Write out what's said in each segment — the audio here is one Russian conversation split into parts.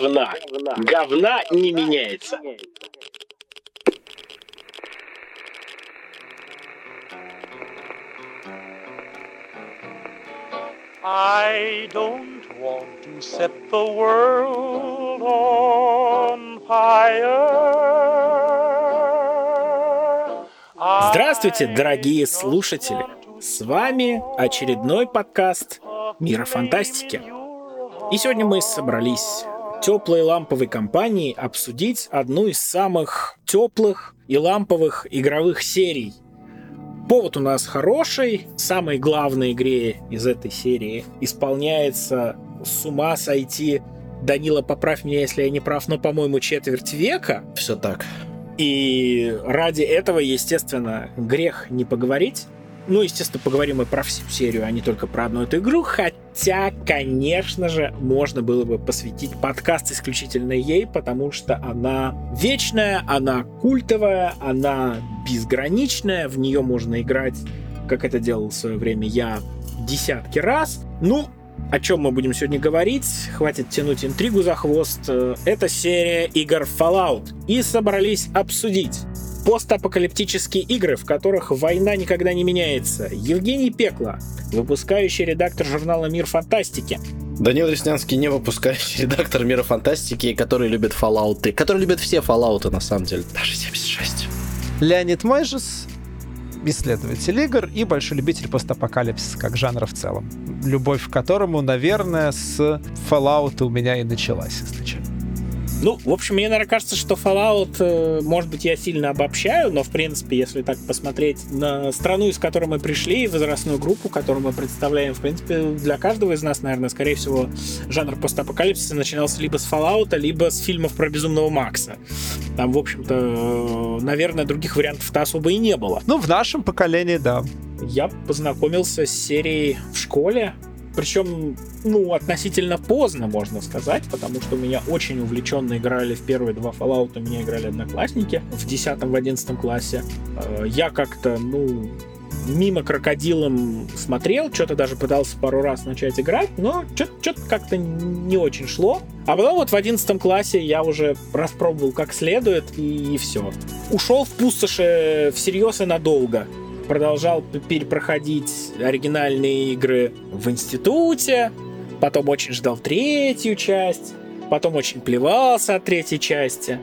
говна. Говна не меняется. I don't want to set the world on fire. Здравствуйте, дорогие слушатели! С вами очередной подкаст «Мира фантастики». И сегодня мы собрались теплой ламповой компании обсудить одну из самых теплых и ламповых игровых серий. Повод у нас хороший. Самой главной игре из этой серии исполняется с ума сойти Данила, поправь меня, если я не прав, но, по-моему, четверть века. Все так. И ради этого, естественно, грех не поговорить. Ну, естественно, поговорим мы про всю серию, а не только про одну эту игру. Хотя, конечно же, можно было бы посвятить подкаст исключительно ей, потому что она вечная, она культовая, она безграничная, в нее можно играть, как это делал в свое время я, десятки раз. Ну, о чем мы будем сегодня говорить? Хватит тянуть интригу за хвост. Это серия игр Fallout. И собрались обсудить постапокалиптические игры, в которых война никогда не меняется. Евгений Пекла, выпускающий редактор журнала «Мир фантастики». Данил Реснянский, не выпускающий редактор «Мира фантастики», который любит Fallout, который любит все Fallout, на самом деле, даже 76. Леонид Майжес, исследователь игр и большой любитель постапокалипсиса как жанра в целом. Любовь к которому, наверное, с Fallout у меня и началась изначально. Ну, в общем, мне, наверное, кажется, что Fallout, э, может быть, я сильно обобщаю, но, в принципе, если так посмотреть на страну, из которой мы пришли, и возрастную группу, которую мы представляем, в принципе, для каждого из нас, наверное, скорее всего, жанр постапокалипсиса начинался либо с Fallout, либо с фильмов про Безумного Макса. Там, в общем-то, э, наверное, других вариантов-то особо и не было. Ну, в нашем поколении, да. Я познакомился с серией в школе, причем, ну, относительно поздно, можно сказать, потому что меня очень увлеченно играли в первые два Fallout, у меня играли одноклассники в 10-11 классе. Я как-то, ну, мимо крокодилом смотрел, что-то даже пытался пару раз начать играть, но что-то как-то не очень шло. А потом вот в 11 классе я уже распробовал как следует, и, и все. Ушел в пустоши всерьез и надолго продолжал перепроходить оригинальные игры в институте, потом очень ждал третью часть, потом очень плевался от третьей части,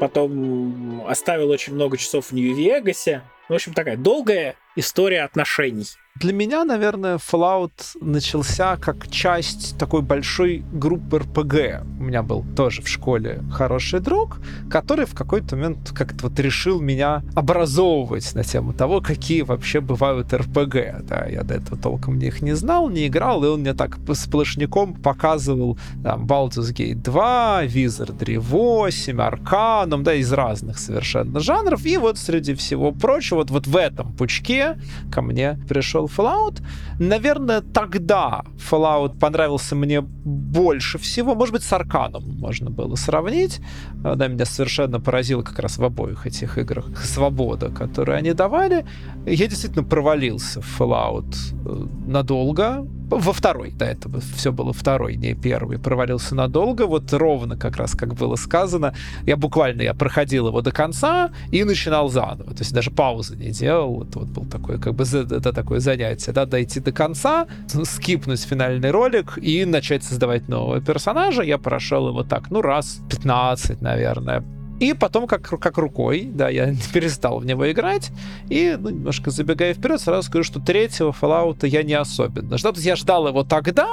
потом оставил очень много часов в Нью-Вегасе. В общем, такая долгая история отношений. Для меня, наверное, Fallout начался как часть такой большой группы RPG. У меня был тоже в школе хороший друг, который в какой-то момент как-то вот решил меня образовывать на тему того, какие вообще бывают RPG. Да, я до этого толком них не знал, не играл, и он мне так сплошняком показывал там, Baldur's Gate 2, Wizardry 8, Arcanum, да, из разных совершенно жанров. И вот среди всего прочего, вот, вот в этом пучке ко мне пришел Fallout. Наверное, тогда Fallout понравился мне больше всего. Может быть, с Арканом можно было сравнить. Да, меня совершенно поразила как раз в обоих этих играх свобода, которую они давали. Я действительно провалился в Fallout э, надолго. Во второй, до этого все было второй, не первый. Провалился надолго, вот ровно как раз, как было сказано. Я буквально, я проходил его до конца и начинал заново. То есть даже паузы не делал. Вот, вот был такой, как бы, это такое занятие, да, дойти до конца, скипнуть финальный ролик и начать создавать нового персонажа. Я прошел его так, ну, раз 15, наверное. И потом, как, как рукой, да, я перестал в него играть. И, ну, немножко забегая вперед, сразу скажу, что третьего Fallout я не особенно ждал. То есть я ждал его тогда,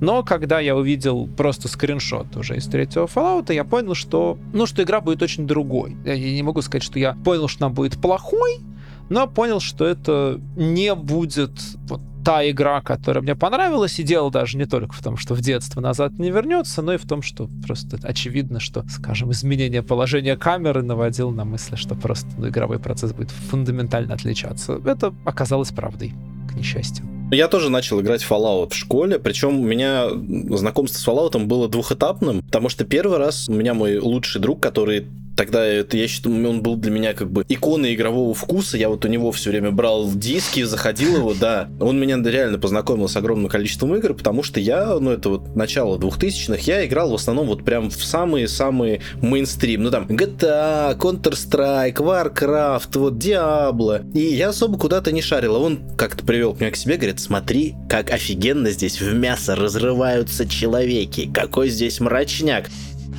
но когда я увидел просто скриншот уже из третьего Fallout, я понял, что, ну, что игра будет очень другой. Я не могу сказать, что я понял, что она будет плохой, но понял, что это не будет вот та игра, которая мне понравилась, и дело даже не только в том, что в детство назад не вернется, но и в том, что просто очевидно, что, скажем, изменение положения камеры наводил на мысль, что просто ну, игровой процесс будет фундаментально отличаться. Это оказалось правдой, к несчастью. Я тоже начал играть в Fallout в школе, причем у меня знакомство с Fallout было двухэтапным, потому что первый раз у меня мой лучший друг, который Тогда это, я считаю, он был для меня как бы иконой игрового вкуса. Я вот у него все время брал диски, заходил его, да. Он меня реально познакомил с огромным количеством игр, потому что я, ну это вот начало 2000-х, я играл в основном вот прям в самые-самые мейнстрим. Ну там GTA, Counter-Strike, Warcraft, вот Diablo. И я особо куда-то не шарил. А он как-то привел меня к себе, говорит, смотри, как офигенно здесь в мясо разрываются человеки. Какой здесь мрачняк.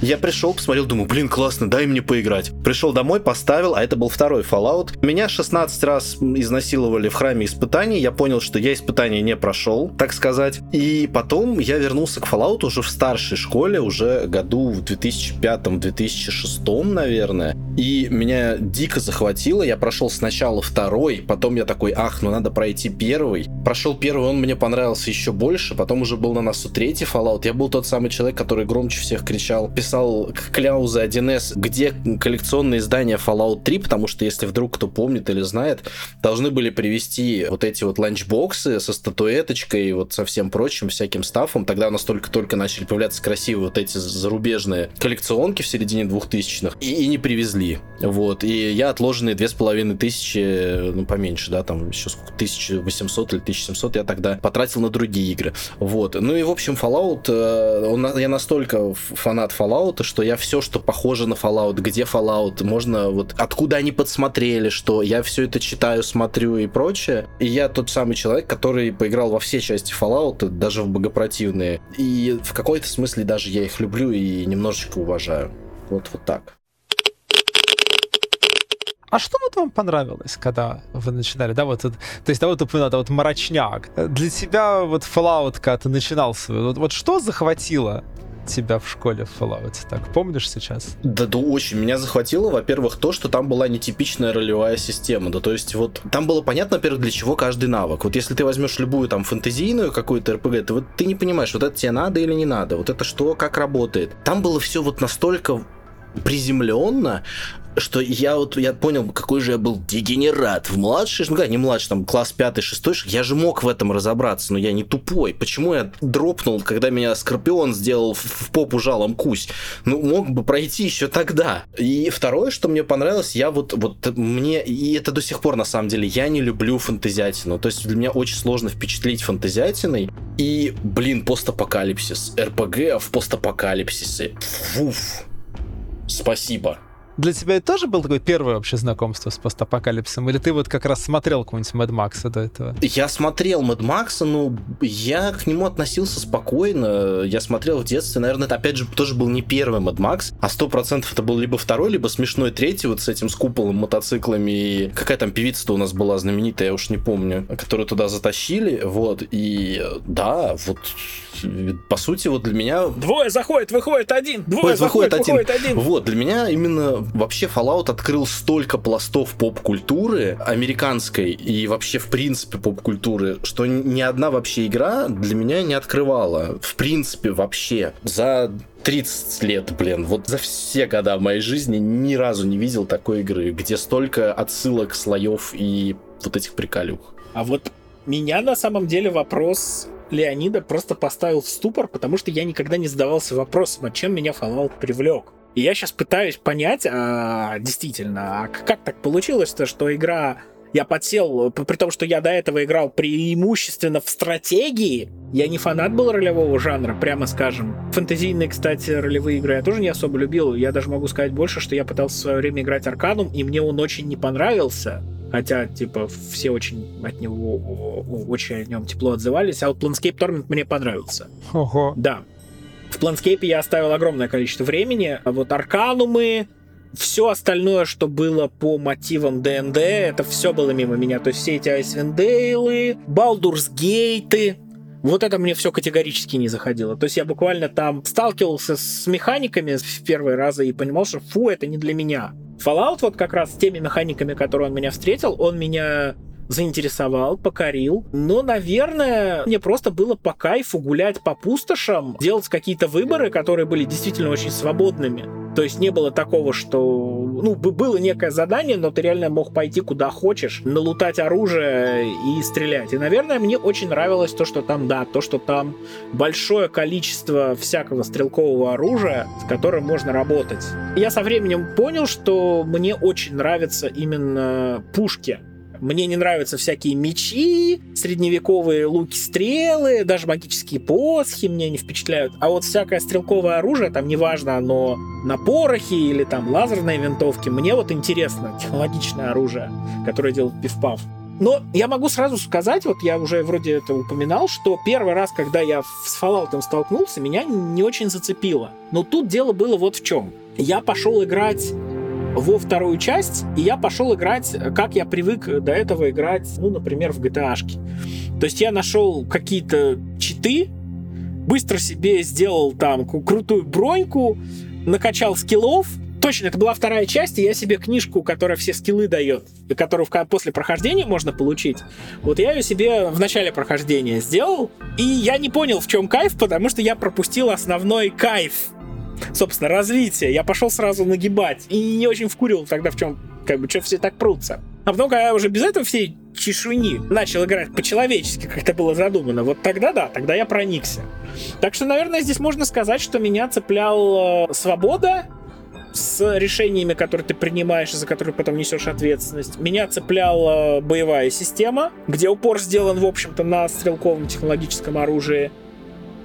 Я пришел, посмотрел, думаю, блин, классно, дай мне поиграть. Пришел домой, поставил, а это был второй Fallout. Меня 16 раз изнасиловали в храме испытаний. Я понял, что я испытания не прошел, так сказать. И потом я вернулся к Fallout уже в старшей школе, уже году в 2005-2006, наверное. И меня дико захватило. Я прошел сначала второй, потом я такой, ах, ну надо пройти первый. Прошел первый, он мне понравился еще больше. Потом уже был на носу третий Fallout. Я был тот самый человек, который громче всех кричал кляузы 1С, где коллекционные издания Fallout 3, потому что, если вдруг кто помнит или знает, должны были привести вот эти вот ланчбоксы со статуэточкой и вот со всем прочим, всяким стафом. Тогда у нас только-только начали появляться красивые вот эти зарубежные коллекционки в середине 2000-х, и, и не привезли. Вот, и я отложенные две с половиной тысячи, ну, поменьше, да, там еще сколько, 1800 или 1700 я тогда потратил на другие игры. Вот, ну и, в общем, Fallout, э, он, я настолько фанат Fallout, Fallout, что я все, что похоже на Fallout, где Fallout, можно вот откуда они подсмотрели, что я все это читаю, смотрю и прочее. И я тот самый человек, который поиграл во все части Fallout, даже в богопротивные. И в какой-то смысле даже я их люблю и немножечко уважаю. Вот, вот так. А что вот вам понравилось, когда вы начинали, да, вот, то есть, да, вот упоминал, да, вот мрачняк. Для тебя вот Fallout, когда ты начинал свой, вот, вот что захватило тебя в школе в Fallout? Так, помнишь сейчас? Да, да, очень. Меня захватило, во-первых, то, что там была нетипичная ролевая система. Да, то есть вот там было понятно, во-первых, для чего каждый навык. Вот если ты возьмешь любую там фэнтезийную какую-то РПГ, ты, вот, ты не понимаешь, вот это тебе надо или не надо, вот это что, как работает. Там было все вот настолько приземленно, что я вот я понял, какой же я был дегенерат в младшей, ну как, не младший, там, класс пятый, шестой, я же мог в этом разобраться, но я не тупой. Почему я дропнул, когда меня Скорпион сделал в, в попу жалом кусь? Ну, мог бы пройти еще тогда. И второе, что мне понравилось, я вот, вот мне, и это до сих пор на самом деле, я не люблю фантазиатину. То есть для меня очень сложно впечатлить фантазиатиной. И, блин, постапокалипсис. РПГ в постапокалипсисе. Фуф. Спасибо. Для тебя это тоже было такое первое вообще знакомство с постапокалипсисом? Или ты вот как раз смотрел какой-нибудь Мэд Макса до этого? Я смотрел Мэд Макса, но я к нему относился спокойно. Я смотрел в детстве. Наверное, это опять же тоже был не первый Мэд Макс, а сто процентов это был либо второй, либо смешной третий вот с этим с куполом, мотоциклами. И какая там певица-то у нас была знаменитая, я уж не помню, которую туда затащили. Вот. И да, вот по сути, вот для меня... Двое заходит, выходит один, двое Ой, заходит, выходит один. один. Вот, для меня именно вообще Fallout открыл столько пластов поп-культуры американской и вообще в принципе поп-культуры, что ни одна вообще игра для меня не открывала. В принципе вообще. За 30 лет, блин, вот за все года моей жизни ни разу не видел такой игры, где столько отсылок, слоев и вот этих приколюх. А вот меня на самом деле вопрос Леонида просто поставил в ступор, потому что я никогда не задавался вопросом, а чем меня Fallout привлек. И я сейчас пытаюсь понять, а, действительно, а как так получилось-то, что игра я подсел, при том, что я до этого играл преимущественно в стратегии. Я не фанат был ролевого жанра, прямо скажем. Фэнтезийные, кстати, ролевые игры я тоже не особо любил. Я даже могу сказать больше, что я пытался в свое время играть Арканум, и мне он очень не понравился. Хотя, типа, все очень от него, очень о нем тепло отзывались. А вот Planescape Torment мне понравился. Ого. Да. В Planescape я оставил огромное количество времени. А вот Арканумы, все остальное, что было по мотивам ДНД, это все было мимо меня. То есть все эти Айсвиндейлы, Балдурс Гейты, вот это мне все категорически не заходило. То есть я буквально там сталкивался с механиками в первые разы и понимал, что фу, это не для меня. Fallout вот как раз с теми механиками, которые он меня встретил, он меня заинтересовал, покорил. Но, наверное, мне просто было по кайфу гулять по пустошам, делать какие-то выборы, которые были действительно очень свободными. То есть не было такого, что... Ну, было некое задание, но ты реально мог пойти куда хочешь, налутать оружие и стрелять. И, наверное, мне очень нравилось то, что там, да, то, что там большое количество всякого стрелкового оружия, с которым можно работать. Я со временем понял, что мне очень нравятся именно пушки мне не нравятся всякие мечи, средневековые луки-стрелы, даже магические посохи мне не впечатляют. А вот всякое стрелковое оружие, там неважно, оно на порохе или там лазерные винтовки, мне вот интересно технологичное оружие, которое делает пивпав. Но я могу сразу сказать, вот я уже вроде это упоминал, что первый раз, когда я с Fallout столкнулся, меня не очень зацепило. Но тут дело было вот в чем. Я пошел играть во вторую часть, и я пошел играть, как я привык до этого играть, ну, например, в GTA. -шки. То есть я нашел какие-то читы, быстро себе сделал там крутую броньку, накачал скиллов, Точно, это была вторая часть, и я себе книжку, которая все скиллы дает, и которую после прохождения можно получить, вот я ее себе в начале прохождения сделал, и я не понял, в чем кайф, потому что я пропустил основной кайф собственно, развитие. Я пошел сразу нагибать. И не очень вкурил тогда, в чем, как бы, что все так прутся. А потом, когда я уже без этого всей чешуни начал играть по-человечески, как это было задумано, вот тогда да, тогда я проникся. Так что, наверное, здесь можно сказать, что меня цеплял э, свобода с решениями, которые ты принимаешь и за которые потом несешь ответственность. Меня цепляла боевая система, где упор сделан, в общем-то, на стрелковом технологическом оружии.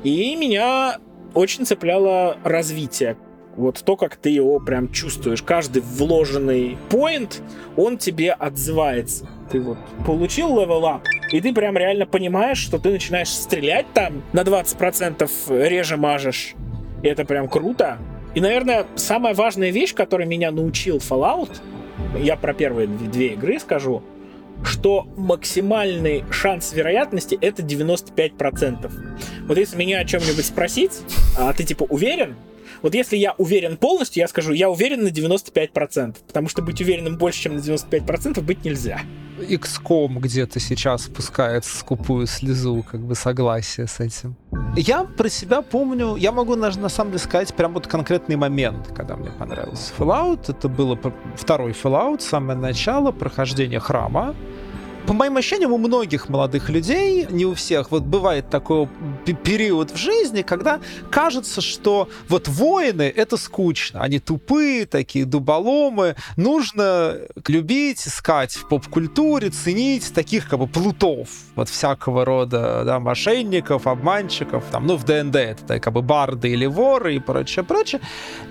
И меня очень цепляло развитие. Вот то, как ты его прям чувствуешь. Каждый вложенный point, он тебе отзывается. Ты вот получил level up, и ты прям реально понимаешь, что ты начинаешь стрелять там на 20% реже мажешь. И это прям круто. И, наверное, самая важная вещь, которая меня научил Fallout, я про первые две игры скажу, что максимальный шанс вероятности это 95%. Вот если меня о чем-нибудь спросить, а ты типа уверен? Вот если я уверен полностью, я скажу, я уверен на 95%, потому что быть уверенным больше, чем на 95% быть нельзя. XCOM где-то сейчас спускает скупую слезу, как бы согласие с этим. Я про себя помню, я могу на, на самом деле сказать прям вот конкретный момент, когда мне понравился Fallout. Это было второй Fallout, самое начало прохождения храма по моим ощущениям, у многих молодых людей, не у всех, вот бывает такой период в жизни, когда кажется, что вот воины — это скучно, они тупые, такие дуболомы, нужно любить, искать в поп-культуре, ценить таких как бы плутов, вот всякого рода, да, мошенников, обманщиков, там, ну, в ДНД это как бы барды или воры и прочее, прочее.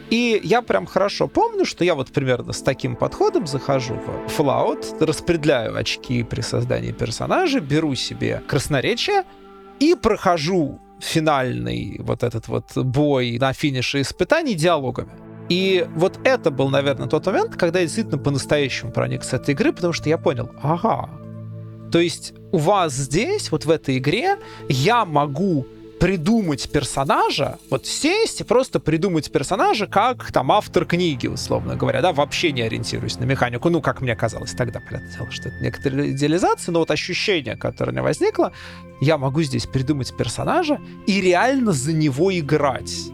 И я прям хорошо помню, что я вот примерно с таким подходом захожу в Fallout, распределяю очки при создании персонажа, беру себе красноречие и прохожу финальный вот этот вот бой на финише испытаний диалогами. И вот это был, наверное, тот момент, когда я действительно по-настоящему проник с этой игры, потому что я понял, ага, то есть у вас здесь, вот в этой игре, я могу придумать персонажа, вот сесть и просто придумать персонажа, как там автор книги, условно говоря, да, вообще не ориентируюсь на механику, ну, как мне казалось тогда, понятное дело, что это некоторая идеализация, но вот ощущение, которое у меня возникло, я могу здесь придумать персонажа и реально за него играть.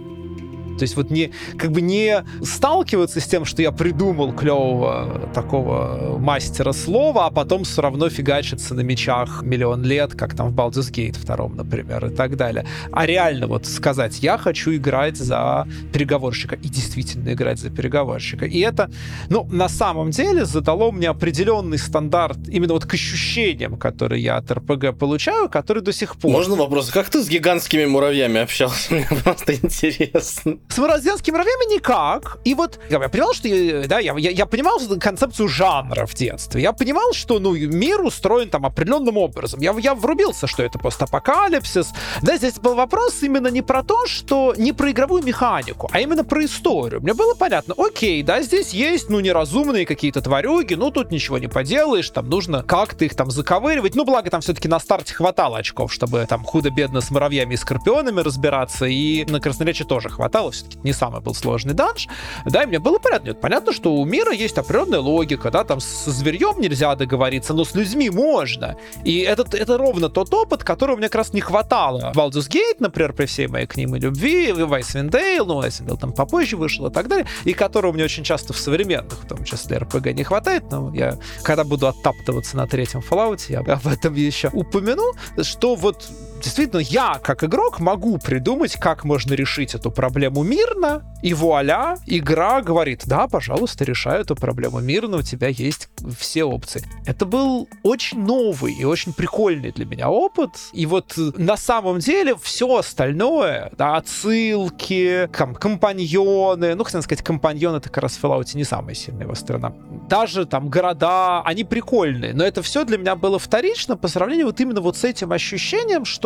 То есть вот не, как бы не сталкиваться с тем, что я придумал клевого такого мастера слова, а потом все равно фигачиться на мечах миллион лет, как там в Baldur's Gate 2, например, и так далее. А реально вот сказать, я хочу играть за переговорщика, и действительно играть за переговорщика. И это, ну, на самом деле задало мне определенный стандарт именно вот к ощущениям, которые я от РПГ получаю, который до сих пор. Можно вопрос? Как ты с гигантскими муравьями общался? Мне просто интересно. С морозянскими муравьями никак. И вот я понимал, что да, я, я, я понимал концепцию жанра в детстве. Я понимал, что ну, мир устроен там определенным образом. Я, я врубился, что это постапокалипсис. Да, здесь был вопрос именно не про то, что не про игровую механику, а именно про историю. Мне было понятно, окей, да, здесь есть, ну, неразумные какие-то тварюги, ну, тут ничего не поделаешь, там нужно как-то их там заковыривать. Ну, благо, там все-таки на старте хватало очков, чтобы там худо-бедно с муравьями и скорпионами разбираться, и на красноречие тоже хватало все-таки не самый был сложный данж, да, и мне было понятно, нет, понятно, что у мира есть определенная логика, да, там со зверьем нельзя договориться, но с людьми можно. И это, это ровно тот опыт, которого мне как раз не хватало. Baldur's Gate, например, при всей моей к ним и любви, Icewind Dale, ну, Icewind Dale там попозже вышел и так далее, и которого мне очень часто в современных, в том числе RPG, не хватает, но я, когда буду оттаптываться на третьем Fallout, я об этом еще упомяну, что вот действительно я, как игрок, могу придумать, как можно решить эту проблему мирно, и вуаля, игра говорит, да, пожалуйста, решай эту проблему мирно, у тебя есть все опции. Это был очень новый и очень прикольный для меня опыт, и вот на самом деле все остальное, да, отсылки, ком компаньоны, ну, хотел сказать, компаньоны это как раз в Fallout не самая сильная его сторона. Даже там города, они прикольные, но это все для меня было вторично по сравнению вот именно вот с этим ощущением, что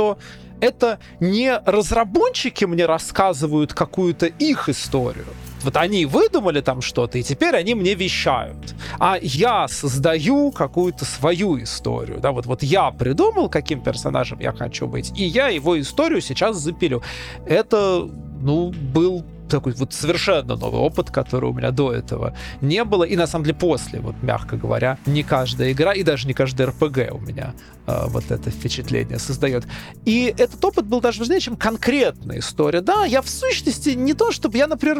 это не разработчики мне рассказывают какую-то их историю. Вот они выдумали там что-то, и теперь они мне вещают. А я создаю какую-то свою историю. Да, вот, вот я придумал, каким персонажем я хочу быть, и я его историю сейчас запилю. Это, ну, был такой вот совершенно новый опыт, который у меня до этого не было. И на самом деле после, вот мягко говоря, не каждая игра и даже не каждый РПГ у меня вот это впечатление создает. И этот опыт был даже важнее, чем конкретная история. Да, я в сущности не то, чтобы я, например,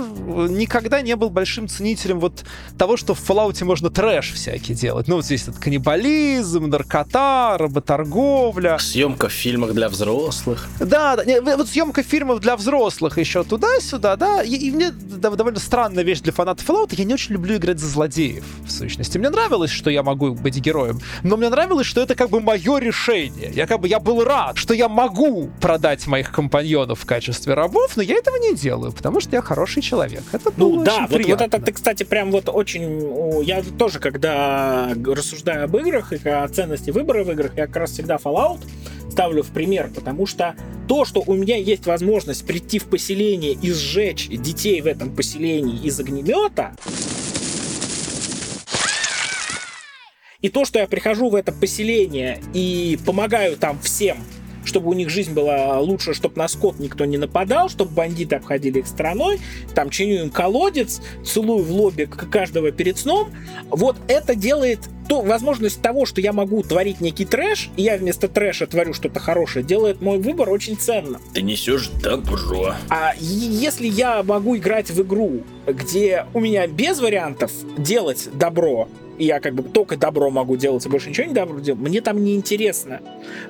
никогда не был большим ценителем вот того, что в Fallout можно трэш всякий делать. Ну, вот здесь этот каннибализм, наркота, работорговля. Съемка в фильмах для взрослых. Да, да не, вот съемка фильмов для взрослых еще туда-сюда, да, и, и мне довольно странная вещь для фанатов Fallout, я не очень люблю играть за злодеев, в сущности. Мне нравилось, что я могу быть героем, но мне нравилось, что это как бы мое решение. Я как бы, я был рад, что я могу продать моих компаньонов в качестве рабов, но я этого не делаю, потому что я хороший человек. Это ну да, вот, вот это ты, кстати, прям вот очень... Я тоже, когда рассуждаю об играх и о ценности выбора в играх, я как раз всегда Fallout ставлю в пример, потому что то, что у меня есть возможность прийти в поселение и сжечь детей в этом поселении из огнемета, и то, что я прихожу в это поселение и помогаю там всем, чтобы у них жизнь была лучше, чтобы на скот никто не нападал, чтобы бандиты обходили их стороной, там чиню им колодец, целую в лобби каждого перед сном. Вот это делает то возможность того, что я могу творить некий трэш, и я вместо трэша творю что-то хорошее, делает мой выбор очень ценно. Ты несешь добро. А если я могу играть в игру, где у меня без вариантов делать добро, я как бы только добро могу делать, и больше ничего не добро делать, мне там не интересно.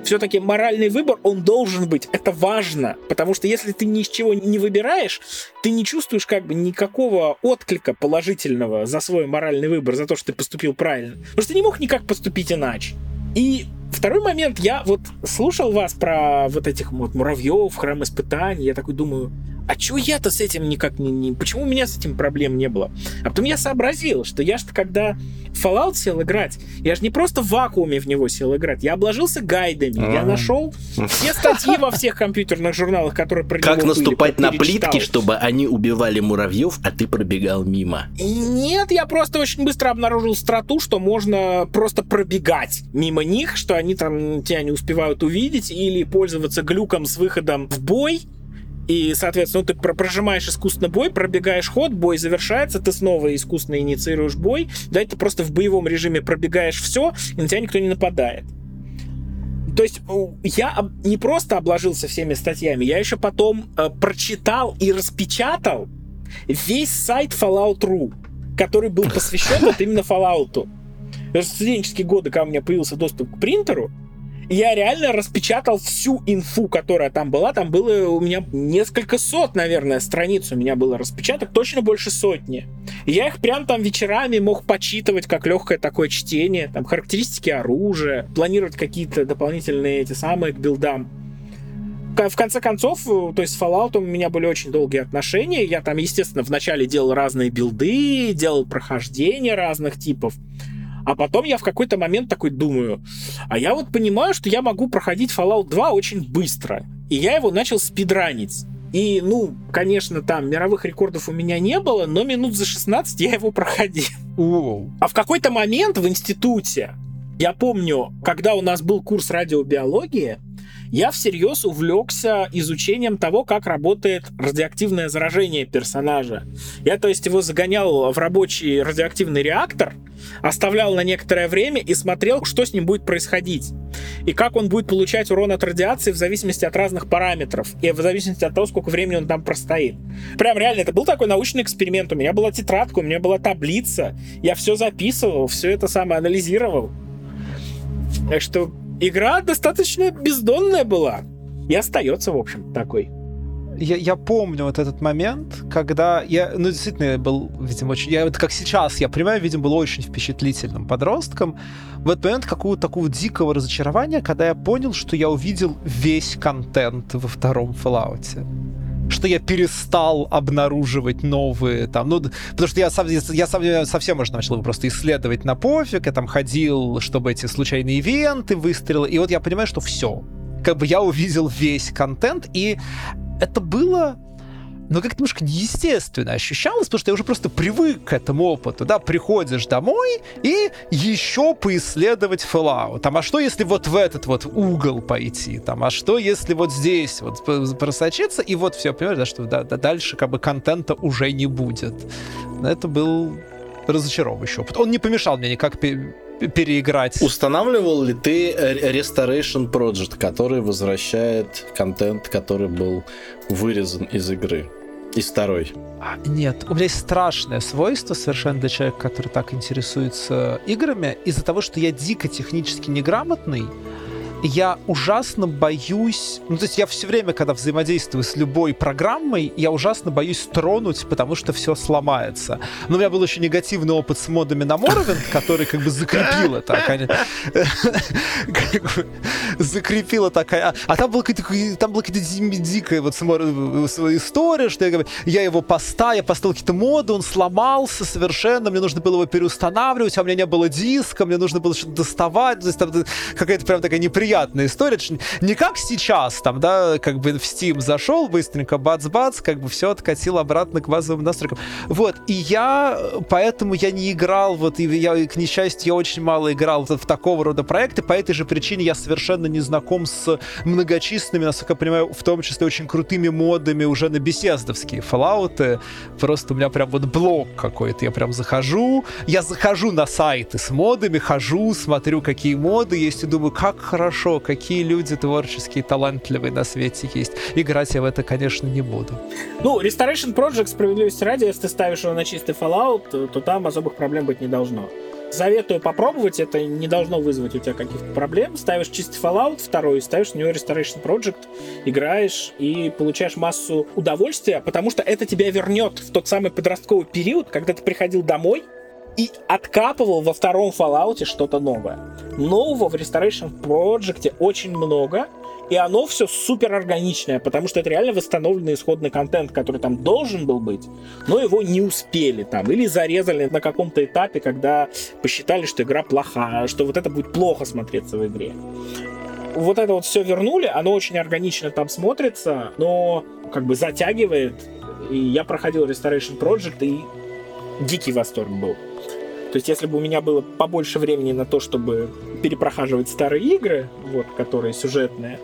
Все-таки моральный выбор, он должен быть. Это важно, потому что если ты ни с чего не выбираешь, ты не чувствуешь как бы никакого отклика положительного за свой моральный выбор, за то, что ты поступил правильно. Потому что ты не мог никак поступить иначе. И второй момент, я вот слушал вас про вот этих вот муравьев, храм испытаний, я такой думаю, а чего я-то с этим никак не, не... Почему у меня с этим проблем не было? А потом я сообразил, что я же когда в Fallout сел играть, я же не просто в вакууме в него сел играть, я обложился гайдами, А-а-а. я нашел все статьи во всех компьютерных журналах, которые про Как наступать были, на плитки, чтобы они убивали муравьев, а ты пробегал мимо? Нет, я просто очень быстро обнаружил страту, что можно просто пробегать мимо них, что они там тебя не успевают увидеть, или пользоваться глюком с выходом в бой, и, соответственно, ну, ты прожимаешь искусственно бой, пробегаешь ход, бой завершается, ты снова искусственно инициируешь бой, да, ты просто в боевом режиме пробегаешь все, и на тебя никто не нападает. То есть я не просто обложился всеми статьями, я еще потом э, прочитал и распечатал весь сайт Fallout.ru, который был посвящен вот именно Fallout. В студенческие годы, когда у меня появился доступ к принтеру, я реально распечатал всю инфу, которая там была. Там было у меня несколько сот, наверное, страниц у меня было распечаток, точно больше сотни. И я их прям там вечерами мог почитывать, как легкое такое чтение, там характеристики оружия, планировать какие-то дополнительные эти самые к билдам в конце концов, то есть с Fallout у меня были очень долгие отношения. Я там, естественно, вначале делал разные билды, делал прохождения разных типов. А потом я в какой-то момент такой думаю, а я вот понимаю, что я могу проходить Fallout 2 очень быстро. И я его начал спидранить. И, ну, конечно, там мировых рекордов у меня не было, но минут за 16 я его проходил. Wow. А в какой-то момент в институте, я помню, когда у нас был курс радиобиологии, я всерьез увлекся изучением того, как работает радиоактивное заражение персонажа. Я, то есть, его загонял в рабочий радиоактивный реактор, оставлял на некоторое время и смотрел, что с ним будет происходить. И как он будет получать урон от радиации в зависимости от разных параметров. И в зависимости от того, сколько времени он там простоит. Прям реально, это был такой научный эксперимент. У меня была тетрадка, у меня была таблица. Я все записывал, все это самое анализировал. Так что игра достаточно бездонная была. И остается, в общем, такой я, я помню вот этот момент, когда я, ну, действительно, я был, видимо, очень, я вот как сейчас, я понимаю, видимо, был очень впечатлительным подростком. В этот момент какого-то такого дикого разочарования, когда я понял, что я увидел весь контент во втором Fallout что я перестал обнаруживать новые там, ну, потому что я, сам, я, сам, я совсем уже начал его просто исследовать на пофиг, я там ходил, чтобы эти случайные ивенты выстрелы, и вот я понимаю, что все, как бы я увидел весь контент, и это было но как-то немножко неестественно ощущалось, потому что я уже просто привык к этому опыту, да, приходишь домой и еще поисследовать Fallout. Там, а что если вот в этот вот угол пойти, там, а что если вот здесь вот просочиться, и вот все, понимаешь, да, что да, да, дальше как бы контента уже не будет. Это был разочаровывающий опыт. Он не помешал мне никак переиграть. Устанавливал ли ты Restoration Project, который возвращает контент, который был вырезан из игры? Из второй. Нет, у меня есть страшное свойство совершенно для человека, который так интересуется играми. Из-за того, что я дико технически неграмотный, я ужасно боюсь... Ну, то есть я все время, когда взаимодействую с любой программой, я ужасно боюсь тронуть, потому что все сломается. Но у меня был еще негативный опыт с модами на Morrowind, который как бы закрепил это. Закрепила такая... А там была какая-то дикая вот история, что я, его поставил, я поставил какие-то моды, он сломался совершенно, мне нужно было его переустанавливать, а у меня не было диска, мне нужно было что-то доставать, то есть там какая-то прям такая неприятная приятная история. Не как сейчас, там, да, как бы в Steam зашел быстренько, бац-бац, как бы все откатил обратно к базовым настройкам. Вот, и я, поэтому я не играл, вот, и я, к несчастью, я очень мало играл в, в такого рода проекты, по этой же причине я совершенно не знаком с многочисленными, насколько я понимаю, в том числе очень крутыми модами уже на беседовские Fallout. Просто у меня прям вот блок какой-то, я прям захожу, я захожу на сайты с модами, хожу, смотрю, какие моды есть, и думаю, как хорошо хорошо, какие люди творческие, талантливые на свете есть. Играть я в это, конечно, не буду. Ну, Restoration Project, справедливости ради, если ты ставишь его на чистый Fallout, то, то там особых проблем быть не должно. Советую попробовать, это не должно вызвать у тебя каких-то проблем. Ставишь чистый Fallout второй, ставишь на него Restoration Project, играешь и получаешь массу удовольствия, потому что это тебя вернет в тот самый подростковый период, когда ты приходил домой, и откапывал во втором Fallout что-то новое. Нового в Restoration Project очень много, и оно все супер органичное, потому что это реально восстановленный исходный контент, который там должен был быть, но его не успели там, или зарезали на каком-то этапе, когда посчитали, что игра плохая, что вот это будет плохо смотреться в игре. Вот это вот все вернули, оно очень органично там смотрится, но как бы затягивает. И я проходил Restoration Project, и дикий восторг был. То есть, если бы у меня было побольше времени на то, чтобы перепрохаживать старые игры, вот, которые сюжетные,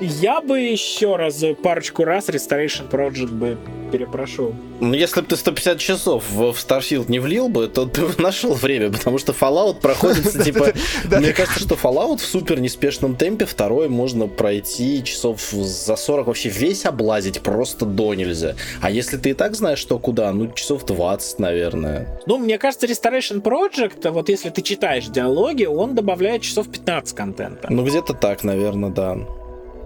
я бы еще раз, парочку раз Restoration Project бы перепрошел. Ну, если бы ты 150 часов в Starfield не влил бы, то ты нашел время, потому что Fallout проходится, типа... Мне кажется, что Fallout в супер неспешном темпе второй можно пройти часов за 40, вообще весь облазить просто до нельзя. А если ты и так знаешь, что куда, ну, часов 20, наверное. Ну, мне кажется, Restoration Project, вот если ты читаешь диалоги, он добавляет часов 15 контента. Ну, где-то так, наверное, да.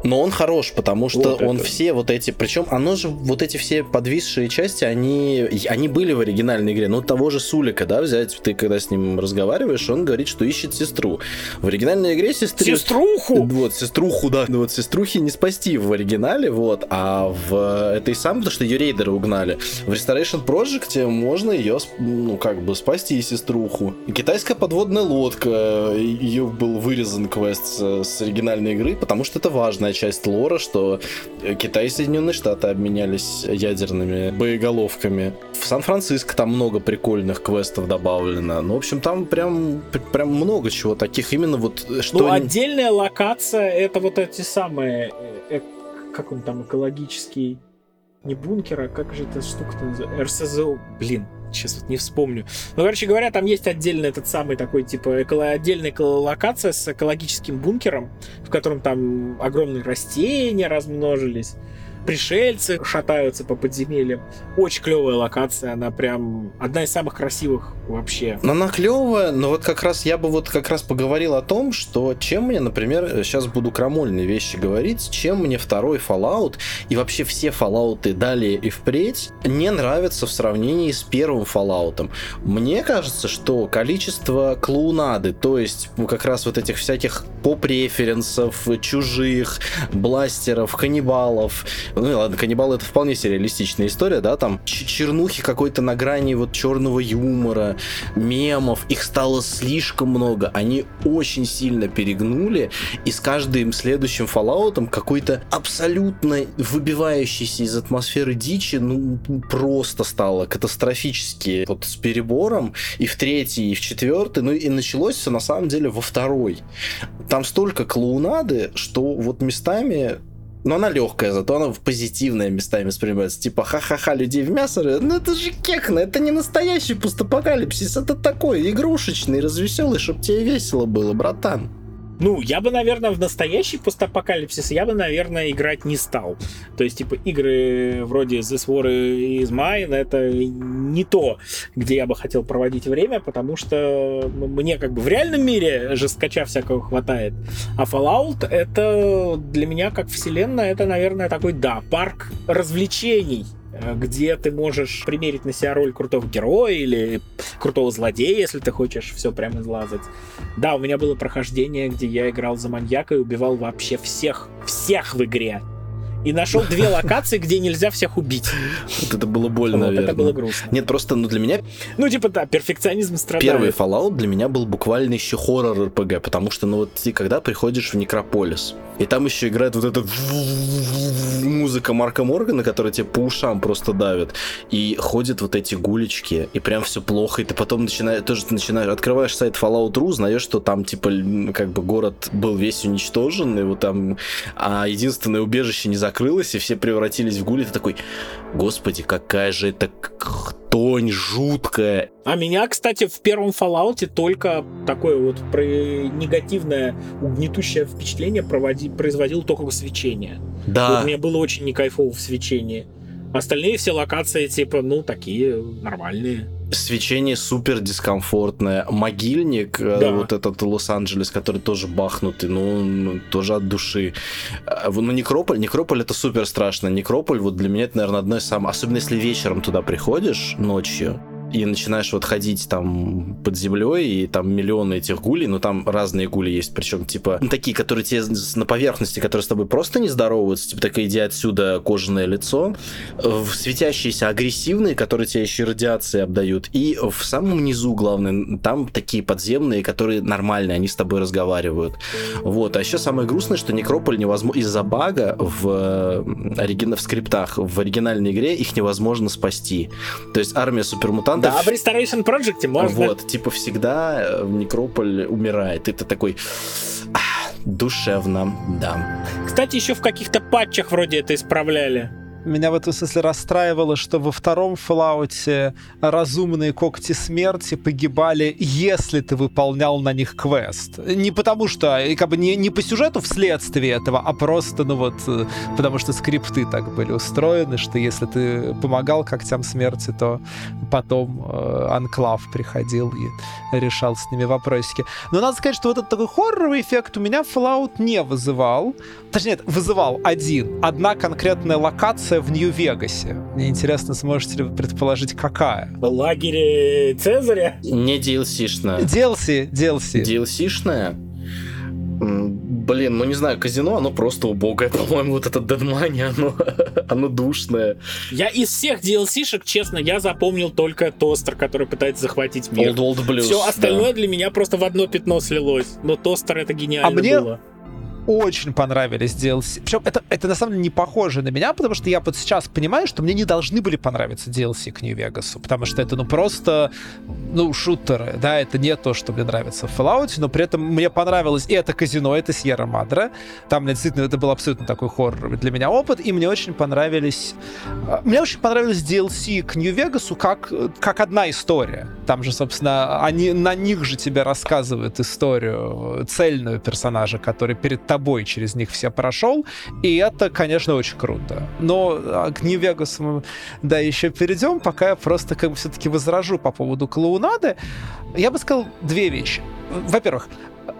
Но он хорош, потому что вот он это. все вот эти, причем оно же вот эти все подвисшие части, они они были в оригинальной игре. Ну того же Сулика, да, взять, ты когда с ним разговариваешь, он говорит, что ищет сестру. В оригинальной игре сестру... Сеструху! Вот, сеструху, да. Вот сеструхи не спасти в оригинале, вот, а в этой самой, потому что ее рейдеры угнали. В Restoration Project можно ее, ну, как бы спасти сеструху. Китайская подводная лодка, ее был вырезан квест с, с оригинальной игры, потому что это важно важная часть лора, что Китай и Соединенные Штаты обменялись ядерными боеголовками. В Сан-Франциско там много прикольных квестов добавлено. Ну, в общем, там прям, прям много чего таких. Именно вот что... Ну, отдельная локация это вот эти самые... э, э, как он там, экологический... Не бункер, а как же эта штука-то называется? РСЗО. Блин, сейчас вот не вспомню. Ну, короче говоря, там есть отдельный этот самый такой, типа, эколо- отдельная локация с экологическим бункером, в котором там огромные растения размножились пришельцы шатаются по подземельям. Очень клевая локация, она прям одна из самых красивых вообще. Но она клевая, но вот как раз я бы вот как раз поговорил о том, что чем мне, например, сейчас буду крамольные вещи говорить, чем мне второй Fallout и вообще все Fallout далее и впредь не нравятся в сравнении с первым Fallout. Мне кажется, что количество клоунады, то есть как раз вот этих всяких поп-референсов, чужих, бластеров, каннибалов, ну ладно, каннибал это вполне сюрреалистичная история, да, там чернухи какой-то на грани вот черного юмора, мемов, их стало слишком много, они очень сильно перегнули, и с каждым следующим Fallout какой-то абсолютно выбивающийся из атмосферы дичи, ну, просто стало катастрофически вот с перебором, и в третий, и в четвертый, ну и началось все на самом деле во второй. Там столько клоунады, что вот местами но она легкая, зато она в позитивное местами воспринимается. Типа, ха-ха-ха, людей в мясо. Ну это же кекно, это не настоящий постапокалипсис, это такой игрушечный, развеселый, чтобы тебе весело было, братан. Ну, я бы, наверное, в настоящий постапокалипсис я бы, наверное, играть не стал. То есть, типа, игры вроде This War is Mine это не то, где я бы хотел проводить время, потому что мне как бы в реальном мире жесткача всякого хватает. А Fallout это для меня как вселенная, это, наверное, такой, да, парк развлечений где ты можешь примерить на себя роль крутого героя или крутого злодея, если ты хочешь все прямо излазать. Да, у меня было прохождение, где я играл за маньяка и убивал вообще всех, всех в игре и нашел две локации, где нельзя всех убить. Вот это было больно, вот, наверное. Это было грустно. Нет, просто, ну, для меня... Ну, типа, да, перфекционизм страдает. Первый Fallout для меня был буквально еще хоррор РПГ, потому что, ну, вот ты когда приходишь в Некрополис, и там еще играет вот эта музыка Марка Моргана, которая тебе по ушам просто давит, и ходят вот эти гулечки, и прям все плохо, и ты потом начинаешь, тоже ты начинаешь, открываешь сайт Fallout.ru, знаешь, что там, типа, как бы город был весь уничтожен, и вот там, а единственное убежище не закрылось, и все превратились в гули, ты такой, господи, какая же это тонь жуткая. А меня, кстати, в первом Fallout только такое вот про негативное, угнетущее впечатление проводи, производил только свечение. Да. Вот мне было очень не кайфово в свечении. Остальные все локации, типа, ну, такие нормальные свечение супер дискомфортное. Могильник, э, да. вот этот Лос-Анджелес, который тоже бахнутый, ну, ну, тоже от души. Э, ну, Некрополь, Некрополь это супер страшно. Некрополь, вот для меня это, наверное, одно из самых... Особенно если вечером туда приходишь ночью, и начинаешь вот ходить там под землей, и там миллионы этих гулей, но там разные гули есть, причем типа ну, такие, которые тебе на поверхности, которые с тобой просто не здороваются, типа такая иди отсюда кожаное лицо, светящиеся агрессивные, которые тебе еще радиации обдают, и в самом низу, главное, там такие подземные, которые нормальные, они с тобой разговаривают. Вот, а еще самое грустное, что Некрополь невозможно из-за бага в, оригина... в скриптах в оригинальной игре их невозможно спасти. То есть армия супермутантов да, в Restoration Project можно. Вот, типа всегда э, Некрополь умирает. И ты такой душевно, да. Кстати, еще в каких-то патчах вроде это исправляли. Меня в этом смысле расстраивало, что во втором Fallout разумные когти смерти погибали, если ты выполнял на них квест. Не потому что, как бы не, не по сюжету вследствие этого, а просто, ну вот, э, потому что скрипты так были устроены, что если ты помогал когтям смерти, то потом э, Анклав приходил и решал с ними вопросики. Но надо сказать, что вот этот такой хорроровый эффект у меня Fallout не вызывал. Точнее, нет, вызывал один. Одна конкретная локация локация в Нью-Вегасе. Мне интересно, сможете ли вы предположить, какая? В лагере Цезаря? Не DLC-шная. DLC, DLC. DLC-шная? Блин, ну не знаю, казино, оно просто убогое, по-моему, вот это Dead Money, оно, оно душное. Я из всех DLC-шек, честно, я запомнил только тостер, который пытается захватить мир. Old Old Blues, Все остальное да. для меня просто в одно пятно слилось. Но тостер это гениально а мне... было очень понравились DLC. Причем это, это на самом деле не похоже на меня, потому что я вот сейчас понимаю, что мне не должны были понравиться DLC к Vegas, потому что это ну просто, ну, шутеры, да, это не то, что мне нравится в Fallout, но при этом мне понравилось и это казино, это Сьерра Мадре. Там действительно это был абсолютно такой хоррор для меня опыт, и мне очень понравились... а, Мне очень понравились DLC к Vegas как, как одна история. Там же, собственно, они на них же тебе рассказывают историю цельную персонажа, который перед тобой через них все прошел, и это, конечно, очень круто. Но а, к New Vegas мы, да, еще перейдем, пока я просто как бы все-таки возражу по поводу клоунады. Я бы сказал две вещи. Во-первых,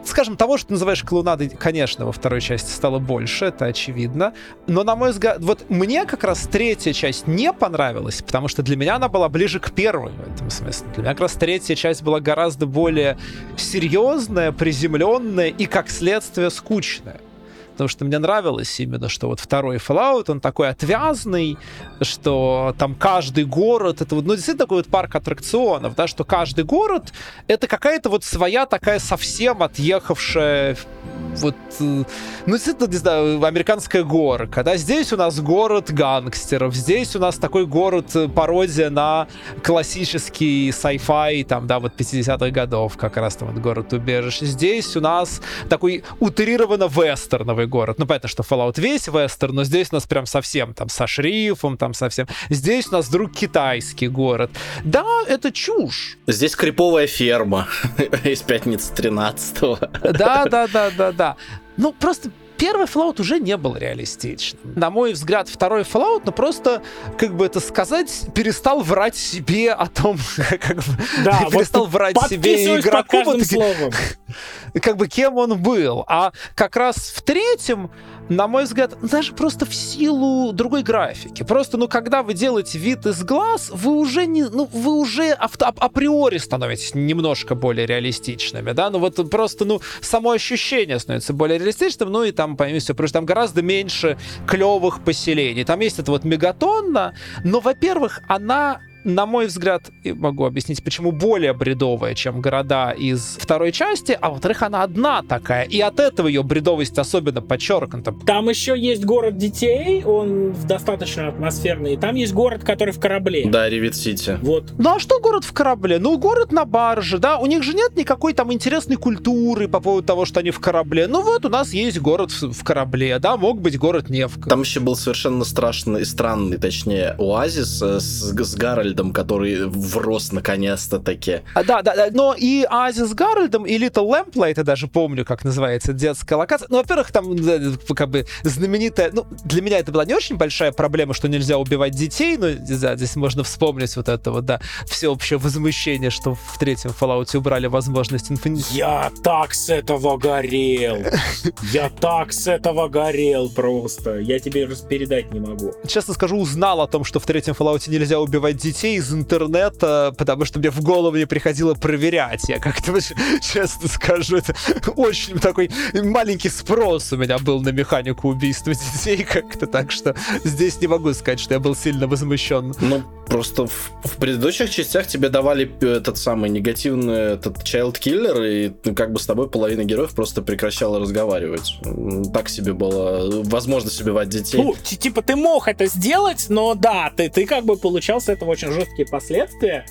скажем, того, что ты называешь клоунадой, конечно, во второй части стало больше, это очевидно. Но, на мой взгляд, вот мне как раз третья часть не понравилась, потому что для меня она была ближе к первой в этом смысле. Для меня как раз третья часть была гораздо более серьезная, приземленная и, как следствие, скучная потому что мне нравилось именно, что вот второй Fallout, он такой отвязный, что там каждый город, это вот, ну, действительно такой вот парк аттракционов, да, что каждый город это какая-то вот своя такая совсем отъехавшая вот, э, ну, действительно, не знаю, американская горка, да, здесь у нас город гангстеров, здесь у нас такой город э, пародия на классический sci-fi, там, да, вот 50-х годов, как раз там вот город убежище, здесь у нас такой утрированно вестерновый город, ну, понятно, что Fallout весь вестерн, но здесь у нас прям совсем там со шрифом, там совсем, здесь у нас вдруг китайский город, да, это чушь, Здесь криповая ферма из пятницы 13 да, да, да, да, да. Ну, просто первый Fallout уже не был реалистичным. На мой взгляд, второй Fallout, ну просто, как бы это сказать, перестал врать себе о том, как бы, Да, вот перестал врать себе и Подписываюсь под игроку, каждым вот, словом. Как бы кем он был. А как раз в третьем, на мой взгляд, даже просто в силу другой графики. Просто, ну, когда вы делаете вид из глаз, вы уже не, ну, вы уже авто- ап- априори становитесь немножко более реалистичными, да, ну вот просто, ну, само ощущение становится более реалистичным, ну и там, поймите, все, потому там гораздо меньше клевых поселений. Там есть это вот мегатонна, но, во-первых, она на мой взгляд, и могу объяснить, почему более бредовая, чем города из второй части, а во-вторых, она одна такая, и от этого ее бредовость особенно подчеркнута. Там еще есть город детей, он достаточно атмосферный. Там есть город, который в корабле. Да, Ревит Сити. Вот. Ну а что город в корабле? Ну, город на барже, да, у них же нет никакой там интересной культуры по поводу того, что они в корабле. Ну вот, у нас есть город в, в корабле, да, мог быть город не в корабле. Там еще был совершенно страшный, странный, точнее, оазис э, с, с Гарольдом, который врос наконец-то таки. А, Да, да, да, но и Азис с Гарольдом, и Little Lamplight, я даже помню, как называется детская локация. Ну, во-первых, там как бы знаменитая... Ну, для меня это была не очень большая проблема, что нельзя убивать детей, но да, здесь можно вспомнить вот это вот, да, всеобщее возмущение, что в третьем Fallout убрали возможность инфини... Я так с этого горел. Я так с этого горел просто. Я тебе передать не могу. Честно скажу, узнал о том, что в третьем Fallout нельзя убивать детей из интернета, потому что мне в голову не приходило проверять. Я как-то, честно скажу, это очень такой маленький спрос у меня был на механику убийства детей как-то, так что здесь не могу сказать, что я был сильно возмущен. Ну, просто в, в предыдущих частях тебе давали п- этот самый негативный этот child killer, и ну, как бы с тобой половина героев просто прекращала разговаривать. Так себе было возможность убивать детей. Ну, ти- типа, ты мог это сделать, но да, ты, ты как бы получал с этого очень жесткие последствия.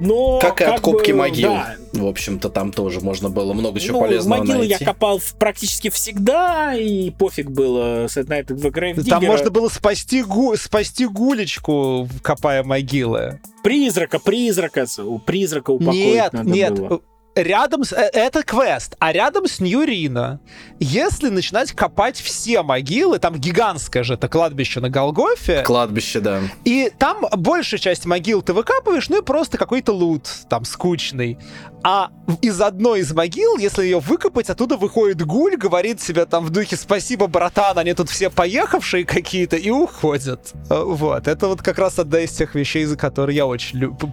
Но как и от копки бы, могил. да. В общем-то, там тоже можно было много чего Ну, полезного могилы я найти. копал в- практически всегда, и пофиг было с на этот в Grave Там можно было спасти, гу- спасти гулечку, копая могилы. Призрака, призрака, у призрака упокоить Нет, надо нет. было. Рядом с... э, Это квест. А рядом с Нью-Рино, если начинать копать все могилы, там гигантское же это кладбище на Голгофе, Кладбище, да. и там большая часть могил ты выкапываешь, ну и просто какой-то лут, там, скучный. А из одной из могил, если ее выкопать, оттуда выходит гуль, говорит себе там в духе «Спасибо, братан, они тут все поехавшие какие-то» и уходят. Э, Вот. Это вот как раз одна из тех вещей, за которые я очень люблю.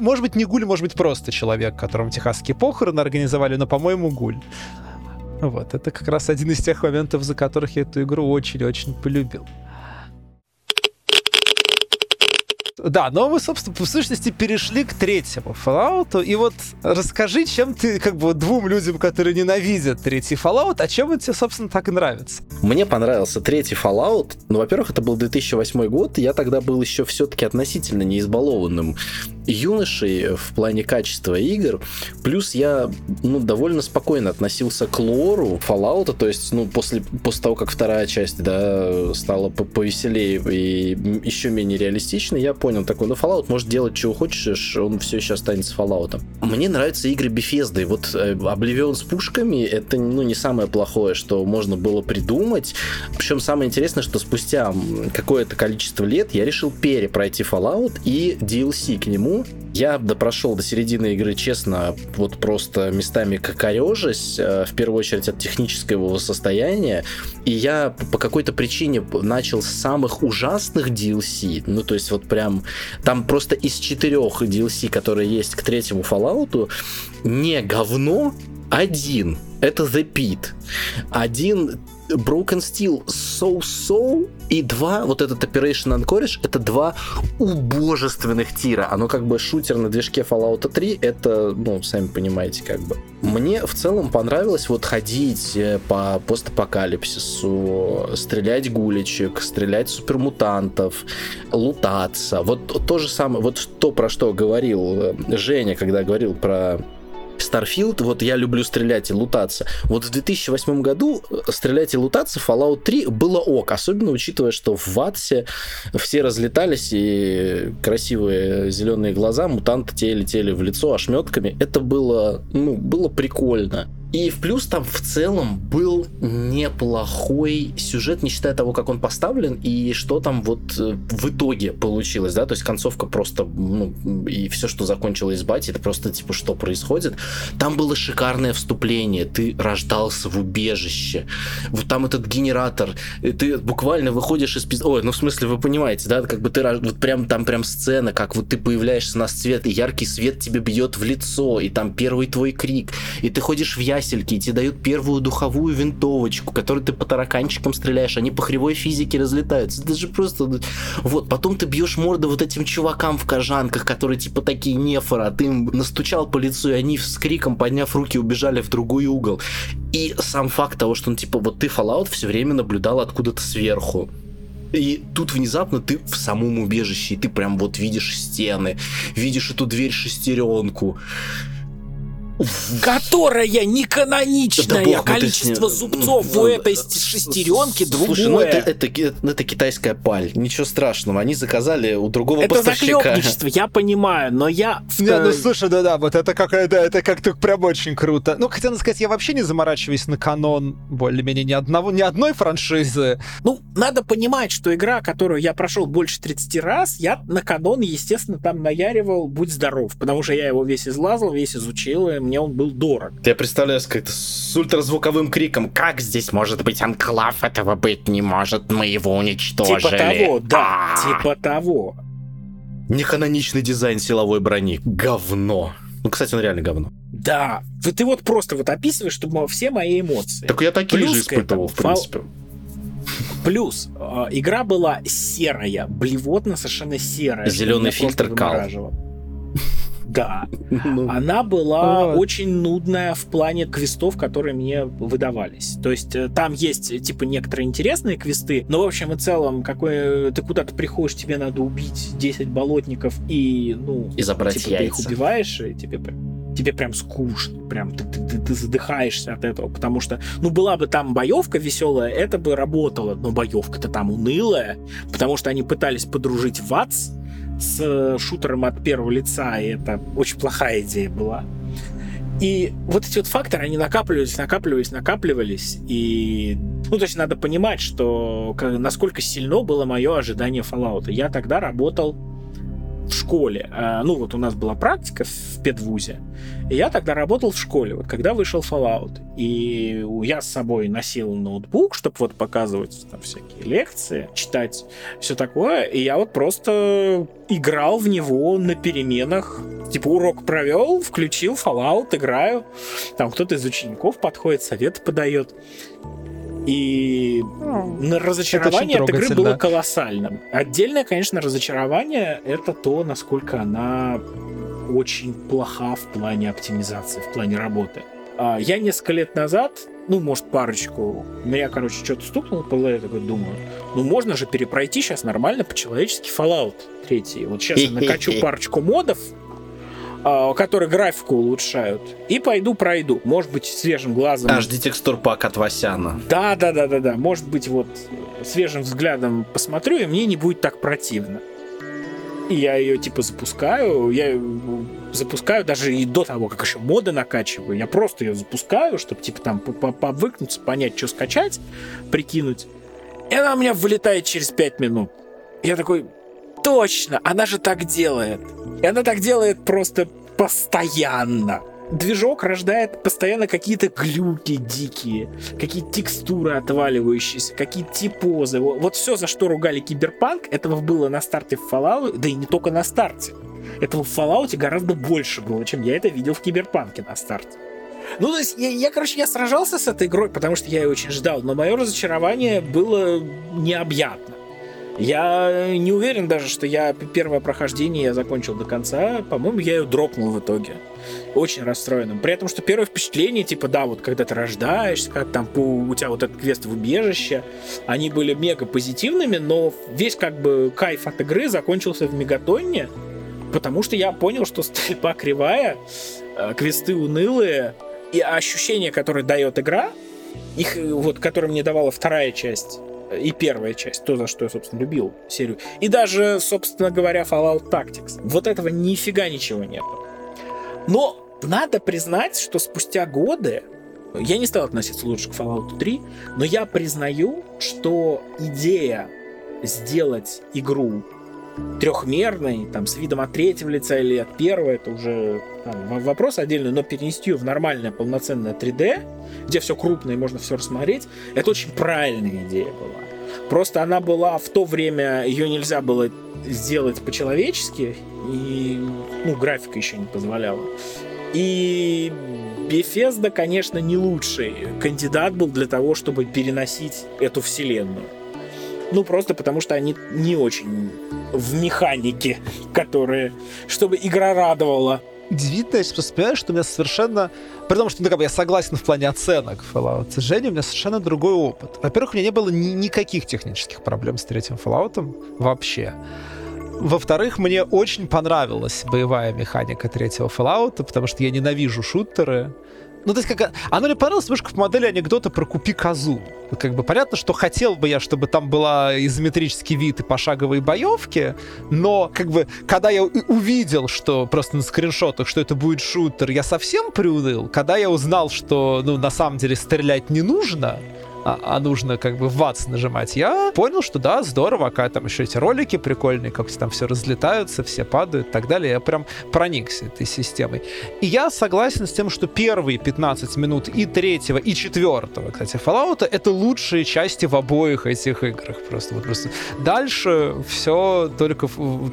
Может быть, не гуль, может быть, просто человек, которому техасские похороны организовали, но, по-моему, гуль. Вот, это как раз один из тех моментов, за которых я эту игру очень-очень полюбил. Да, но мы, собственно, в сущности перешли к третьему Fallout. И вот расскажи, чем ты, как бы, двум людям, которые ненавидят третий Fallout, а чем он тебе, собственно, так и нравится? Мне понравился третий Fallout. Ну, во-первых, это был 2008 год, и я тогда был еще все-таки относительно не избалованным юношей в плане качества игр. Плюс я ну, довольно спокойно относился к лору Fallout, то есть ну, после, после того, как вторая часть да, стала повеселее и еще менее реалистичной, я понял такой, ну Fallout может делать чего хочешь, он все еще останется Fallout. Мне нравятся игры Bethesda, вот э, Oblivion с пушками это ну, не самое плохое, что можно было придумать. Причем самое интересное, что спустя какое-то количество лет я решил перепройти Fallout и DLC к нему, я допрошел до середины игры, честно, вот просто местами кокорежась, э, в первую очередь от технического состояния, и я по какой-то причине начал с самых ужасных DLC, ну то есть вот прям, там просто из четырех DLC, которые есть к третьему Fallout, не говно, один, это The Pit. Один Broken Steel So-So и два, вот этот Operation Anchorage, это два убожественных тира. Оно как бы шутер на движке Fallout 3, это, ну, сами понимаете, как бы. Мне в целом понравилось вот ходить э, по постапокалипсису, стрелять гулечек, стрелять супермутантов, лутаться. Вот то же самое, вот то, про что говорил э, Женя, когда говорил про Starfield, вот я люблю стрелять и лутаться. Вот в 2008 году э, стрелять и лутаться Fallout 3 было ок, особенно учитывая, что в Ватсе все разлетались и красивые зеленые глаза мутанты те летели в лицо ошметками. Это было, ну, было прикольно. И в плюс там в целом был неплохой сюжет, не считая того, как он поставлен, и что там вот э, в итоге получилось, да, то есть концовка просто, ну, и все, что закончилось с Бати, это просто, типа, что происходит. Там было шикарное вступление, ты рождался в убежище, вот там этот генератор, ты буквально выходишь из... Ой, ну, в смысле, вы понимаете, да, как бы ты, вот прям, там прям сцена, как вот ты появляешься на свет, и яркий свет тебе бьет в лицо, и там первый твой крик, и ты ходишь в я ясельки, и тебе дают первую духовую винтовочку, которую ты по тараканчикам стреляешь, они по кривой физике разлетаются. Это же просто... Вот, потом ты бьешь морды вот этим чувакам в кожанках, которые типа такие нефора, а ты им настучал по лицу, и они с криком, подняв руки, убежали в другой угол. И сам факт того, что, ну, типа, вот ты Fallout все время наблюдал откуда-то сверху. И тут внезапно ты в самом убежище, и ты прям вот видишь стены, видишь эту дверь шестеренку, которая не каноничная. Да Количество не... зубцов у этой шестеренки другое. Слушай, ну это, это, это, это китайская паль. Ничего страшного. Они заказали у другого это поставщика. Это я понимаю, но я... Не, ну слушай, да-да, вот это как, да, это как-то прям очень круто. Ну, хотя, надо сказать, я вообще не заморачиваюсь на канон более-менее ни, одного, ни одной франшизы. Ну, надо понимать, что игра, которую я прошел больше 30 раз, я на канон, естественно, там наяривал «Будь здоров», потому что я его весь излазал, весь изучил, и мне он был дорог. Я представляю как-то с ультразвуковым криком, как здесь может быть анклав, этого быть не может, мы его уничтожили. Типа того, да, А-а-а. типа того. Неханоничный дизайн силовой брони. Говно. Ну, кстати, он реально говно. Да. Ты вот просто вот описываешь, чтобы все мои эмоции. Так я такие Плюс же испытывал, в принципе. Плюс э, игра была серая, блевотно совершенно серая. Зеленый фильтр кал. Да. Ну. Она была очень нудная в плане квестов, которые мне выдавались. То есть э, там есть, типа, некоторые интересные квесты, но, в общем и целом, какой ты куда-то приходишь, тебе надо убить 10 болотников и, ну... И забрать типа, яйца. ты их убиваешь, и тебе тебе прям скучно, прям ты, ты, ты, ты задыхаешься от этого, потому что, ну, была бы там боевка веселая, это бы работало, но боевка-то там унылая, потому что они пытались подружить ВАЦ, с шутером от первого лица, и это очень плохая идея была. И вот эти вот факторы, они накапливались, накапливались, накапливались. И, ну, то есть надо понимать, что насколько сильно было мое ожидание Fallout. Я тогда работал в школе. А, ну, вот у нас была практика в педвузе, и я тогда работал в школе, вот когда вышел Fallout. И я с собой носил ноутбук, чтобы вот показывать там всякие лекции, читать все такое, и я вот просто играл в него на переменах. Типа урок провел, включил Fallout, играю. Там кто-то из учеников подходит, совет подает. И на разочарование Это от игры было колоссальным. Отдельное, конечно, разочарование это то, насколько она очень плоха в плане оптимизации, в плане работы. А, Я несколько лет назад, ну, может, парочку, меня, короче, что-то стукнуло по я такой думаю, ну, можно же перепройти сейчас нормально по-человечески Fallout 3. Вот сейчас я накачу парочку модов, которые графику улучшают, и пойду пройду. Может быть, свежим глазом. HD текстур пак от Васяна. Да, да, да, да, да. Может быть, вот свежим взглядом посмотрю, и мне не будет так противно. И я ее типа запускаю, я её запускаю даже и до того, как еще моды накачиваю. Я просто ее запускаю, чтобы типа там по- по- повыкнуться, понять, что скачать, прикинуть. И она у меня вылетает через 5 минут. Я такой, точно, она же так делает. И она так делает просто постоянно. Движок рождает постоянно какие-то глюки дикие, какие-то текстуры отваливающиеся, какие-то типозы. Вот, вот все, за что ругали Киберпанк, этого было на старте в Fallout, да и не только на старте. Этого в Fallout гораздо больше было, чем я это видел в Киберпанке на старте. Ну, то есть, я, я, короче, я сражался с этой игрой, потому что я ее очень ждал, но мое разочарование было необъятно. Я не уверен даже, что я первое прохождение я закончил до конца. По-моему, я ее дропнул в итоге. Очень расстроенным. При этом, что первое впечатление, типа, да, вот когда ты рождаешься, как там у тебя вот этот квест в убежище, они были мега позитивными, но весь как бы кайф от игры закончился в мегатонне, потому что я понял, что стрельба кривая, э, квесты унылые, и ощущения, которые дает игра, их, э, вот, которые мне давала вторая часть, и первая часть, то, за что я, собственно, любил серию. И даже, собственно говоря, Fallout Tactics. Вот этого нифига ничего нет. Но надо признать, что спустя годы я не стал относиться лучше к Fallout 3, но я признаю, что идея сделать игру трехмерной, там, с видом от третьего лица или от первого, это уже там, вопрос отдельный, но перенести ее в нормальное полноценное 3D, где все крупное и можно все рассмотреть, это очень правильная идея была. Просто она была в то время, ее нельзя было сделать по-человечески, и ну, графика еще не позволяла. И Bethesda, конечно, не лучший кандидат был для того, чтобы переносить эту вселенную. Ну, просто потому что они не очень в механике, которые... Чтобы игра радовала. Удивительно, я понимаю, что у меня совершенно... При том, что ну, как бы я согласен в плане оценок Fallout. Сожалению, у меня совершенно другой опыт. Во-первых, у меня не было ни- никаких технических проблем с третьим Fallout вообще. Во-вторых, мне очень понравилась боевая механика третьего Fallout, потому что я ненавижу шутеры. Ну, то есть, как... Оно мне понравилось немножко в модели анекдота про «Купи козу». Как бы понятно, что хотел бы я, чтобы там была изометрический вид и пошаговые боевки, но как бы, когда я увидел, что просто на скриншотах, что это будет шутер, я совсем приуныл. Когда я узнал, что, ну, на самом деле стрелять не нужно, а, а нужно как бы ватс нажимать, я понял, что да, здорово, когда там еще эти ролики прикольные, как там все разлетаются, все падают и так далее. Я прям проникся этой системой. И я согласен с тем, что первые 15 минут и третьего, и четвертого, кстати, Fallout это лучшие части в обоих этих играх. Просто вот просто дальше все только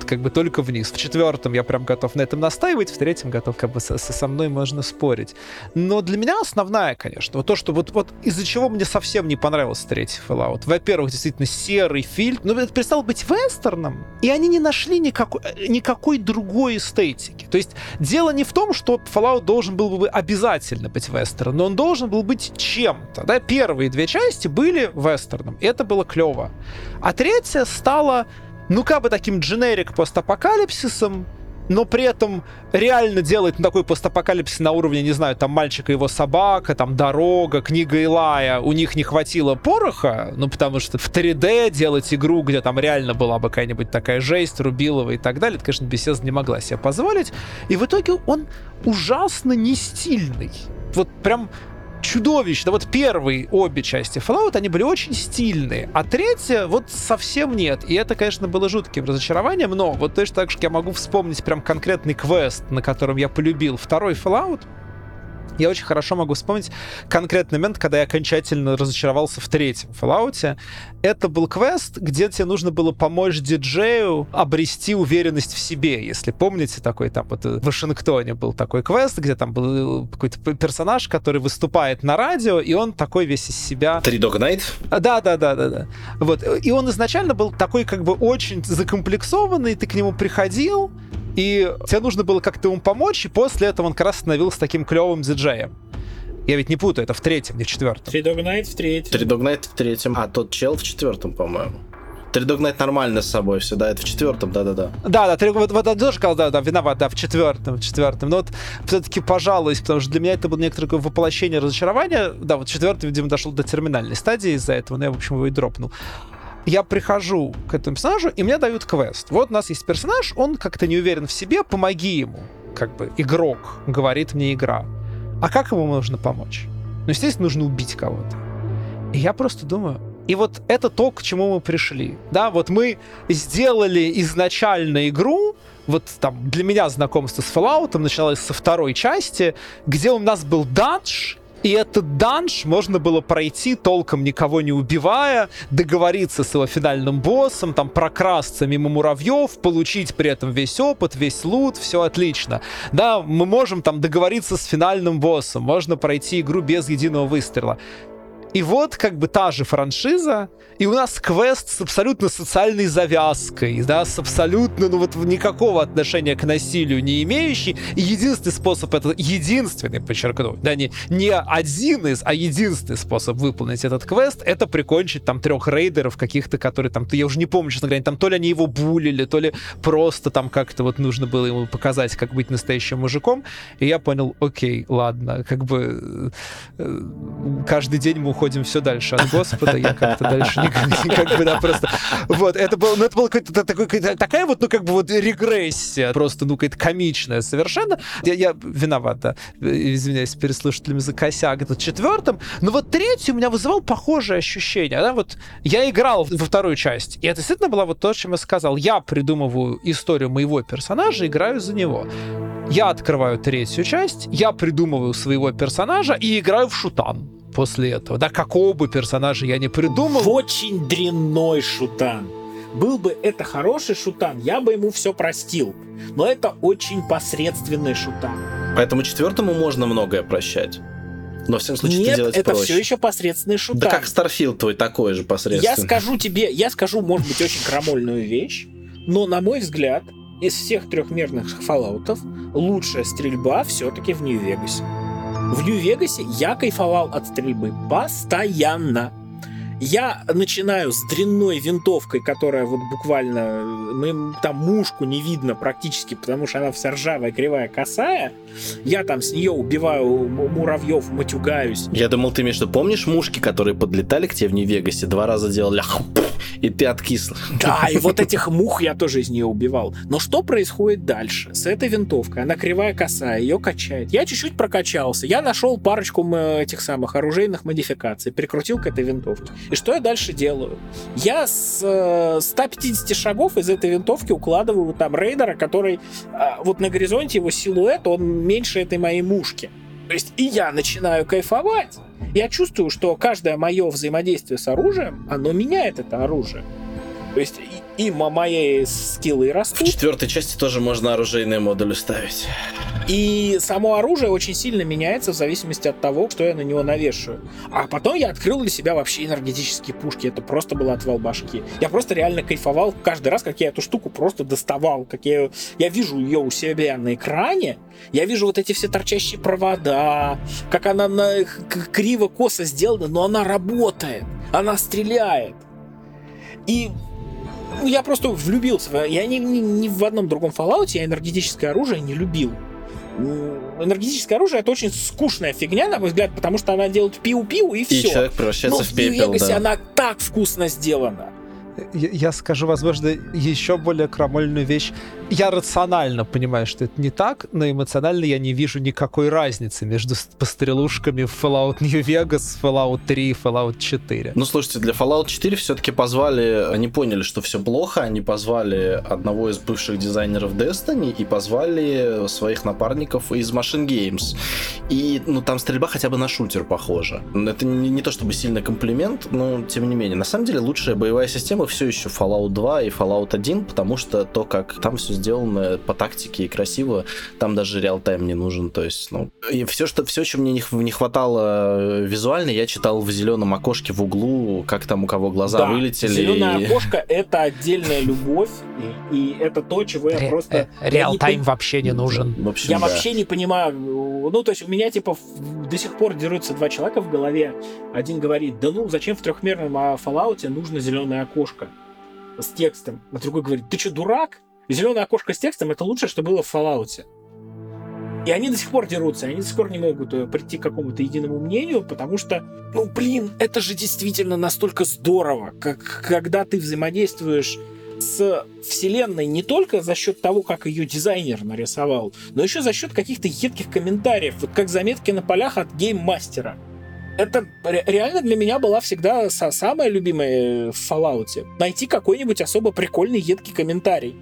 как бы только вниз. В четвертом я прям готов на этом настаивать, в третьем готов как бы со- со мной можно спорить. Но для меня основная, конечно, вот то, что вот, вот из-за чего мне совсем не понравился третий Fallout. Во-первых, действительно серый фильм, но это перестал быть вестерном, и они не нашли никакой, э, никакой другой эстетики. То есть дело не в том, что Fallout должен был бы обязательно быть вестерном, но он должен был быть чем-то. Да? Первые две части были вестерном, это было клево. А третья стала, ну, как бы таким дженерик постапокалипсисом, но при этом реально делать ну, такой постапокалипсис на уровне, не знаю, там мальчика и его собака, там дорога, книга Илая, у них не хватило пороха, ну потому что в 3D делать игру, где там реально была бы какая-нибудь такая жесть, Рубилова и так далее, это, конечно, Bethesda не могла себе позволить. И в итоге он ужасно не стильный. Вот прям чудовищно. Вот первые обе части Fallout, они были очень стильные, а третья вот совсем нет. И это, конечно, было жутким разочарованием, но вот точно так же я могу вспомнить прям конкретный квест, на котором я полюбил второй Fallout. Я очень хорошо могу вспомнить конкретный момент, когда я окончательно разочаровался в третьем Fallout. Это был квест, где тебе нужно было помочь диджею обрести уверенность в себе. Если помните, такой там вот в Вашингтоне был такой квест, где там был какой-то персонаж, который выступает на радио, и он такой весь из себя... Три Dog Night? Да, да, да, да, да. Вот. И он изначально был такой как бы очень закомплексованный, ты к нему приходил, и тебе нужно было как-то ему помочь, и после этого он как раз становился таким клевым диджеем. Я ведь не путаю, это в третьем, не в четвертом. Три Dog Night в третьем. Три Dog Night в третьем, а тот чел в четвертом, по-моему. Три Dog Night нормально с собой все, да, это в четвертом, да-да-да. Да, да, три, вот, вот он тоже сказал, да, да, виноват, да, в четвертом, в четвертом. Но вот все-таки пожалуюсь, потому что для меня это было некоторое такое воплощение разочарования. Да, вот четвертый, видимо, дошел до терминальной стадии из-за этого, но я, в общем, его и дропнул я прихожу к этому персонажу, и мне дают квест. Вот у нас есть персонаж, он как-то не уверен в себе, помоги ему. Как бы игрок, говорит мне игра. А как ему нужно помочь? Ну, естественно, нужно убить кого-то. И я просто думаю, и вот это то, к чему мы пришли. Да, вот мы сделали изначально игру, вот там для меня знакомство с Fallout началось со второй части, где у нас был дадж, и этот данж можно было пройти, толком никого не убивая, договориться с его финальным боссом, там прокрасться мимо муравьев, получить при этом весь опыт, весь лут, все отлично. Да, мы можем там договориться с финальным боссом, можно пройти игру без единого выстрела. И вот как бы та же франшиза, и у нас квест с абсолютно социальной завязкой, да, с абсолютно, ну вот никакого отношения к насилию не имеющий. И единственный способ, это единственный, подчеркну, да, не, не один из, а единственный способ выполнить этот квест, это прикончить там трех рейдеров каких-то, которые там, я уже не помню, честно говоря, там то ли они его булили, то ли просто там как-то вот нужно было ему показать, как быть настоящим мужиком. И я понял, окей, ладно, как бы э, каждый день мы уходим все дальше от Господа, я как-то дальше не как бы, да, просто... Вот, это было, ну, это была какая-то такой, такая вот, ну, как бы вот регрессия, просто, ну, какая-то комичная совершенно. Я, я виноват, да, извиняюсь, перед слушателями за косяк, это четвертым, но вот третий у меня вызывал похожее ощущение, да, вот я играл во вторую часть, и это действительно было вот то, чем я сказал. Я придумываю историю моего персонажа, играю за него. Я открываю третью часть, я придумываю своего персонажа и играю в шутан после этого. Да, какого бы персонажа я не придумал. Очень дрянной шутан. Был бы это хороший шутан, я бы ему все простил. Но это очень посредственный шутан. Поэтому четвертому можно многое прощать. Но в всяком случае Нет, делать это проще. все еще посредственный шутан. Да как Starfield твой такой же посредственный. Я скажу тебе, я скажу, может быть, очень крамольную вещь, но, на мой взгляд, из всех трехмерных фоллаутов лучшая стрельба все-таки в Нью-Вегасе. В Нью-Вегасе я кайфовал от стрельбы постоянно. Я начинаю с дрянной винтовкой, которая вот буквально... Мы, там мушку не видно практически, потому что она вся ржавая, кривая, косая. Я там с нее убиваю муравьев, матюгаюсь. Я думал, ты виду, помнишь мушки, которые подлетали к тебе в Нью-Вегасе, два раза делали и ты откисл. Да, и вот этих мух я тоже из нее убивал. Но что происходит дальше? С этой винтовкой, она кривая косая, ее качает. Я чуть-чуть прокачался. Я нашел парочку этих самых оружейных модификаций, прикрутил к этой винтовке. И что я дальше делаю? Я с э, 150 шагов из этой винтовки укладываю там рейдера, который э, вот на горизонте его силуэт, он меньше этой моей мушки. То есть и я начинаю кайфовать. Я чувствую, что каждое мое взаимодействие с оружием, оно меняет это оружие. То есть и, мои скиллы растут. В четвертой части тоже можно оружейные модули ставить. И само оружие очень сильно меняется в зависимости от того, что я на него навешиваю. А потом я открыл для себя вообще энергетические пушки. Это просто было отвал башки. Я просто реально кайфовал каждый раз, как я эту штуку просто доставал. Как я, я вижу ее у себя на экране. Я вижу вот эти все торчащие провода. Как она на, криво-косо сделана, но она работает. Она стреляет. И я просто влюбился. Я ни, ни, ни в одном другом Fallout я энергетическое оружие не любил. Энергетическое оружие это очень скучная фигня, на мой взгляд, потому что она делает пиу-пиу и, и все. И человек превращается Но в пепел, в да. она так вкусно сделана. Я, я скажу, возможно, еще более крамольную вещь. Я рационально понимаю, что это не так, но эмоционально я не вижу никакой разницы между пострелушками в Fallout New Vegas, Fallout 3 и Fallout 4. Ну, слушайте, для Fallout 4 все-таки позвали, они поняли, что все плохо, они позвали одного из бывших дизайнеров Destiny и позвали своих напарников из Machine Games. И, ну, там стрельба хотя бы на шутер похожа. Это не, не то чтобы сильный комплимент, но тем не менее. На самом деле, лучшая боевая система все еще Fallout 2 и Fallout 1, потому что то, как там все сделано по тактике и красиво, там даже реал-тайм не нужен. То есть, ну, и все, что, все, чем мне не, не хватало э, визуально, я читал в зеленом окошке в углу, как там у кого глаза Да, вылетели. Зеленое и- окошко это отдельная любовь, и, и это то, чего я Ре- просто. э, не Реал-тайм пон- вообще не нужен. В общем, Я да. вообще не понимаю. Ну, то есть у меня, типа, до сих пор дерутся два человека в голове. Один говорит, да ну, зачем в трехмерном а, Fallout нужно зеленое окошко с текстом? А другой говорит, ты что, дурак? Зеленое окошко с текстом это лучшее, что было в Fallout. И они до сих пор дерутся, они до сих пор не могут э, прийти к какому-то единому мнению, потому что, ну, блин, это же действительно настолько здорово, как когда ты взаимодействуешь с вселенной не только за счет того, как ее дизайнер нарисовал, но еще за счет каких-то едких комментариев, вот как заметки на полях от гейммастера. Это ре- реально для меня была всегда са- самая любимая в Fallout. Найти какой-нибудь особо прикольный едкий комментарий.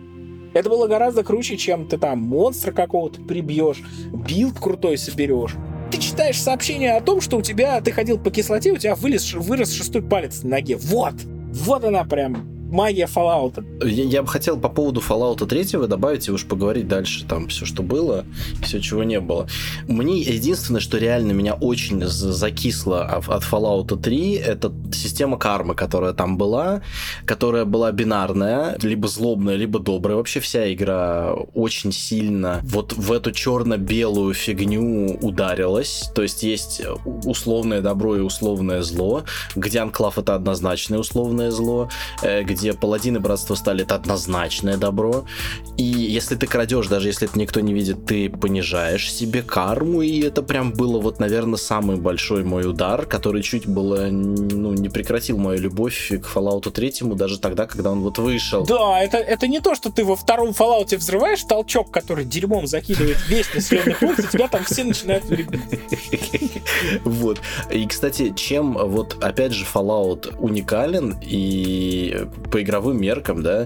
Это было гораздо круче, чем ты там монстра какого-то прибьешь, build крутой соберешь. Ты читаешь сообщение о том, что у тебя, ты ходил по кислоте, у тебя вылез, вырос шестой палец на ноге. Вот! Вот она прям магия Fallout. Я, я бы хотел по поводу Fallout 3 добавить и уж поговорить дальше, там все, что было, все, чего не было. Мне единственное, что реально меня очень закисло от Fallout 3, это система кармы, которая там была, которая была бинарная, либо злобная, либо добрая. Вообще вся игра очень сильно вот в эту черно-белую фигню ударилась. То есть есть условное добро и условное зло, где Анклав это однозначное условное зло, э, где паладины братства стали это однозначное добро. И если ты крадешь, даже если это никто не видит, ты понижаешь себе карму, и это прям было вот, наверное, самый большой мой удар, который чуть было, ну, не прекратил мою любовь к Fallout 3, даже тогда, когда он вот вышел. Да, это, это не то, что ты во втором Fallout взрываешь толчок, который дерьмом закидывает весь населенный пункт, и тебя там все начинают. Вот. И, кстати, чем вот, опять же, Fallout уникален и по игровым меркам, да,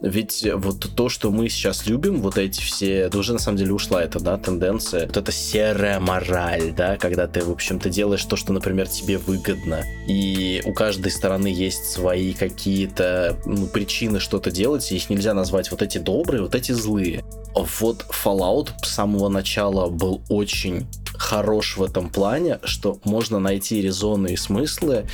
ведь вот то, что мы сейчас любим, вот эти все, да уже на самом деле ушла эта, да, тенденция, вот эта серая мораль, да, когда ты, в общем-то, делаешь то, что, например, тебе выгодно, и у каждой стороны есть свои какие-то ну, причины что-то делать, и их нельзя назвать вот эти добрые, вот эти злые. Вот Fallout с самого начала был очень хорош в этом плане, что можно найти резоны и смыслы,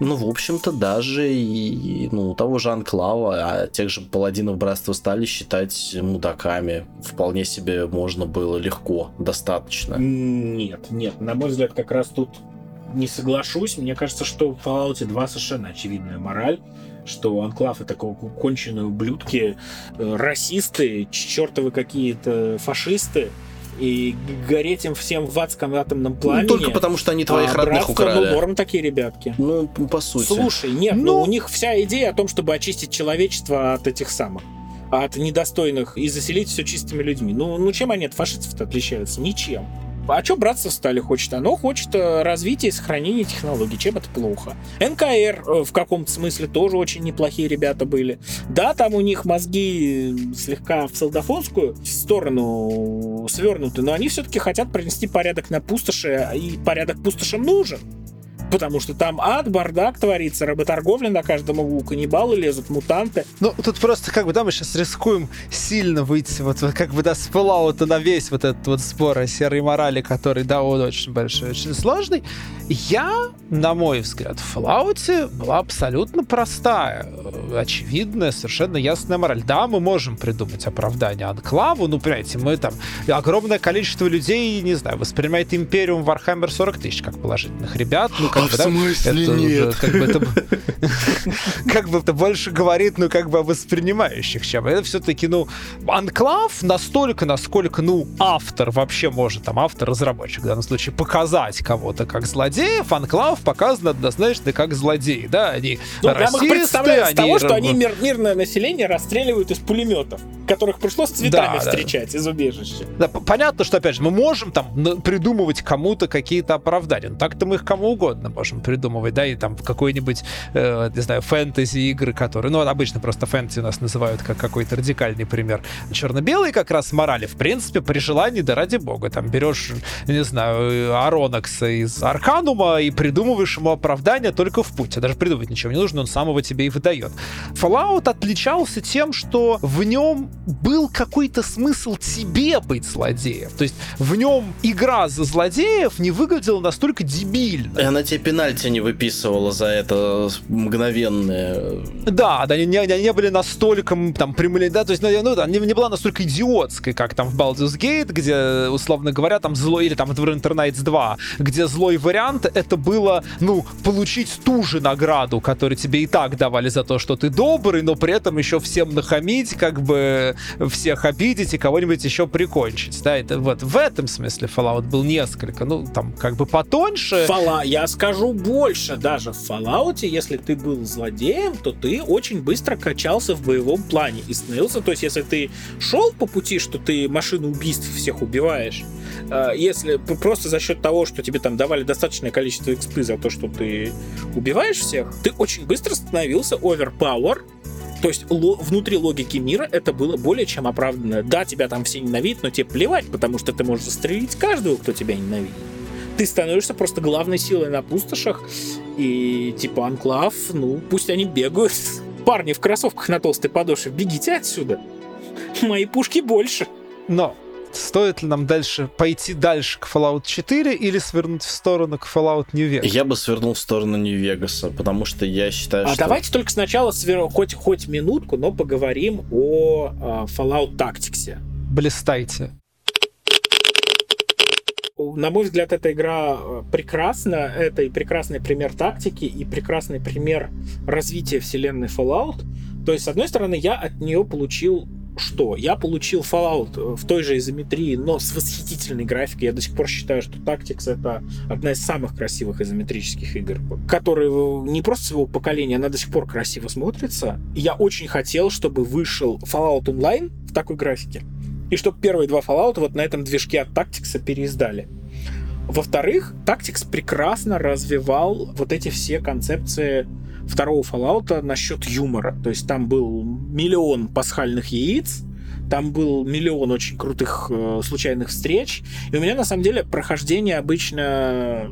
ну, в общем-то, даже и ну, у того же Анклава, а тех же паладинов братства стали считать мудаками. Вполне себе можно было легко, достаточно. Нет, нет, на мой взгляд, как раз тут не соглашусь. Мне кажется, что в Fallout 2 совершенно очевидная мораль, что Анклав это ко- конченые ублюдки, э, расисты, чертовы какие-то фашисты, и гореть им всем в адском атомном пламени. Ну, только потому, что они твоих а родных братство, ну, украли. норм такие ребятки. Ну, по сути. Слушай, нет, ну, Ну- у них вся идея о том, чтобы очистить человечество от этих самых от недостойных и заселить все чистыми людьми. Ну, ну чем они от фашистов-то отличаются? Ничем. А что братство стали хочет? Оно хочет э, развития и сохранения технологий. Чем это плохо? НКР э, в каком-то смысле тоже очень неплохие ребята были. Да, там у них мозги э, слегка в солдафонскую сторону свернуты, но они все-таки хотят принести порядок на пустоши, и порядок пустошам нужен. Потому что там ад, бардак творится, работорговля на каждом углу, каннибалы лезут, мутанты. Ну, тут просто как бы, да, мы сейчас рискуем сильно выйти вот, как бы, да, с Fallout на весь вот этот вот спор о серой морали, который, да, он очень большой, очень сложный. Я, на мой взгляд, в Fallout была абсолютно простая, э, очевидная, совершенно ясная мораль. Да, мы можем придумать оправдание Анклаву, ну, понимаете, мы там, огромное количество людей, не знаю, воспринимает Империум Warhammer 40 тысяч как положительных ребят, ну, как А в да, смысле это уже нет? как бы это как бы это больше говорит, ну, как бы о воспринимающих, чем это все-таки, ну, анклав настолько, насколько, ну, автор вообще может, там, автор-разработчик в данном случае, показать кого-то как злодеев, анклав показан однозначно как злодеи, да, они Ну, их расисты, с того, что они мир- мирное население расстреливают из пулеметов. которых пришлось цветами Да, да. встречать из убежища. Да, понятно, что, опять же, мы можем там придумывать кому-то какие-то оправдания. Но так-то мы их кому угодно можем придумывать, да, и там какой-нибудь, э, не знаю, фэнтези-игры, которые... Ну, обычно просто фэнтези у нас называют как какой-то радикальный пример. Черно-белые как раз морали, в принципе, при желании, да ради бога. Там берешь, не знаю, Аронакса из Арканума и придумываешь ему оправдание только в путь. А даже придумывать ничего не нужно, он сам его тебе и выдает. Fallout отличался тем, что в нем был какой-то смысл тебе быть злодеем. То есть в нем игра за злодеев не выглядела настолько дебильно. И она тебе пенальти не выписывала за это мгновенное. Да, да, они не, они не были настолько там прямые, да, то есть, ну, ну, да, не, не была настолько идиотской, как там в Baldur's Gate, где, условно говоря, там злой, или там в Neverwinter Nights 2, где злой вариант это было, ну, получить ту же награду, которую тебе и так давали за то, что ты добрый, но при этом еще всем нахамить, как бы всех обидеть и кого-нибудь еще прикончить, да, это вот в этом смысле Fallout был несколько, ну, там, как бы потоньше. Фала... Я скажу больше, даже в Fallout, если ты был злодеем, то ты очень быстро качался в боевом плане и становился, то есть если ты шел по пути, что ты машину убийств всех убиваешь, э, если просто за счет того, что тебе там давали достаточное количество экспы за то, что ты убиваешь всех, ты очень быстро становился overpower, то есть ло- внутри логики мира это было более чем оправданно. Да, тебя там все ненавидят, но тебе плевать, потому что ты можешь застрелить каждого, кто тебя ненавидит. Ты становишься просто главной силой на пустошах, и типа анклав, ну, пусть они бегают. Парни в кроссовках на толстой подошве, бегите отсюда. Мои пушки больше. Но стоит ли нам дальше пойти дальше к Fallout 4 или свернуть в сторону к Fallout New Vegas? Я бы свернул в сторону Нью-Вегаса, потому что я считаю, А что... давайте только сначала свер- хоть, хоть минутку, но поговорим о а, Fallout Tactics. Блистайте. На мой взгляд, эта игра э, прекрасна. Это и прекрасный пример тактики, и прекрасный пример развития вселенной Fallout. То есть, с одной стороны, я от нее получил что? Я получил Fallout в той же изометрии, но с восхитительной графикой. Я до сих пор считаю, что Tactics это одна из самых красивых изометрических игр, которые не просто своего поколения, она до сих пор красиво смотрится. Я очень хотел, чтобы вышел Fallout Online в такой графике. И чтобы первые два Fallout вот на этом движке от Tactics переиздали. Во-вторых, Tactics прекрасно развивал вот эти все концепции второго Fallout насчет юмора. То есть там был миллион пасхальных яиц, там был миллион очень крутых э, случайных встреч. И у меня на самом деле прохождение обычно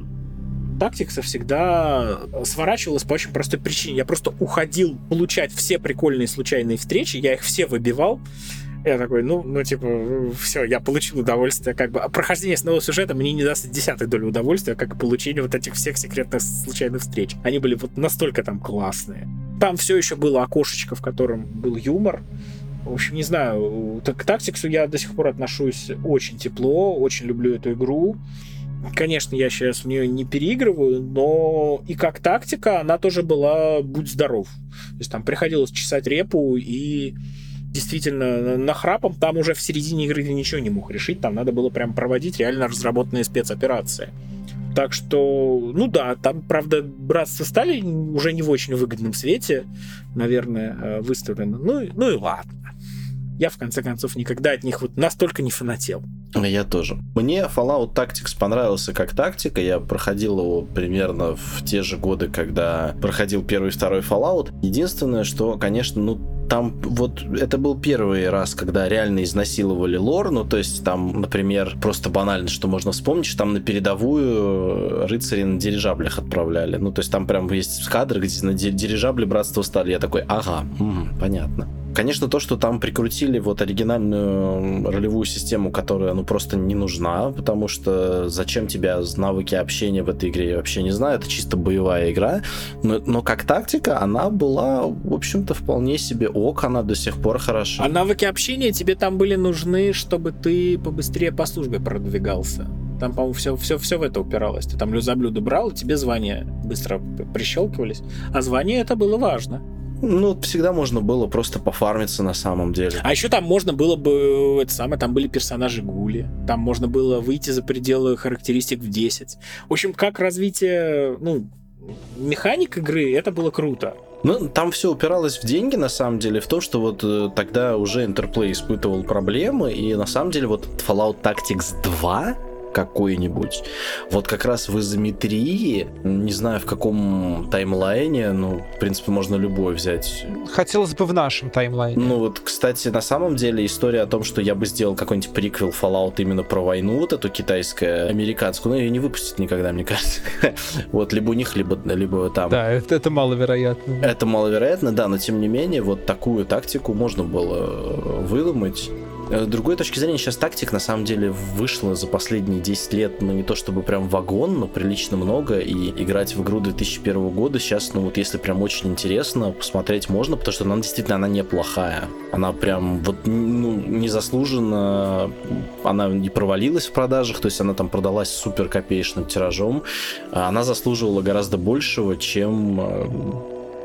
тактикса всегда сворачивалось по очень простой причине. Я просто уходил получать все прикольные случайные встречи, я их все выбивал. Я такой, ну, ну, типа, все, я получил удовольствие, как бы. А прохождение с нового сюжета мне не даст десятой доли удовольствия, как и получение вот этих всех секретных случайных встреч. Они были вот настолько там классные. Там все еще было окошечко, в котором был юмор. В общем, не знаю, к Тактиксу я до сих пор отношусь очень тепло, очень люблю эту игру. Конечно, я сейчас в нее не переигрываю, но и как тактика она тоже была будь здоров. То есть там приходилось чесать репу и действительно нахрапом там уже в середине игры ты ничего не мог решить, там надо было прям проводить реально разработанные спецоперации. Так что, ну да, там, правда, братство стали уже не в очень выгодном свете, наверное, э, выставлено. Ну, ну и ладно. Я, в конце концов, никогда от них вот настолько не фанател. Я тоже. Мне Fallout Tactics понравился как тактика. Я проходил его примерно в те же годы, когда проходил первый и второй Fallout. Единственное, что, конечно, ну там вот это был первый раз, когда реально изнасиловали лор, ну то есть там, например, просто банально, что можно вспомнить, что там на передовую рыцари на дирижаблях отправляли. Ну то есть там прям есть кадры, где на ди- дирижабле братство стали. Я такой, ага, м, понятно. Конечно, то, что там прикрутили вот оригинальную ролевую систему, которая, ну, просто не нужна, потому что зачем тебя навыки общения в этой игре, я вообще не знаю, это чисто боевая игра, но, но как тактика она была, в общем-то, вполне себе ок, она до сих пор хороша. А навыки общения тебе там были нужны, чтобы ты побыстрее по службе продвигался. Там, по-моему, все, все, все в это упиралось. Ты там за блюдо брал, тебе звания быстро прищелкивались. А звание это было важно. Ну, всегда можно было просто пофармиться на самом деле. А еще там можно было бы, это самое, там были персонажи Гули, там можно было выйти за пределы характеристик в 10. В общем, как развитие, ну, механик игры, это было круто. Ну, там все упиралось в деньги, на самом деле, в том, что вот э, тогда уже Interplay испытывал проблемы, и на самом деле вот Fallout Tactics 2 какой-нибудь. Вот как раз в изометрии, не знаю в каком таймлайне, ну, в принципе, можно любой взять. Хотелось бы в нашем таймлайне. Ну вот, кстати, на самом деле история о том, что я бы сделал какой-нибудь приквел Fallout именно про войну, вот эту китайскую, американскую, но ее не выпустят никогда, мне кажется. Вот, либо у них, либо, либо там. Да, это, это маловероятно. Это маловероятно, да, но тем не менее, вот такую тактику можно было э, выдумать. С другой точки зрения, сейчас тактик на самом деле вышла за последние 10 лет, ну не то чтобы прям вагон, но прилично много, и играть в игру 2001 года сейчас, ну вот если прям очень интересно, посмотреть можно, потому что она действительно, она неплохая. Она прям вот ну, незаслуженно, она не провалилась в продажах, то есть она там продалась супер копеечным тиражом, она заслуживала гораздо большего, чем э,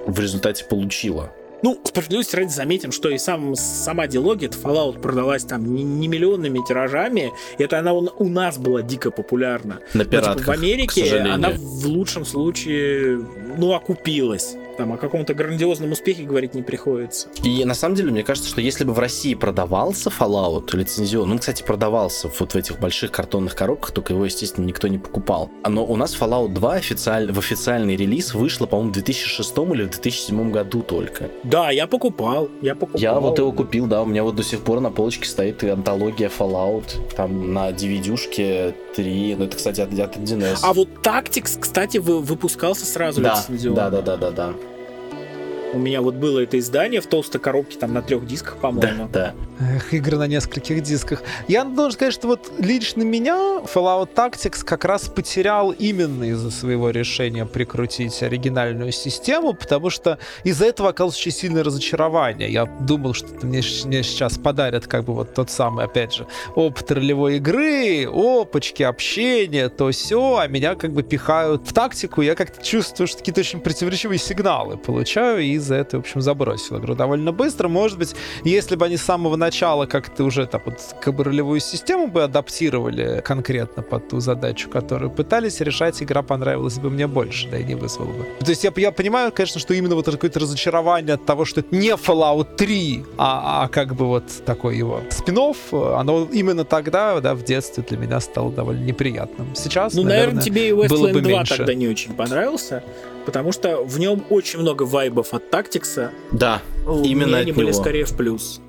в результате получила. Ну, справедливости ради заметим, что и сам, сама дилогия Fallout продалась там не, не миллионными тиражами. Это она у, у нас была дико популярна. На пиратках, Но, типа, в Америке она в лучшем случае, ну, окупилась. Там о каком-то грандиозном успехе говорить не приходится. И на самом деле, мне кажется, что если бы в России продавался Fallout лицензион, ну, кстати, продавался вот в этих больших картонных коробках, только его, естественно, никто не покупал. Но у нас Fallout 2 официаль... в официальный релиз вышло, по-моему, в 2006 или в 2007 году только. Да, я покупал, я покупал. Я вот его купил, да, у меня вот до сих пор на полочке стоит антология Fallout, там на DVD-дюшке 3, ну это, кстати, от, от 1С. А вот Tactics, кстати, выпускался сразу да, Да, да, да, да, да. У меня вот было это издание в толстой коробке, там на трех дисках, по-моему. Да, да. Эх, игры на нескольких дисках. Я должен сказать, что вот лично меня Fallout Tactics как раз потерял именно из-за своего решения прикрутить оригинальную систему, потому что из-за этого оказалось очень сильное разочарование. Я думал, что мне, мне сейчас подарят как бы вот тот самый, опять же, опыт ролевой игры, опачки, общения, то все, а меня как бы пихают в тактику. Я как-то чувствую, что какие-то очень противоречивые сигналы получаю из за это, в общем, забросил игру довольно быстро. Может быть, если бы они с самого начала как-то уже так вот как бы ролевую систему бы адаптировали конкретно под ту задачу, которую пытались решать, игра понравилась бы мне больше, да и не вызвала бы. То есть я, я понимаю, конечно, что именно вот какое-то разочарование от того, что это не Fallout 3, а, а как бы вот такой его спин оно именно тогда, да, в детстве для меня стало довольно неприятным. Сейчас, Ну, наверное, наверное тебе и Westland 2 меньше. тогда не очень понравился потому что в нем очень много вайбов от Тактикса. Да, именно от они были него. скорее в плюс.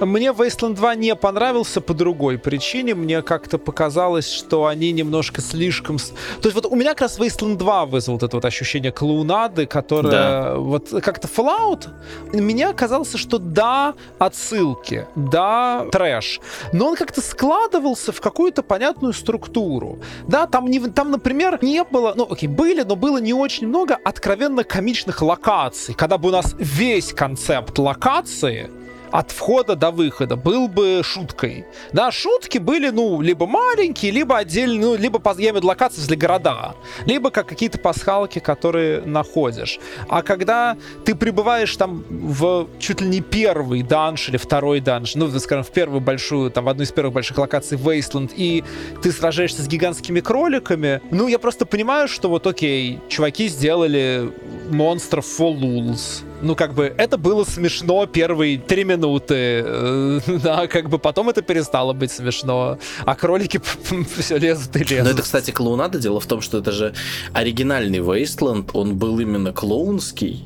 Мне Wasteland 2 не понравился по другой причине. Мне как-то показалось, что они немножко слишком... То есть вот у меня как раз Wasteland 2 вызвал вот это вот ощущение клоунады, которое... Да. Вот как-то Fallout... Мне казалось, что да, отсылки, да, трэш. Но он как-то складывался в какую-то понятную структуру. Да, там, не, там, например, не было... Ну, окей, были, но было не очень много откровенно комичных локаций. Когда бы у нас весь концепт локации от входа до выхода был бы шуткой. Да, шутки были, ну, либо маленькие, либо отдельные, ну, либо, я имею в виду локации для города, либо как какие-то пасхалки, которые находишь. А когда ты прибываешь там в чуть ли не первый данж или второй данж, ну, скажем, в первую большую, там, в одну из первых больших локаций Wasteland, и ты сражаешься с гигантскими кроликами, ну, я просто понимаю, что вот, окей, чуваки сделали монстров for lulz. Ну, как бы, это было смешно первые три минуты, э, да, как бы потом это перестало быть смешно, а кролики все лезут и лезут. Но это, кстати, клоунада. Дело в том, что это же оригинальный Wasteland, он был именно клоунский.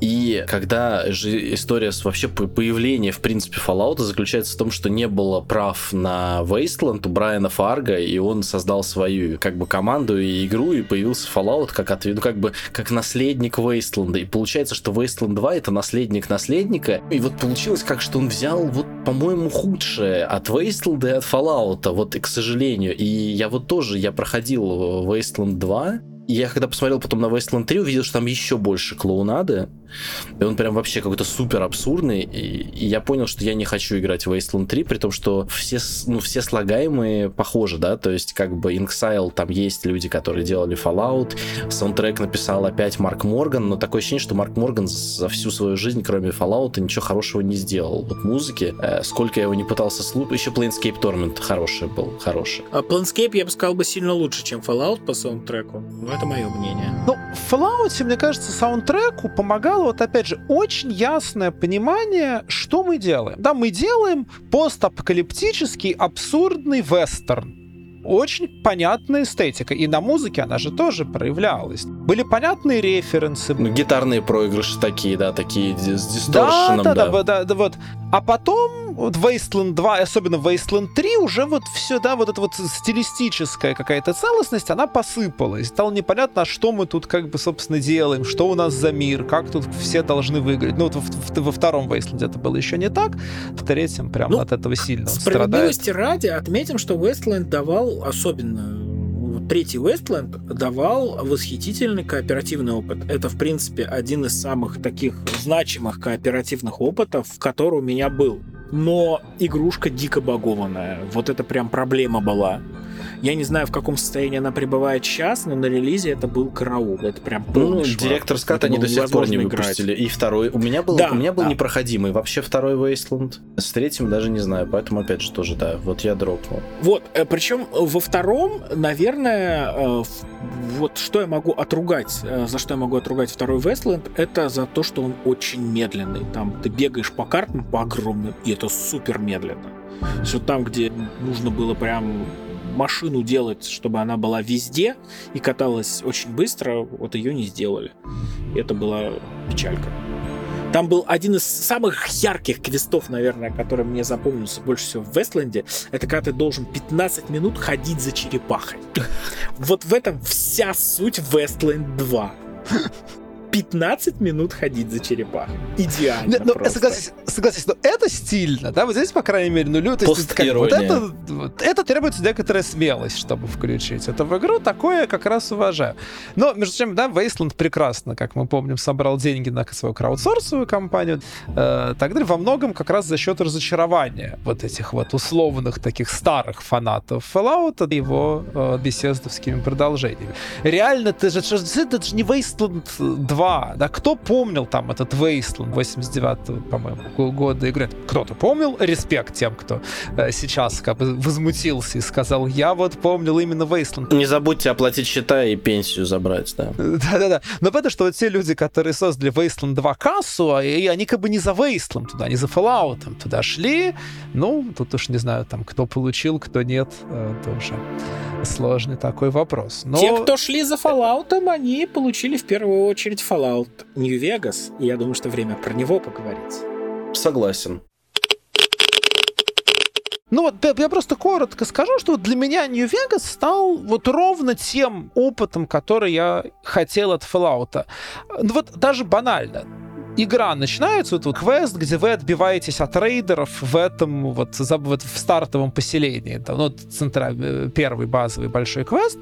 И когда же история с вообще по- появления, в принципе, Fallout заключается в том, что не было прав на Wasteland у Брайана Фарга, и он создал свою как бы команду и игру, и появился Fallout как ответ, ну, как бы как наследник Wasteland. И получается, что Wasteland 2 это наследник наследника. И вот получилось как, что он взял вот, по-моему, худшее от Wasteland и от Fallout, вот, и к сожалению. И я вот тоже, я проходил Wasteland 2, и я когда посмотрел потом на Wasteland 3, увидел, что там еще больше клоунады. И он прям вообще какой-то супер абсурдный. И, и я понял, что я не хочу играть в Wasteland 3, при том, что все, ну, все слагаемые похожи, да, то есть как бы Inxile, там есть люди, которые делали Fallout, саундтрек написал опять Марк Морган, но такое ощущение, что Марк Морган за всю свою жизнь, кроме Fallout, ничего хорошего не сделал. Вот музыки, э, сколько я его не пытался слушать, еще Planescape Torment хороший был, хороший. А Planescape, я бы сказал, бы сильно лучше, чем Fallout по саундтреку. Но это мое мнение. Ну, в Fallout, мне кажется, саундтреку помогало, вот опять же, очень ясное понимание, что мы делаем. Да, мы делаем постапокалиптический абсурдный вестерн очень понятная эстетика. И на музыке она же тоже проявлялась. Были понятные референсы. Ну, гитарные проигрыши такие, да, такие с дисторшеном, да. Да, да, да, да, да, вот. А потом вот Wasteland 2, особенно Wasteland 3, уже вот все, да, вот эта вот стилистическая какая-то целостность, она посыпалась. Стало непонятно, а что мы тут как бы, собственно, делаем, что у нас за мир, как тут все должны выиграть. Ну, вот в, в, во втором Wasteland это было еще не так, в третьем прям ну, от этого сильно Справедливости страдает. ради отметим, что Wasteland давал особенно третий Westland давал восхитительный кооперативный опыт. Это, в принципе, один из самых таких значимых кооперативных опытов, который у меня был. Но игрушка дико багованная. Вот это прям проблема была. Я не знаю, в каком состоянии она пребывает сейчас, но на релизе это был караул. Это прям Ну, директор скат они до сих пор не выпустили. Играть. И второй. У меня был, да, у меня был да. непроходимый. Вообще второй Wasteland. С третьим даже не знаю. Поэтому, опять же, тоже, да, вот я дропнул. Вот, э, причем во втором, наверное, э, вот что я могу отругать, э, за что я могу отругать второй Wasteland, это за то, что он очень медленный. Там ты бегаешь по картам по огромным, и это супер медленно. Что там, где нужно было прям машину делать, чтобы она была везде и каталась очень быстро, вот ее не сделали. Это была печалька. Там был один из самых ярких квестов, наверное, который мне запомнился больше всего в Вестленде. Это когда ты должен 15 минут ходить за черепахой. Вот в этом вся суть Вестленд 2. 15 минут ходить за черепахой. Идеально ну, Согласись, согласись, но это стильно, да, вот здесь, по крайней мере, ну, то есть, как, вот это, вот, это требуется некоторая смелость, чтобы включить это в игру, такое как раз уважаю. Но, между тем, да, Wasteland прекрасно, как мы помним, собрал деньги на свою краудсорсовую компанию, э, так далее, во многом как раз за счет разочарования вот этих вот условных таких старых фанатов Fallout и его э, беседовскими продолжениями. Реально, ты же, это же не Wasteland 2 2, да, кто помнил там этот Wasteland 89 по-моему, года игры? Кто-то помнил? Респект тем, кто э, сейчас как бы возмутился и сказал, я вот помнил именно Wasteland. Не забудьте оплатить счета и пенсию забрать, да. Да-да-да. Но потому что вот те люди, которые создали Wasteland 2 кассу, а, и они как бы не за Wasteland туда, не за Fallout туда шли, ну, тут уж не знаю, там, кто получил, кто нет, э, это уже сложный такой вопрос. Но... Те, кто шли за Fallout, они получили в первую очередь Fallout New Vegas, и я думаю, что время про него поговорить. Согласен. Ну вот я просто коротко скажу, что для меня New Vegas стал вот ровно тем опытом, который я хотел от Fallout. Ну вот даже банально игра начинается, вот, вот квест, где вы отбиваетесь от рейдеров в этом вот, вот в стартовом поселении. Там, ну, центра, э, первый базовый большой квест.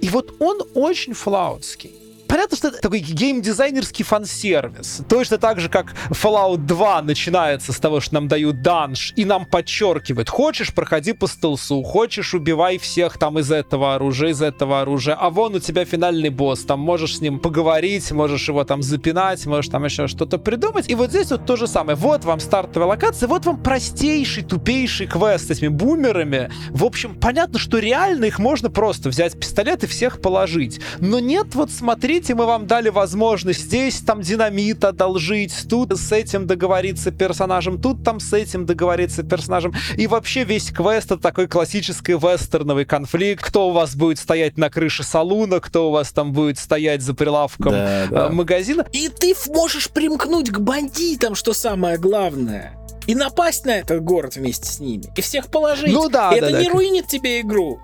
И вот он очень флаутский понятно, что это такой геймдизайнерский фан-сервис. Точно так же, как Fallout 2 начинается с того, что нам дают данж, и нам подчеркивают, хочешь, проходи по стелсу, хочешь, убивай всех там из этого оружия, из этого оружия, а вон у тебя финальный босс, там можешь с ним поговорить, можешь его там запинать, можешь там еще что-то придумать. И вот здесь вот то же самое. Вот вам стартовая локация, вот вам простейший, тупейший квест с этими бумерами. В общем, понятно, что реально их можно просто взять пистолет и всех положить. Но нет, вот смотри, смотрите, мы вам дали возможность здесь там динамит одолжить, тут с этим договориться персонажем, тут там с этим договориться персонажем. И вообще весь квест это такой классический вестерновый конфликт. Кто у вас будет стоять на крыше салуна, кто у вас там будет стоять за прилавком да, да. Э, магазина. И ты можешь примкнуть к бандитам, что самое главное и напасть на этот город вместе с ними, и всех положить. Ну да, и да, это да. не руинит тебе игру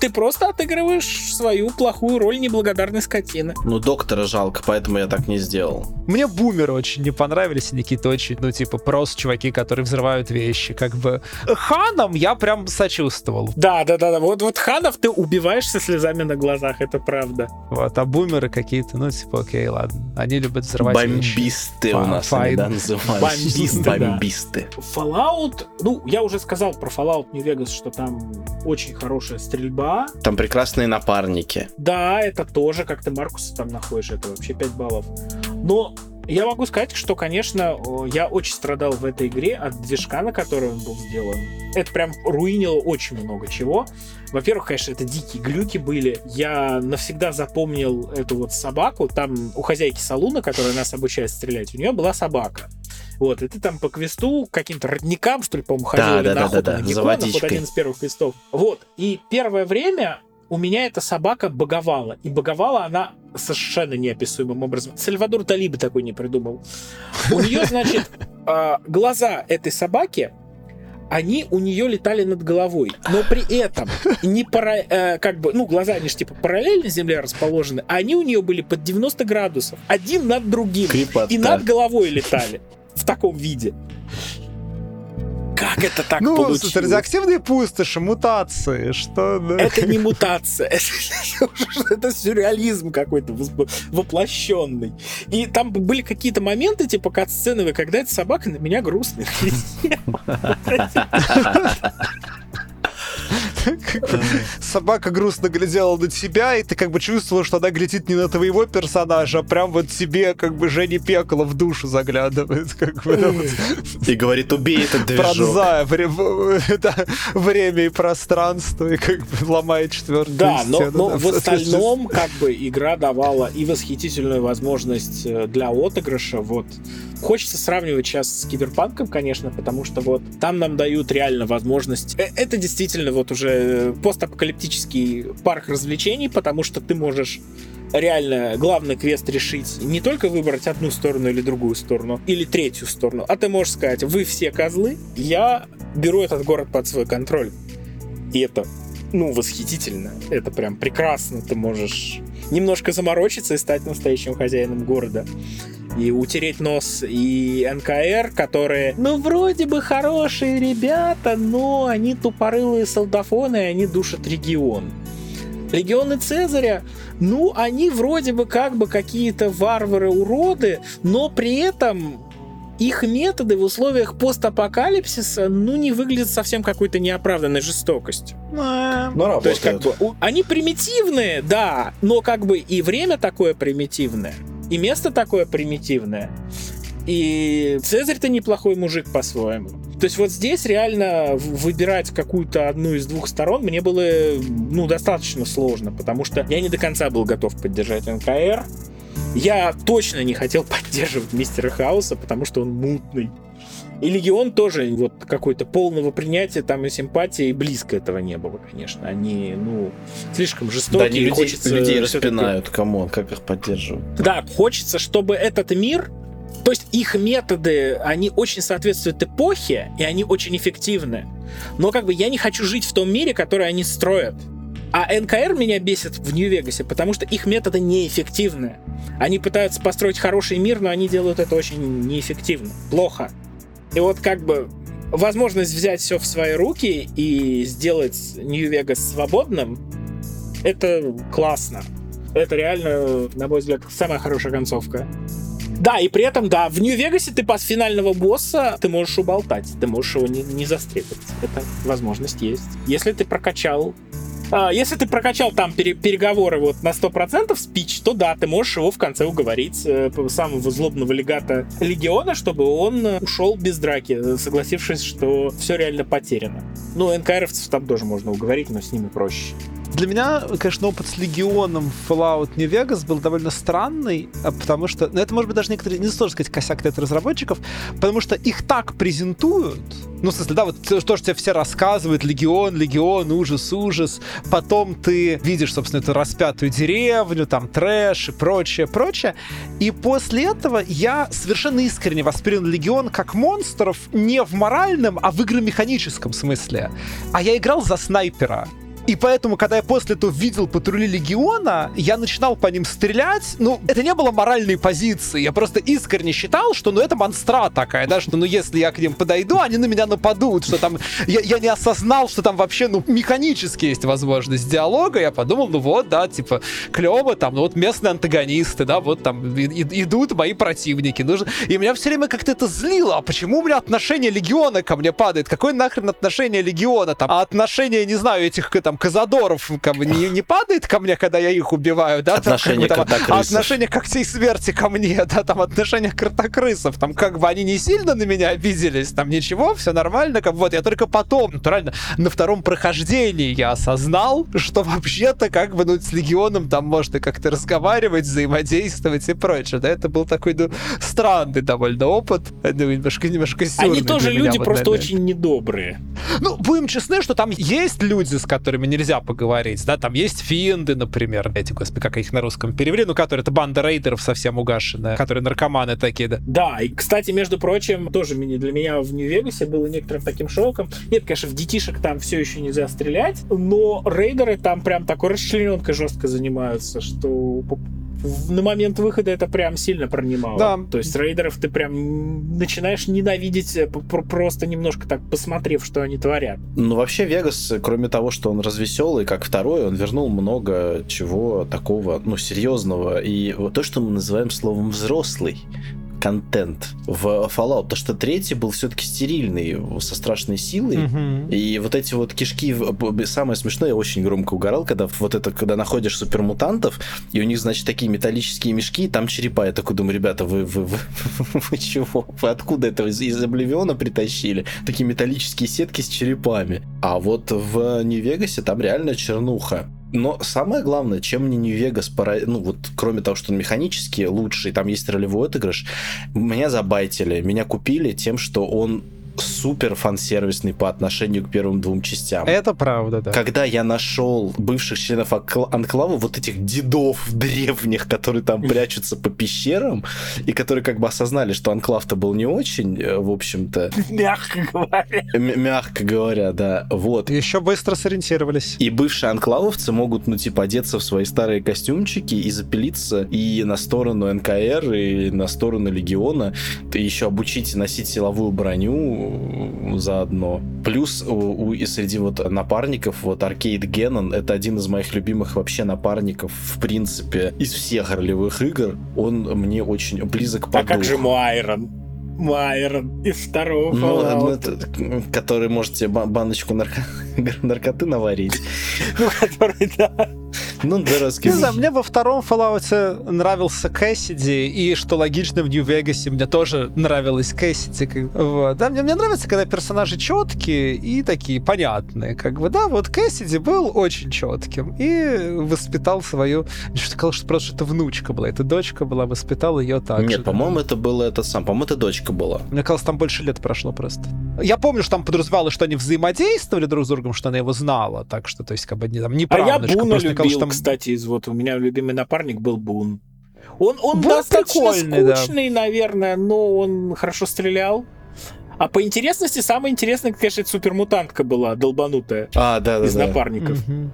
ты просто отыгрываешь свою плохую роль неблагодарной скотины. Ну, доктора жалко, поэтому я так не сделал. Мне бумеры очень не понравились, Никита очень, ну, типа, просто чуваки, которые взрывают вещи, как бы. Ханом я прям сочувствовал. Да, да, да, да. Вот, вот ханов ты убиваешь со слезами на глазах, это правда. Вот, а бумеры какие-то, ну, типа, окей, ладно. Они любят взрывать Бомбисты вещи. у нас они, да, называются. Бомбисты, Бомбисты. Да. Fallout, ну, я уже сказал про Fallout New Vegas, что там очень хорошая стрельба, там прекрасные напарники. Да, это тоже, как ты Маркуса там находишь, это вообще 5 баллов. Но Я могу сказать, что, конечно, я очень страдал в этой игре от движка, на который он был сделан. Это прям руинило очень много чего. Во-первых, конечно, это дикие глюки были. Я навсегда запомнил эту вот собаку. Там у хозяйки салуна, которая нас обучает стрелять, у нее была собака. Вот, и ты там по квесту каким-то родникам, что ли, по-моему, ходил Да, или да, на да, охоту да, на да, за геккона, вот один из первых квестов. Вот, и первое время у меня эта собака боговала. И боговала она совершенно неописуемым образом. Сальвадор Дали бы такой не придумал. У нее, значит, а, глаза этой собаки они у нее летали над головой, но при этом не пара, э, как бы, ну, глаза, они же типа параллельно Земле расположены, а они у нее были под 90 градусов, один над другим, Крепота. и над головой летали в таком виде. Как это так ну, получилось? слушай, радиоактивные пустоши, мутации, что... да. Это не мутация, это, это сюрреализм какой-то воплощенный. И там были какие-то моменты, типа катсценовые, когда эта собака на меня грустно Собака грустно глядела на тебя, и ты как бы чувствовал, что она глядит не на твоего персонажа, а прям вот тебе, как бы, Жене Пекла в душу заглядывает, как бы, да, вот, И говорит, убей этот движок. пронзая вре- да, время и пространство, и как бы ломает четвертую Да, но, стену, но да, в остальном как бы игра давала и восхитительную возможность э, для отыгрыша. Вот хочется сравнивать сейчас с Киберпанком, конечно, потому что вот там нам дают реально возможность. Э, Это действительно вот уже э, постапокалиптический парк развлечений, потому что ты можешь реально главный квест решить не только выбрать одну сторону или другую сторону, или третью сторону, а ты можешь сказать, вы все козлы, я беру этот город под свой контроль. И это ну, восхитительно. Это прям прекрасно. Ты можешь немножко заморочиться и стать настоящим хозяином города. И утереть нос и НКР, которые, ну, вроде бы хорошие ребята, но они тупорылые солдафоны, и они душат регион. Легионы Цезаря, ну, они вроде бы как бы какие-то варвары-уроды, но при этом их методы в условиях постапокалипсиса, ну, не выглядят совсем какой-то неоправданной жестокостью. Э, Но То есть, как работает. бы, они примитивные, да, но как бы и время такое примитивное, и место такое примитивное. И Цезарь-то неплохой мужик по-своему. То есть вот здесь реально выбирать какую-то одну из двух сторон мне было, ну, достаточно сложно, потому что я не до конца был готов поддержать НКР. Я точно не хотел поддерживать Мистера Хауса, потому что он мутный. И Легион тоже вот какой-то полного принятия там и симпатии и близко этого не было, конечно. Они, ну, слишком жестокие. Да, они людей, хочется людей распинают, come on, как их поддерживают. Да, хочется, чтобы этот мир, то есть их методы, они очень соответствуют эпохе, и они очень эффективны. Но как бы я не хочу жить в том мире, который они строят. А НКР меня бесит в Нью-Вегасе, потому что их методы неэффективны. Они пытаются построить хороший мир, но они делают это очень неэффективно. Плохо. И вот как бы возможность взять все в свои руки и сделать Нью-Вегас свободным, это классно. Это реально, на мой взгляд, самая хорошая концовка. Да, и при этом, да, в Нью-Вегасе ты пас финального босса, ты можешь уболтать, ты можешь его не, не застрелить. Это возможность есть. Если ты прокачал если ты прокачал там пере- переговоры вот на 100% спич, то да, ты можешь его в конце уговорить э, самого злобного легата Легиона, чтобы он э, ушел без драки, э, согласившись, что все реально потеряно. Ну, НКРовцев там тоже можно уговорить, но с ними проще. Для меня, конечно, опыт с Легионом в Fallout New Vegas был довольно странный, а потому что, ну это может быть даже некоторые, не стоит сказать косяк это разработчиков, потому что их так презентуют, ну, в смысле, да, вот то, что тебе все рассказывают, Легион, Легион, ужас, ужас, потом ты видишь, собственно, эту распятую деревню, там трэш и прочее, прочее, и после этого я совершенно искренне воспринял Легион как монстров не в моральном, а в игромеханическом смысле. А я играл за снайпера. И поэтому, когда я после этого видел патрули Легиона, я начинал по ним стрелять. Ну, это не было моральной позиции. Я просто искренне считал, что ну это монстра такая, да, что ну если я к ним подойду, они на меня нападут, что там... Я, я не осознал, что там вообще, ну, механически есть возможность диалога. Я подумал, ну вот, да, типа, клево там, ну вот местные антагонисты, да, вот там и- и- идут мои противники. Нужно... И меня все время как-то это злило. А почему у меня отношение Легиона ко мне падает? Какое нахрен отношение Легиона там? А отношение, не знаю, этих там Казадоров как бы, не, не падает ко мне, когда я их убиваю, да? Там, Отношение как бы, там, кротокрысов. отношение когтей смерти ко мне, да, там отношение кротокрысов, там как бы они не сильно на меня обиделись, там ничего, все нормально, как бы, вот я только потом, натурально, на втором прохождении я осознал, что вообще-то как бы, ну, с Легионом там можно как-то разговаривать, взаимодействовать и прочее, да, это был такой, ну, странный довольно опыт, ну, немножко, немножко сюрный Они тоже для меня, люди вот, просто наверное. очень недобрые. Ну, будем честны, что там есть люди, с которыми нельзя поговорить, да, там есть финды, например, эти, господи, как их на русском перевели, ну, которые, это банда рейдеров совсем угашенная, которые наркоманы такие, да. Да, и, кстати, между прочим, тоже для меня в Нью-Вегасе было некоторым таким шоком. Нет, конечно, в детишек там все еще нельзя стрелять, но рейдеры там прям такой расчлененкой жестко занимаются, что на момент выхода это прям сильно пронимало. Да. То есть рейдеров ты прям начинаешь ненавидеть, э, просто немножко так посмотрев, что они творят. Ну, вообще, Вегас, кроме того, что он развеселый, как второй, он вернул много чего такого, ну, серьезного. И вот то, что мы называем словом взрослый контент в Fallout, то что третий был все-таки стерильный, со страшной силой. Мгм. И вот эти вот кишки, самое смешное, я очень громко угорал, когда вот это, когда находишь супермутантов, и у них, значит, такие металлические мешки, и там черепа. Я такой думаю, ребята, вы, вы, вы, вы чего? Вы откуда это из, из Обливиона притащили? Такие металлические сетки с черепами. А вот в Нью-Вегасе там реально чернуха. Но самое главное, чем мне Нью-Вегас пора... Ну, вот кроме того, что он механически лучший, там есть ролевой отыгрыш, меня забайтили, меня купили тем, что он супер фан-сервисный по отношению к первым двум частям. Это правда, да. Когда я нашел бывших членов Анклава, вот этих дедов древних, которые там прячутся по пещерам, и которые как бы осознали, что Анклав-то был не очень, э, в общем-то, Мягко говоря. мягко говоря, да, вот. Еще быстро сориентировались. И бывшие анклавовцы могут, ну, типа, одеться в свои старые костюмчики и запилиться и на сторону НКР, и на сторону Легиона. Ты еще обучить носить силовую броню заодно. Плюс у, у- и среди вот напарников, вот Аркейд Геннон, это один из моих любимых вообще напарников, в принципе, из всех ролевых игр. Он мне очень близок по А как духу. же Майрон? Майрон из второго Ну, ну, это, который может тебе ба- баночку нарко- наркоты наварить. Ну, который, да. Ну, да, Не знаю, мне во втором Fallout нравился Кэссиди, и что логично, в Нью-Вегасе мне тоже нравилась Кэссиди. как- Вот. Да, мне, мне нравится, когда персонажи четкие и такие понятные. Как бы, да, вот Кэссиди был очень четким и воспитал свою... Что сказал, что просто это внучка была, это дочка была, воспитал ее так же. Нет, по-моему, это было это сам. По-моему, это дочка была. Мне казалось, там больше лет прошло просто. Я помню, что там подразумевалось, что они взаимодействовали друг с другом, что она его знала, так что, то есть, как бы, не, там, не А я Буна просто любил, казалось, что там- кстати, из вот у меня любимый напарник был Бун. Он, он Бун достаточно прикольный, да. скучный, наверное, но он хорошо стрелял. А по интересности, самая интересная, конечно, это супермутантка была, долбанутая, А, да, да, из да. напарников. Мгм.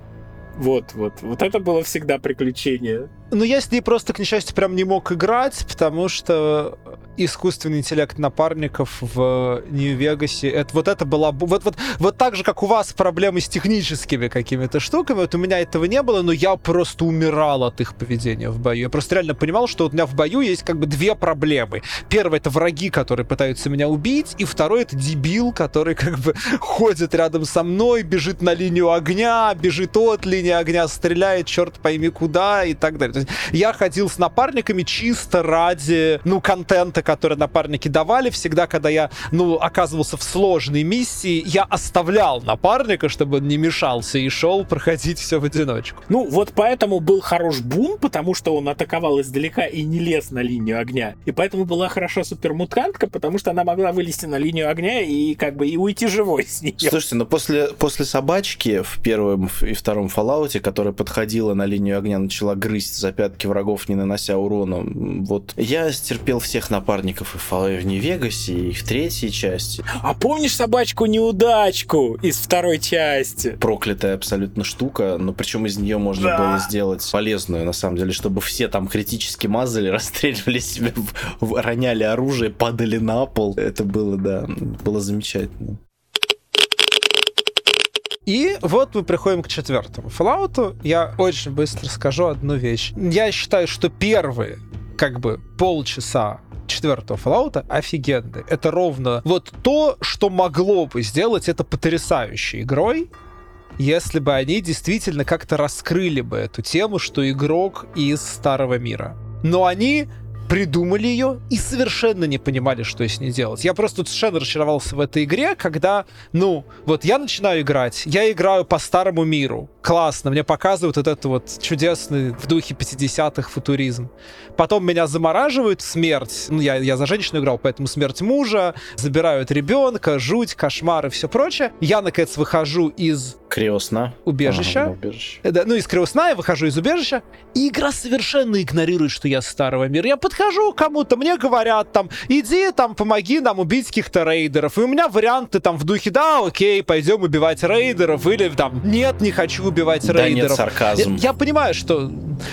Вот, вот. Вот это было всегда приключение. Ну, я с ней просто, к несчастью, прям не мог играть, потому что искусственный интеллект напарников в Нью-Вегасе, это, вот это была... Вот, вот, вот так же, как у вас проблемы с техническими какими-то штуками, вот у меня этого не было, но я просто умирал от их поведения в бою. Я просто реально понимал, что вот у меня в бою есть как бы две проблемы. Первое — это враги, которые пытаются меня убить, и второй — это дебил, который как бы ходит рядом со мной, бежит на линию огня, бежит от линии огня, стреляет черт пойми куда и так далее. То есть я ходил с напарниками чисто ради, ну, контента, который напарники давали. Всегда, когда я, ну, оказывался в сложной миссии, я оставлял напарника, чтобы он не мешался и шел проходить все в одиночку. Ну, вот поэтому был хорош Бун, потому что он атаковал издалека и не лез на линию огня. И поэтому была хороша супермутантка, потому что она могла вылезти на линию огня и как бы и уйти живой с нее. Слушайте, ну после, после собачки в первом и втором Fallout, которая подходила на линию огня, начала грызть за пятки врагов, не нанося урона, вот я стерпел всех напарников и в Fallout в Нью-Вегасе, и в третьей части. А помнишь собачку-неудачку из второй части? Проклятая абсолютно штука, но причем из нее можно Да. было сделать полезную, на самом деле, чтобы все там критически мазали, расстреливали себя, роняли оружие, падали на пол. Это было, да, было замечательно. И вот мы приходим к четвертому Fallout. Я очень быстро скажу одну вещь. Я считаю, что первые, как бы, полчаса четвертого Fallout офигенные. Это ровно вот то, что могло бы сделать это потрясающей игрой. если бы они действительно как-то раскрыли бы эту тему, что игрок из старого мира. Но они придумали ее и совершенно не понимали, что с ней делать. Я просто совершенно разочаровался в этой игре, когда, ну, вот я начинаю играть, я играю по старому миру. Классно, мне показывают вот это вот чудесный в духе 50-х футуризм. Потом меня замораживают, смерть. Ну, я, я за женщину играл, поэтому смерть мужа, забирают ребенка, жуть, кошмар и все прочее. Я, наконец, выхожу из Криосна. убежища. Ага, убежище. Да, ну, из Криосна я выхожу из убежища, и игра совершенно игнорирует, что я старого мира. Я подхожу к кому-то, мне говорят там, иди там, помоги нам убить каких-то рейдеров. И у меня варианты там в духе, да, окей, пойдем убивать рейдеров, или там, нет, не хочу убивать Да рейдеров. нет, сарказм. Я, я понимаю, что...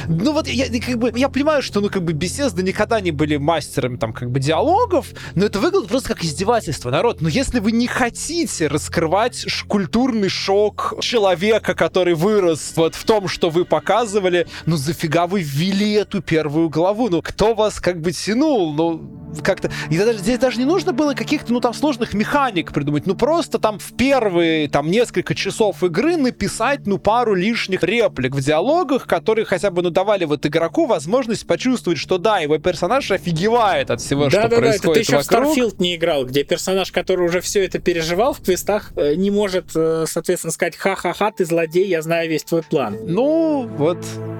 Ну вот, я, как бы, я понимаю, что, ну, как бы, Bethesda никогда не были мастерами, там, как бы, диалогов, но это выглядит просто как издевательство, народ. Но если вы не хотите раскрывать культурный шок человека, который вырос вот в том, что вы показывали, ну, зафига вы ввели эту первую главу? Ну, кто вас, как бы, тянул? Ну, как-то... И даже, здесь даже не нужно было каких-то, ну, там, сложных механик придумать. Ну, просто там в первые, там, несколько часов игры написать, ну, пару лишних реплик в диалогах, которые хотя бы, ну, давали вот игроку возможность почувствовать, что да, его персонаж офигевает от всего, что Да-да-да, это ты происходит еще в вокруг. Starfield не играл, где персонаж, который уже все это переживал в квестах, э, не может, э, соответственно, сказать «Ха-ха-ха, ты злодей, я знаю весь твой план». Ну, вот,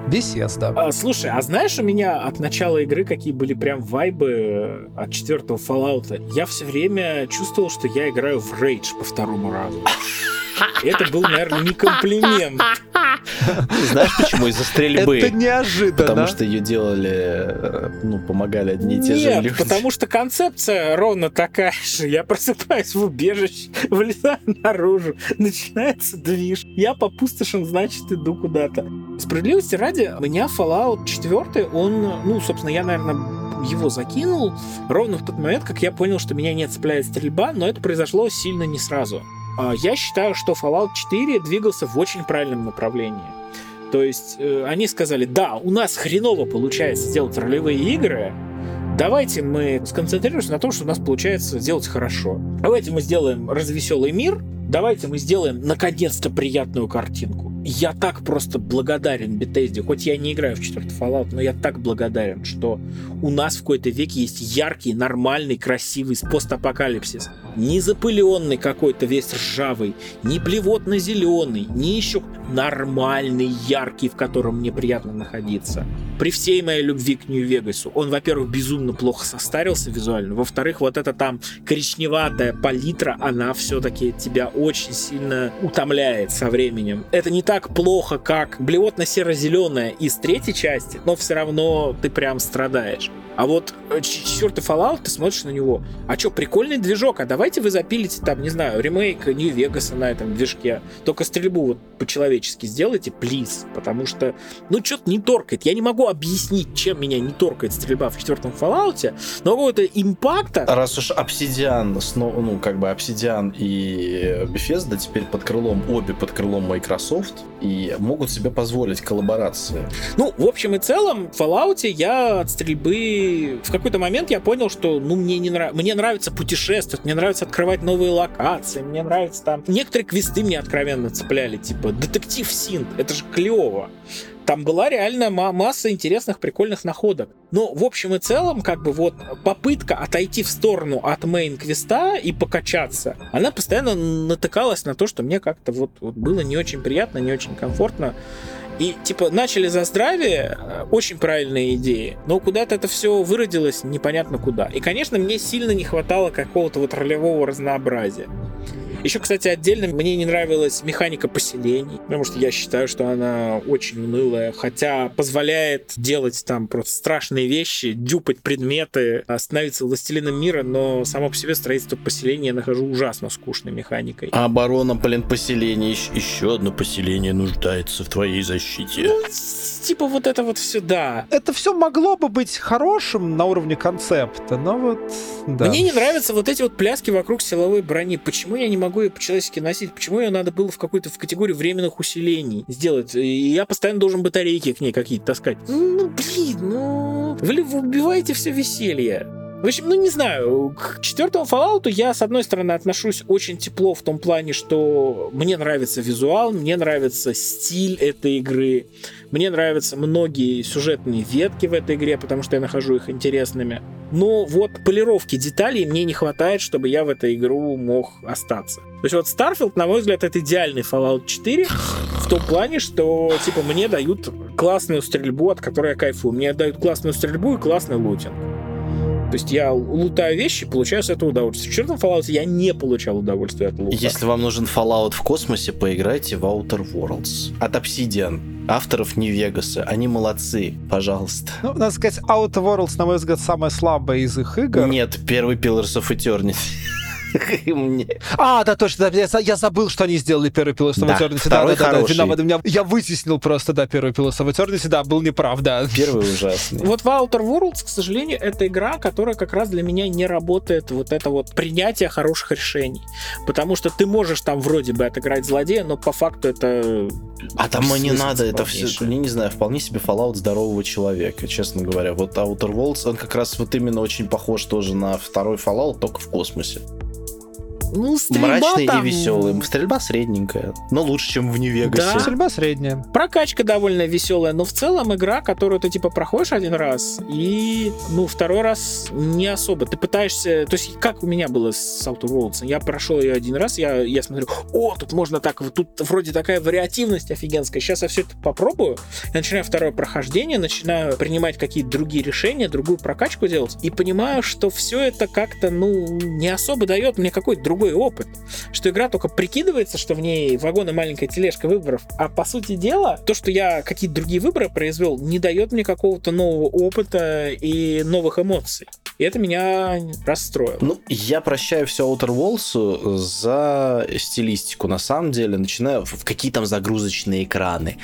Bethesda. А, слушай, а знаешь у меня от начала игры какие были прям вайбы э, от четвертого Fallout? Я все время чувствовал, что я играю в Rage по второму разу. Это был, наверное, не комплимент. Знаешь, почему? Из-за стрельбы. Это неожиданно. Потому что ее делали, э, ну, помогали одни и те же Нет, люди. потому что концепция ровно такая же. Я просыпаюсь в убежище, вылезаю наружу, начинается движ. Я по пустошам, значит, иду куда-то. Справедливости ради, меня Fallout 4, он, ну, собственно, я, наверное, его закинул ровно в тот момент, как я понял, что меня не цепляет стрельба, но это произошло сильно не сразу. А, Я считаю, что Fallout 4 двигался в очень правильном направлении. То есть э, они сказали, да, у нас хреново получается сделать ролевые игры, давайте мы сконцентрируемся на том, что у нас получается сделать хорошо. Давайте мы сделаем развеселый мир, давайте мы сделаем наконец-то приятную картинку. Я так просто благодарен Bethesda, хоть я не играю в четвертый Fallout, но я так благодарен, что у нас в какой-то веке есть яркий, нормальный, красивый постапокалипсис. Не запыленный какой-то весь ржавый, не блевотно-зеленый, не еще нормальный, яркий, в котором мне приятно находиться. При всей моей любви к Нью-Вегасу, он, во-первых, безумно плохо состарился визуально, во-вторых, вот эта там коричневатая палитра, она все-таки тебя очень сильно утомляет со временем. Это не так плохо, как блевотно-серо-зеленая из третьей части, но все равно ты прям страдаешь. А вот э, четвертый Fallout, ты смотришь на него, а чё, прикольный движок, а давайте вы запилите там, не знаю, ремейк Нью-Вегаса на этом движке, только стрельбу вот по-человечески сделайте, плиз, потому что, ну, что-то не торкает. Я не могу объяснить, чем меня не торкает стрельба в четвертом Fallout, но какого-то импакта Раз уж Obsidian, сно- ну, как бы Obsidian и Bethesda теперь под крылом, обе под крылом Microsoft, и могут себе позволить коллаборации. Ну, в общем и целом, в Fallout я от стрельбы... В какой-то момент я понял, что, ну, мне не нравится... Мне нравится путешествовать, мне нравится открывать новые локации, мне нравится там... Некоторые квесты мне откровенно цепляли, типа детектив Синт, это же клево. Там была реально ма- масса интересных, прикольных находок. Но в общем и целом, как бы вот попытка отойти в сторону от main-квеста и покачаться, она постоянно натыкалась на то, что мне как-то вот, вот было не очень приятно, не очень комфортно. И типа начали за здравие, э, очень правильные идеи, но куда-то это все выродилось непонятно куда. И, конечно, мне сильно не хватало какого-то вот ролевого разнообразия. Еще, кстати, отдельно мне не нравилась механика поселений, потому что я считаю, что она очень унылая, хотя позволяет делать там просто страшные вещи, дюпать предметы, становиться властелином мира, но само по себе строительство поселения я нахожу ужасно скучной механикой. А оборона, блин, поселение, ещ- еще одно поселение нуждается в твоей защите. Ну, типа вот это вот все, да. Это все могло бы быть хорошим на уровне концепта, но вот... Да. Мне не нравятся вот эти вот пляски вокруг силовой брони. Почему я не могу ее по-человечески носить? Почему ее надо было в какую-то в категорию временных усилений сделать? И я постоянно должен батарейки к ней какие-то таскать. Ну, блин, ну... Вы, убиваете все веселье. В общем, ну не знаю, к четвертому Fallout я, с одной стороны, отношусь очень тепло в том плане, что мне нравится визуал, мне нравится стиль этой игры, мне нравятся многие сюжетные ветки в этой игре, потому что я нахожу их интересными. Но вот полировки деталей мне не хватает, чтобы я в эту игру мог остаться. То есть вот Starfield, на мой взгляд, это идеальный Fallout 4 в том плане, что типа мне дают классную стрельбу, от которой я кайфую. Мне дают классную стрельбу и классный лутинг. То есть я лутаю вещи, получаю с этого удовольствие. В четвертом Fallout я не получал удовольствия от лута. Если вам нужен Fallout в космосе, поиграйте в Outer Worlds. От Obsidian. Авторов Нью-Вегаса. Они молодцы. Пожалуйста. Ну, надо сказать, Outer Worlds, на мой взгляд, самая слабая из их игр. Нет, первый Pillars of Eternity. Мне... А, да, точно, да, я, я забыл, что они сделали первый Pillars of Да, Eternity. второй да, да, да, виноват. Меня, я вытеснил просто, да, первый Pillars of Eternity, да, был неправ, да. Первый ужасный. Вот в Outer Worlds, к сожалению, это игра, которая как раз для меня не работает вот это вот принятие хороших решений. Потому что ты можешь там вроде бы отыграть злодея, но по факту это... А там не надо, это все, я не знаю, вполне себе Fallout здорового человека, честно говоря. Вот Outer Worlds, он как раз вот именно очень похож тоже на второй Fallout, только в космосе. Ну, стрельба Мрачный там- и веселый. Стрельба средненькая, но лучше, чем в Нью-Вегасе. Да. Стрельба средняя. Прокачка довольно веселая, но в целом игра, которую ты типа проходишь один раз, и ну второй раз не особо. Ты пытаешься, то есть как у меня было с Outer Worlds, я прошел ее один раз, я, я смотрю, о, тут можно так, вот тут вроде такая вариативность офигенская, сейчас я все это попробую, я начинаю второе прохождение, начинаю принимать какие-то другие решения, другую прокачку делать, и понимаю, что все это как-то, ну, не особо дает мне какой-то другой опыт, что игра только прикидывается, что в ней вагон и маленькая тележка выборов, а по сути дела, то, что я какие-то другие выборы произвел, не дает мне какого-то нового опыта и новых эмоций. И это меня расстроило. Ну, я прощаю все Outer Worlds за стилистику. На самом деле, начинаю в какие там загрузочные экраны.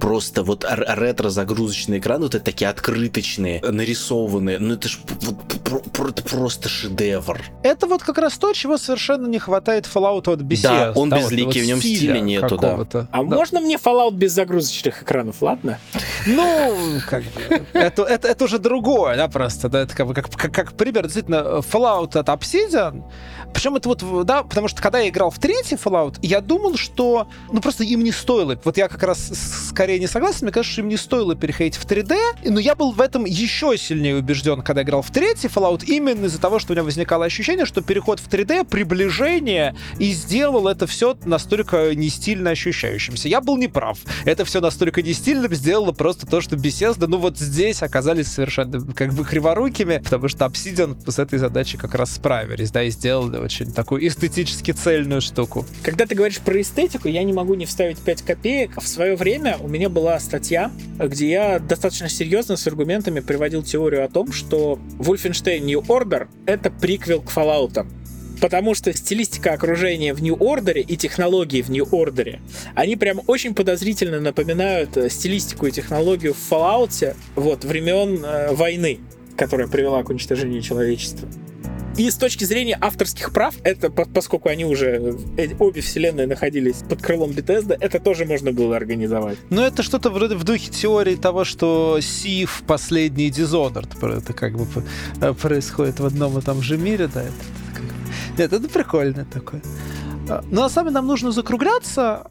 Просто вот ретро-загрузочные экраны, вот это такие открыточные, нарисованные. Ну, это ж вот про- про- это просто шедевр. Это вот как раз то, чего совершенно не хватает Fallout от Bethesda. Да, он вот безликий, этого в нем стиля нету, да. А Да. можно мне Fallout без загрузочных экранов, ладно? Ну, как бы, это, это, это уже другое, да, просто, да, это как, бы как, как, как пример, действительно, Fallout от Obsidian, причем это вот, да, потому что когда я играл в третий Fallout, я думал, что, ну, просто им не стоило, вот я как раз скорее не согласен, мне кажется, что им не стоило переходить в 3D, но я был в этом еще сильнее убежден, когда играл в третий Fallout, именно из-за того, что у меня возникало ощущение, что переход в 3D, приближение, и сделал это все настолько не стильно ощущающимся. Я был неправ. Это все настолько не стильным сделало просто то, что Bethesda, ну вот здесь оказались совершенно как бы криворукими, потому что Obsidian с этой задачей как раз справились, да, и сделали очень такую эстетически цельную штуку. Когда ты говоришь про эстетику, я не могу не вставить 5 копеек. В свое время у меня была статья, где я достаточно серьезно с аргументами приводил теорию о том, что Wolfenstein New Order — это приквел к Fallout. Потому что стилистика окружения в New Order и технологии в New Order, они прям очень подозрительно напоминают э, стилистику и технологию в Fallout вот, времен э, войны, которая привела к уничтожению человечества. И с точки зрения авторских прав, это по- поскольку они уже э, обе вселенные находились под крылом Bethesda, это тоже можно было организовать. Но это что-то вроде в духе теории того, что Сив последний Dishonored, это как бы п- происходит в одном и том же мире, да, это, Нет, это прикольно такое. А, Но на самом деле нам нужно закругляться.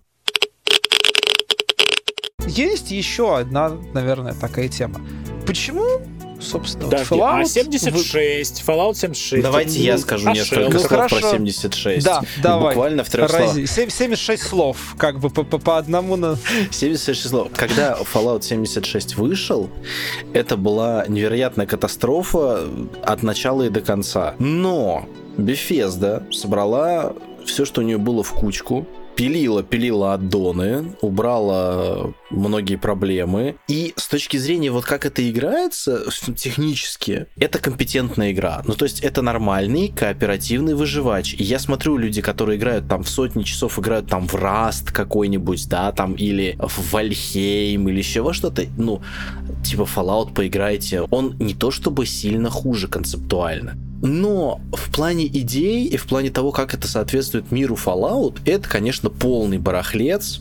Есть еще одна, наверное, такая тема. Почему, собственно, вот Подожди, Fallout а вы- 76, Fallout 76. Давайте ну, я скажу а несколько? Ну, слов хорошо. про 76. Да, давай. Буквально в трех словах. Рази- Семь- 76 слов, как бы по, по- по одному на... 76 слов. Когда Fallout 76 вышел, это была невероятная катастрофа от начала и до конца. Но Bethesda собрала все, что у нее было в кучку, пилила, пилила аддоны, убрала многие проблемы. И с точки зрения вот как это играется технически, это компетентная игра. Ну, то есть это нормальный кооперативный выживач. И я смотрю, люди, которые играют там в сотни часов, играют там в Раст какой-нибудь, да, там, или в Вальхейм, или еще во что-то, ну, типа Fallout поиграйте. Он не то чтобы сильно хуже концептуально, но в плане идей и в плане того, как это соответствует миру Fallout, это, конечно, полный барахлец.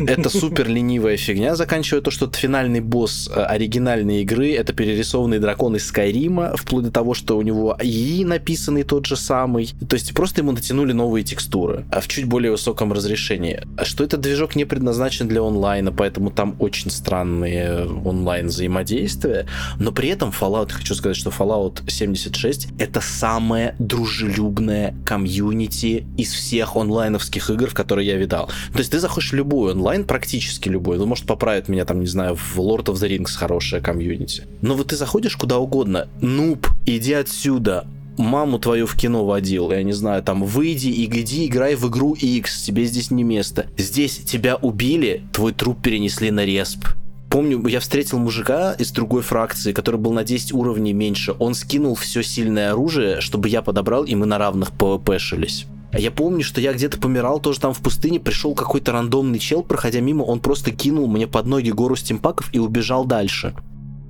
Это супер ленивая фигня, заканчивая то, что финальный босс э, оригинальной игры это перерисованный дракон из Скайрима, вплоть до того, что у него и написанный тот же самый. То есть просто ему натянули новые текстуры, а в чуть более высоком разрешении. А что этот движок не предназначен для онлайна, поэтому там очень странные онлайн взаимодействия. Но при этом Fallout, хочу сказать, что Fallout 76 это самое дружелюбное комьюнити из всех онлайновских игр, в которые я видал. То есть ты заходишь в любую онлайн, практически любой, ну, может, поправит меня там, не знаю, в Lord of the Rings хорошая комьюнити. Но вот ты заходишь куда угодно, нуб, иди отсюда, маму твою в кино водил, я не знаю, там, выйди и иди, играй в игру X, тебе здесь не место. Здесь тебя убили, твой труп перенесли на респ. Помню, я встретил мужика из другой фракции, который был на 10 уровней меньше. Он скинул все сильное оружие, чтобы я подобрал, и мы на равных пвпшились. А я помню, что я где-то помирал тоже там в пустыне, пришел какой-то рандомный чел, проходя мимо, он просто кинул мне под ноги гору стимпаков и убежал дальше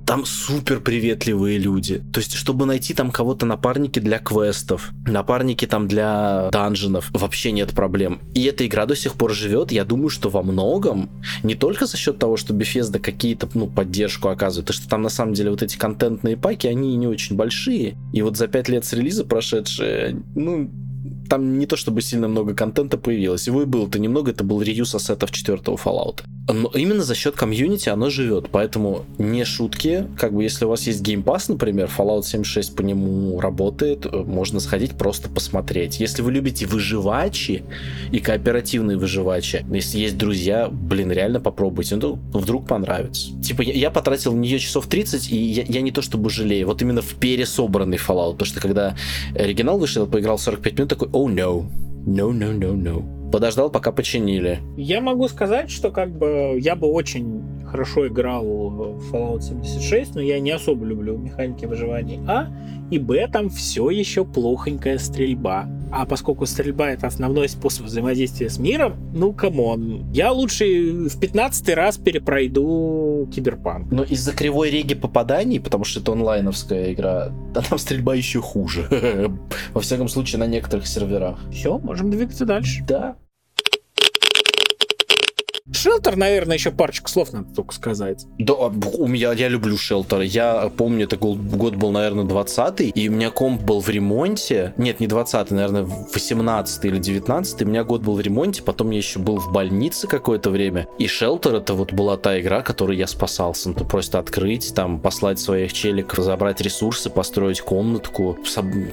там супер приветливые люди. То есть, чтобы найти там кого-то напарники для квестов, напарники там для данженов, вообще нет проблем. И эта игра до сих пор живет, я думаю, что во многом, не только за счет того, что Bethesda какие-то, ну, поддержку оказывает, а что там на самом деле вот эти контентные паки, они не очень большие. И вот за пять лет с релиза прошедшие, ну, там не то чтобы сильно много контента появилось. Его и было-то немного, это был реюз ассетов четвертого Fallout. Но именно за счет комьюнити оно живет, поэтому не шутки. Как бы если у вас есть Game Pass, например, Fallout 76 по нему работает, э, можно сходить просто посмотреть. Если вы любите выживачи и кооперативные выживачи, если есть друзья, блин, реально попробуйте, ну вдруг понравится. Типа я, я потратил в нее часов 30, и я, я не то чтобы жалею, вот именно в пересобранный Fallout, потому что когда оригинал вышел, я поиграл 45 минут, такой, oh no, no, no, no, no подождал, пока починили. Я могу сказать, что как бы я бы очень хорошо играл в Fallout 76, но я не особо люблю механики выживания. А и Б там все еще плохонькая стрельба. А поскольку стрельба это основной способ взаимодействия с миром, ну come on, я лучше в 15 раз перепройду Киберпанк. Но из-за кривой реги попаданий, потому что это онлайновская игра, да там стрельба еще хуже. Во всяком случае, на некоторых серверах. Все, можем двигаться дальше. Да. Шелтер, наверное, еще парочку слов надо только сказать. Да, у меня, я люблю Шелтер. Я помню, это год, год был, наверное, 20 и у меня комп был в ремонте. Нет, не 20 наверное, 18 или 19 У меня год был в ремонте, потом я еще был в больнице какое-то время. И Шелтер это вот была та игра, которой я спасался. Ну, просто открыть, там, послать своих челиков, забрать ресурсы, построить комнатку,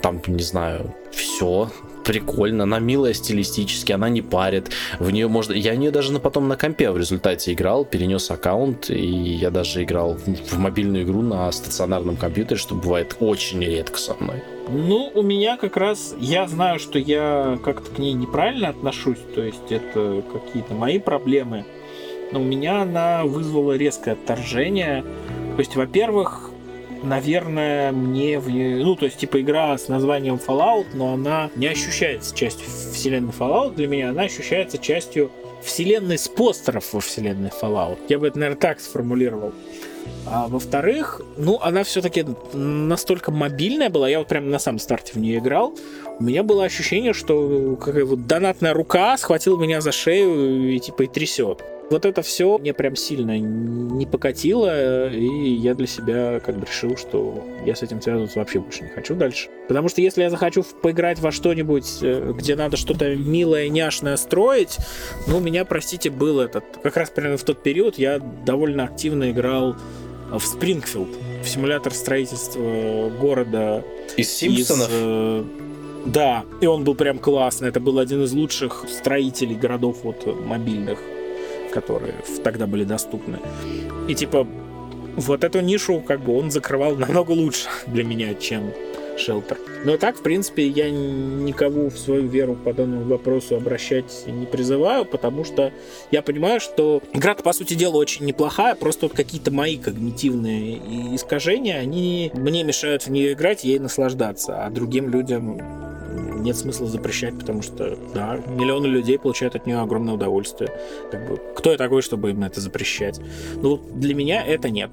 там, не знаю, все прикольно, она милая стилистически, она не парит. В нее можно... Я в нее даже на, потом на компе в результате играл, перенес аккаунт, и я даже играл в, в мобильную игру на стационарном компьютере, что бывает очень редко со мной. Ну, у меня как раз, я знаю, что я как-то к ней неправильно отношусь, то есть это какие-то мои проблемы, но у меня она вызвала резкое отторжение. То есть, во-первых, наверное, мне в Ну, то есть, типа, игра с названием Fallout, но она не ощущается частью вселенной Fallout. Для меня она ощущается частью вселенной с постеров во вселенной Fallout. Я бы это, наверное, так сформулировал. А во-вторых, ну, она все-таки настолько мобильная была, я вот прямо на самом старте в нее играл, у меня было ощущение, что какая вот донатная рука схватила меня за шею и типа и трясет. Вот это все мне прям сильно не покатило, и я для себя как бы решил, что я с этим связываться вообще больше не хочу дальше. Потому что если я захочу поиграть во что-нибудь, э, где надо что-то милое, няшное строить, ну, у меня, простите, был этот... Как раз примерно в тот период я довольно активно играл в Спрингфилд, в симулятор строительства города. Из Симпсонов? Из, э, да, и он был прям классный. Это был один из лучших строителей городов вот мобильных которые тогда были доступны. И типа вот эту нишу как бы он закрывал намного лучше для меня, чем Шелтер. Но так, в принципе, я никого в свою веру по данному вопросу обращать не призываю, потому что я понимаю, что игра по сути дела, очень неплохая, просто вот какие-то мои когнитивные искажения, они мне мешают в нее играть, ей наслаждаться, а другим людям нет смысла запрещать, потому что, да, миллионы людей получают от нее огромное удовольствие. Как бы, кто я такой, чтобы им это запрещать? Ну, для меня это нет.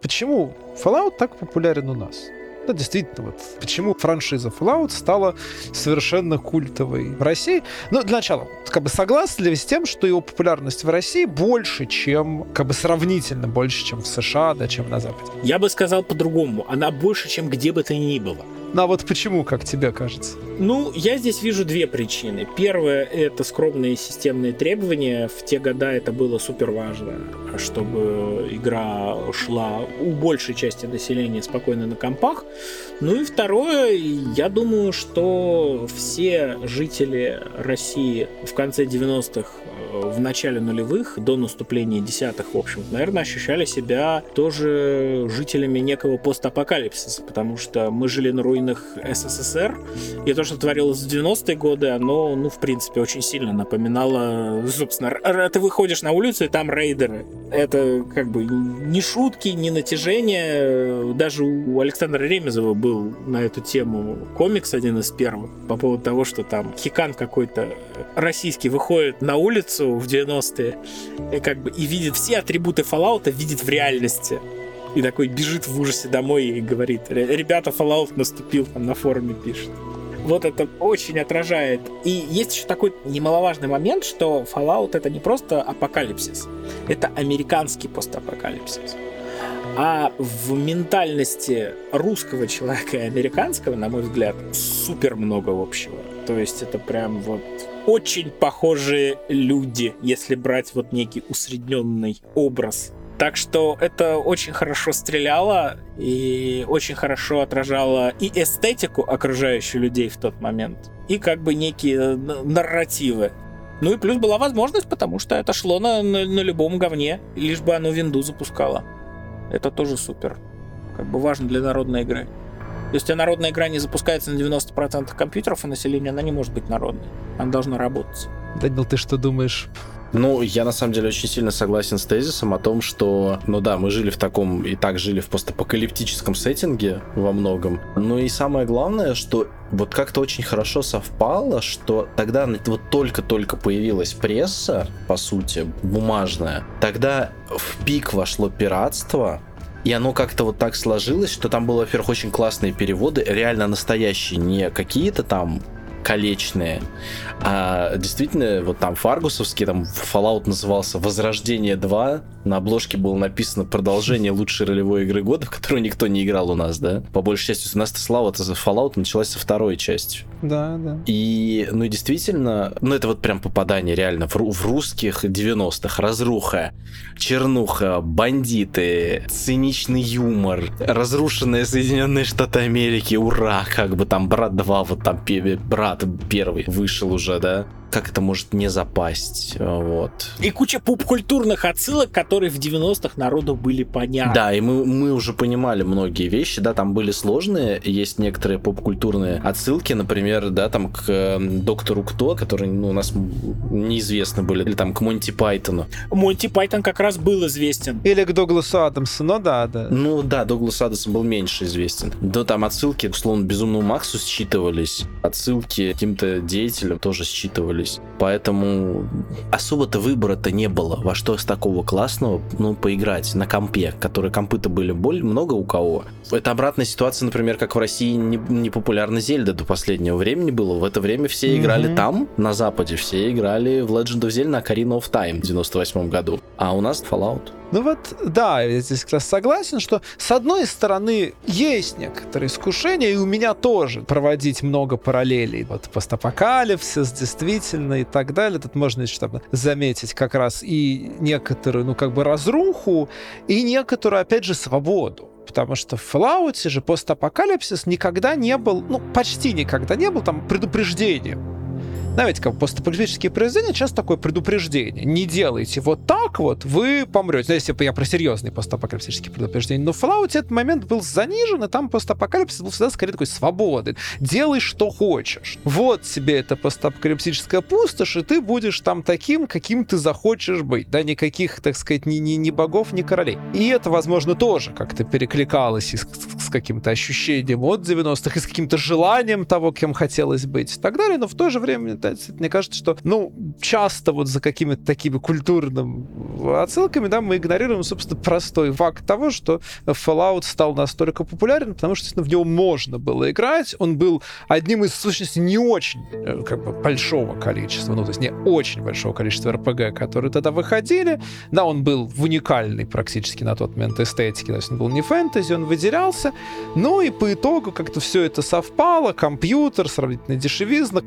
Почему Fallout так популярен у нас? Да, действительно, вот почему франшиза Fallout стала совершенно культовой в России. Ну, для начала, как бы согласны ли вы с тем, что его популярность в России больше, чем, как бы сравнительно больше, чем в США, да, чем на Западе? Я бы сказал по-другому. Она больше, чем где бы то ни было. Ну, а вот почему, как тебе кажется? Ну, я здесь вижу две причины. Первое — это скромные системные требования. В те года это было супер важно, чтобы игра шла у большей части населения спокойно на компах. Ну и второе, я думаю, что все жители России в конце 90-х в начале нулевых, до наступления десятых, в общем, наверное, ощущали себя тоже жителями некого постапокалипсиса, потому что мы жили на руинах СССР, и то, что творилось в 90-е годы, оно, ну, в принципе, очень сильно напоминало, собственно, ты выходишь на улицу, и там рейдеры. Это как бы не шутки, не натяжение. Даже у Александра Ремезова был на эту тему комикс один из первых по поводу того, что там хикан какой-то российский выходит на улицу, улицу в 90-е и как бы и видит все атрибуты Fallout, видит в реальности. И такой бежит в ужасе домой и говорит, ребята, Fallout наступил, там на форуме пишет. Вот это очень отражает. И есть еще такой немаловажный момент, что Fallout это не просто апокалипсис, это американский постапокалипсис. А в ментальности русского человека и американского, на мой взгляд, супер много общего. То есть это прям вот очень похожие люди, если брать вот некий усредненный образ. Так что это очень хорошо стреляло и очень хорошо отражало и эстетику окружающих людей в тот момент, и как бы некие э, нарративы. Ну и плюс была возможность, потому что это шло на, на, на любом говне, лишь бы оно винду запускало. Это тоже супер. Как бы важно для народной игры. Если народная игра не запускается на 90% компьютеров и населения, она не может быть народной. Она должна работать. Данил, ты что думаешь? Ну, я на самом деле очень сильно согласен с тезисом о том, что, ну да, мы жили в таком и так жили в постапокалиптическом сеттинге во многом. Ну и самое главное, что вот как-то очень хорошо совпало, что тогда вот только-только появилась пресса, по сути, бумажная, тогда в пик вошло пиратство, и оно как-то вот так сложилось, что там было, во-первых, очень классные переводы, реально настоящие, не какие-то там колечные. А действительно, вот там фаргусовский, там Fallout назывался «Возрождение 2», на обложке было написано «Продолжение лучшей ролевой игры года», в которую никто не играл у нас, да? По большей части, у нас-то слава-то за Fallout началась со второй части. Да, да. И, ну, действительно, ну, это вот прям попадание реально в, в русских 90-х. Разруха, чернуха, бандиты, циничный юмор, разрушенные Соединенные Штаты Америки, ура, как бы там брат 2, вот там брат первый вышел уже, да? Как это может не запасть, вот. И куча поп-культурных отсылок, которые в 90-х народу были понятны. Да, и мы, мы уже понимали многие вещи, да, там были сложные, есть некоторые поп-культурные отсылки, например, да, там к э, Доктору Кто, которые, ну, у нас неизвестны были, или там к Монти Пайтону. Монти Пайтон как раз был известен. Или к Догласу Адамсу, ну да, да. Ну да, Доглас Адамс был меньше известен. Да, там отсылки, условно, Безумному Максу считывались, отсылки к каким-то деятелям тоже считывались слушались. Поэтому особо-то выбора-то не было, во что с такого классного, ну, поиграть на компе, которые компы-то были более много у кого. Это обратная ситуация, например, как в России не, не популярна Зельда до последнего времени было. В это время все играли mm-hmm. там, на Западе, все играли в Legend of Zelda на Ocarina of Time в 98 году. А у нас Fallout. Ну вот, да, я здесь как раз согласен, что с одной стороны есть некоторые искушения, и у меня тоже проводить много параллелей. Вот постапокалипсис, действительно, и так далее. Тут можно еще там заметить как раз и некоторую, ну, как бы разруху, и некоторую, опять же, свободу. Потому что в Fallout же постапокалипсис никогда не был, ну, почти никогда не был там предупреждением знаете, как постапокалиптические произведения часто такое предупреждение. Не делайте вот так вот, вы помрете. Если я про серьезные постапокалиптические предупреждения. Но в Fallout этот момент был занижен, и там постапокалипсис был всегда скорее такой свободы. Делай, что хочешь. Вот тебе эта постапокалиптическая пустошь, и ты будешь там таким, каким ты захочешь быть. Да, никаких, так сказать, ни, ни, ни богов, ни королей. И это, возможно, тоже как-то перекликалось и с, с каким-то ощущением от 90-х, и с каким-то желанием того, кем хотелось быть и так далее. Но в то же время наблюдать. Мне кажется, что, ну, часто вот за какими-то такими культурными отсылками, да, мы игнорируем, собственно, простой факт того, что Fallout стал настолько популярен, потому что, в него можно было играть. Он был одним из, в сущности, не очень э, как бы большого количества, ну, то есть не очень большого количества RPG, которые тогда выходили. Да, он был в уникальной практически на тот момент эстетике, то есть он был не фэнтези, он выделялся. Ну и по итогу как-то все это совпало, компьютер, сравнительно дешевизна,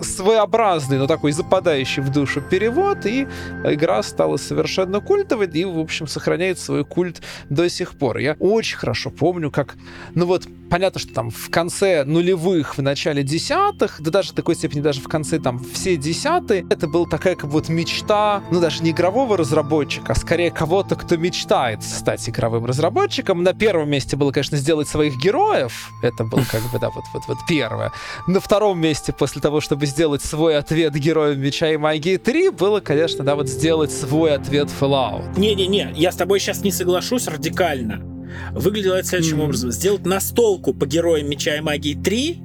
своеобразный, но такой западающий в душу перевод, и игра стала совершенно культовой, и, в общем, сохраняет свой культ до сих пор. Я очень хорошо помню, как, ну вот, понятно, что там в конце нулевых, в начале десятых, да даже в такой степени даже в конце там все десятые, это была такая как вот мечта, ну даже не игрового разработчика, а скорее кого-то, кто мечтает стать игровым разработчиком. На первом месте было, конечно, сделать своих героев. Это было как бы, да, вот, вот, вот первое. На втором месте, после того, чтобы сделать свой ответ героям Меча и Магии 3, было, конечно, да, вот сделать свой ответ Fallout. Не-не-не, я с тобой сейчас не соглашусь радикально. Выглядело это следующим mm. образом. Сделать настолку по героям Меча и Магии 3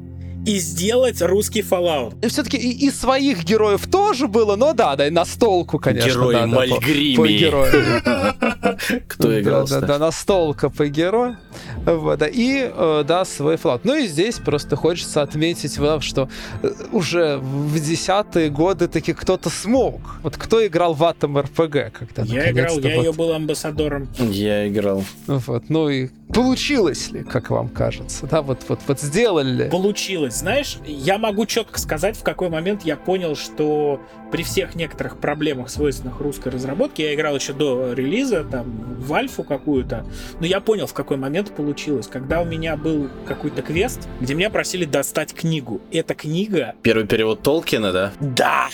и сделать русский Fallout. И все-таки и, и своих героев тоже было, но да, да, и настолку, конечно. Герой да, Мальгрими. по, по герою. Кто играл? Да, да, да, настолка по герою. Вот, да, и, э, да, свой Fallout. Ну и здесь просто хочется отметить, что э, уже в десятые годы таки кто-то смог. Вот кто играл в Atom RPG? Когда я играл, я ее был амбассадором. Я играл. Вот, ну и получилось ли, как вам кажется? Да, вот, вот, вот сделали ли? Получилось. Знаешь, я могу четко сказать, в какой момент я понял, что при всех некоторых проблемах, свойственных русской разработке, я играл еще до релиза, там, в альфу какую-то, но я понял, в какой момент получилось. Когда у меня был какой-то квест, где меня просили достать книгу. Эта книга... Первый перевод Толкина, да? Да!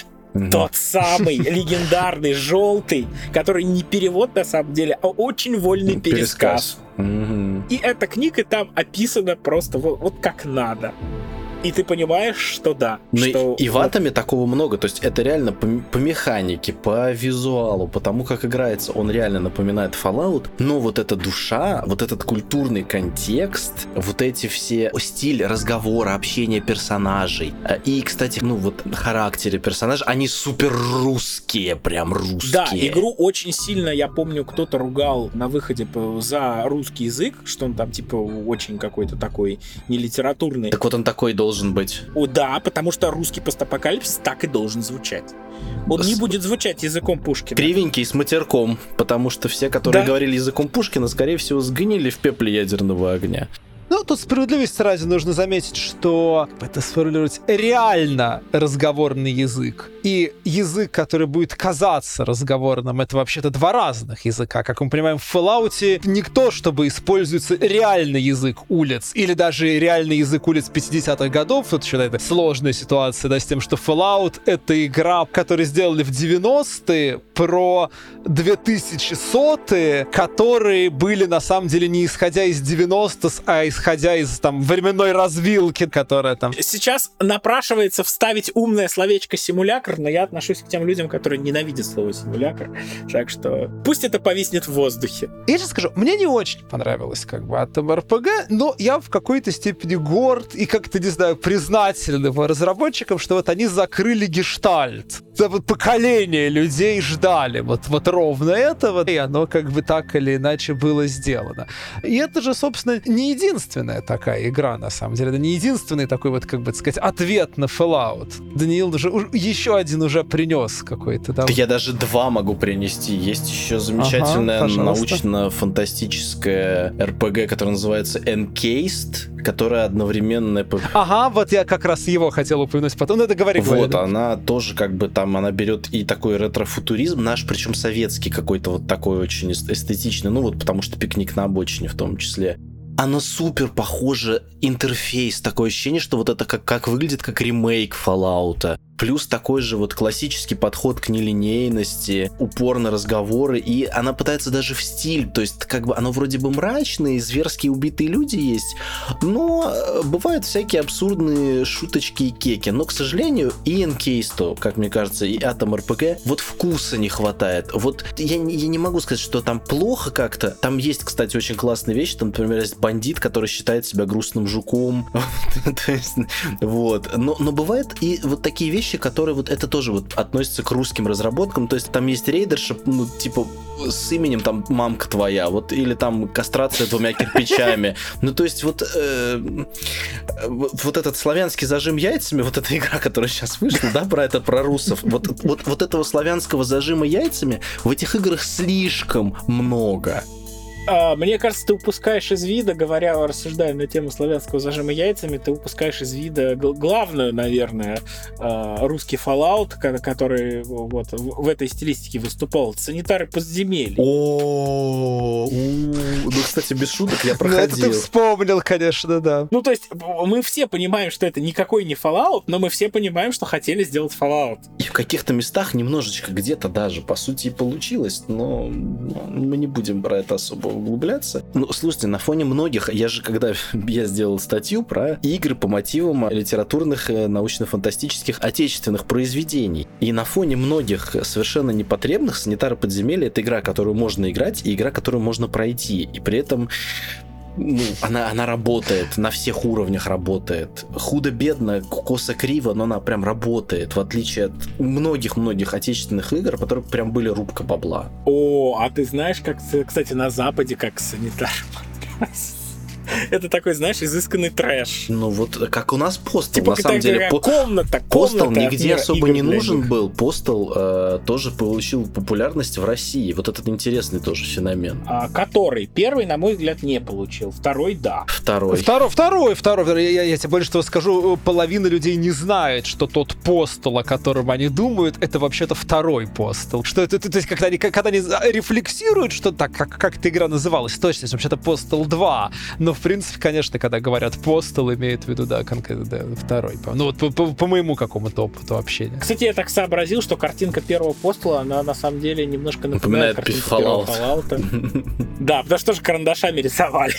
Тот самый легендарный желтый, который не перевод на самом деле, а очень вольный пересказ. пересказ. И эта книга там описана просто вот, вот как надо и ты понимаешь, что да. Но ну что... И в Атоме такого много. То есть это реально по, по механике, по визуалу, по тому, как играется, он реально напоминает Fallout. Но вот эта душа, вот этот культурный контекст, вот эти все стиль разговора, общения персонажей. Э, и, кстати, ну вот характеры персонажей, они супер русские, прям русские. Да, игру очень сильно, я помню, кто-то ругал на выходе за русский язык, что он там типа очень какой-то такой нелитературный. Так вот он такой должен должен быть. О, да, потому что русский постапокалипсис так и должен звучать. Он с... не будет звучать языком Пушкина. Кривенький с матерком, потому что все, которые да. говорили языком Пушкина, скорее всего, сгнили в пепле ядерного огня. Ну, тут справедливости ради нужно заметить, что это сформулировать реально разговорный язык. И язык, который будет казаться разговорным, это вообще-то два разных языка. Как мы понимаем, в Fallout никто, чтобы используется реальный язык улиц, или даже реальный язык улиц 50-х годов, вот что это сложная ситуация, да, с тем, что Fallout — это игра, которую сделали в 90-е, про 2100-е, которые были, на самом деле, не исходя из 90-с, а из исходя из там временной развилки, которая там... Сейчас напрашивается вставить умное словечко симулятор, но я отношусь к тем людям, которые ненавидят слово симулятор. Так что пусть это повиснет в воздухе. Я сейчас скажу, мне не очень понравилось как бы от МРПГ, но я в какой-то степени горд и как-то, не знаю, признателен его разработчикам, что вот они закрыли гештальт. Да вот поколение людей ждали вот, вот ровно этого, и оно как бы так или иначе было сделано. И это же, собственно, не единственное единственная такая игра, на самом деле. Это не единственный такой вот, как бы сказать, ответ на Fallout. Даниил уже еще один уже принес какой-то, да? Я даже два могу принести. Есть еще замечательная ага, научно-фантастическая RPG, которая называется Encased, которая одновременно... Ага, вот я как раз его хотел упомянуть потом. Ну, это говори, Вот, говори, да. она тоже как бы там, она берет и такой ретро-футуризм, наш, причем советский какой-то вот такой очень эстетичный, ну вот потому что пикник на обочине в том числе оно супер похоже интерфейс, такое ощущение, что вот это как, как выглядит как ремейк Fallout. Плюс такой же вот классический подход к нелинейности, упор на разговоры, и она пытается даже в стиль, то есть как бы оно вроде бы мрачное, зверские убитые люди есть, но э, бывают всякие абсурдные шуточки и кеки. Но, к сожалению, и Энкейсту, как мне кажется, и Atom RPG, вот вкуса не хватает. Вот я, я не могу сказать, что там плохо как-то. Там есть, кстати, очень классные вещи. Там, например, есть бандит, который считает себя грустным жуком. вот. Но, но бывает и вот такие вещи, вещи, которые вот это тоже вот относится к русским разработкам. То есть там есть рейдерша, ну, типа, с именем там мамка твоя, вот, или там кастрация двумя кирпичами. Ну, то есть вот, э, вот этот славянский зажим яйцами, вот эта игра, которая сейчас вышла, да, про это, про русов, вот, вот, вот этого славянского зажима яйцами в этих играх слишком много. А, мне кажется, ты упускаешь из вида, говоря, рассуждая на тему славянского зажима яйцами, ты упускаешь из вида главную, наверное, а, русский Fallout, который вот в этой стилистике выступал. Санитары подземелья. О, ну, кстати, без шуток я проходил. Ну, это ты вспомнил, конечно, да. Ну, то есть, мы все понимаем, что это никакой не Fallout, но мы все понимаем, что хотели сделать Fallout. И в каких-то местах немножечко где-то даже, по сути, и получилось, но мы не будем про это особо углубляться. Ну, слушайте, на фоне многих, я же когда я сделал статью про игры по мотивам литературных, э, научно-фантастических отечественных произведений. И на фоне многих совершенно непотребных санитары подземелья это игра, которую можно играть, и игра, которую можно пройти. И при этом ну, она, она работает, на всех уровнях работает. Худо-бедно, косо-криво, но она прям работает, в отличие от многих-многих отечественных игр, которые прям были рубка бабла. О, а ты знаешь, как, кстати, на Западе, как санитар Это такой, знаешь, изысканный трэш. Ну вот как у нас постел, типа, на самом деле. По... Комната, постел нигде особо не нужен них. был. Постел э, тоже получил популярность в России. Вот этот интересный тоже феномен. А, который первый, на мой взгляд, не получил. Второй, да. Второй. Второй, второй, второй. Я, я, я тебе больше того скажу, половина людей не знает, что тот постел, о котором они думают, это вообще-то второй постел. Что это, то есть, когда они, когда они рефлексируют, что так, как, как эта игра называлась, точно, вообще-то постел 2. Но в принципе, конечно, когда говорят постел, имеют в виду, да, конкретно да, второй. Ну, вот по, по, по моему какому-то опыту общения. Кстати, я так сообразил, что картинка первого постела, она на самом деле немножко напоминает, напоминает картинку Fallout. первого Fallout. Да, потому что же карандашами рисовали.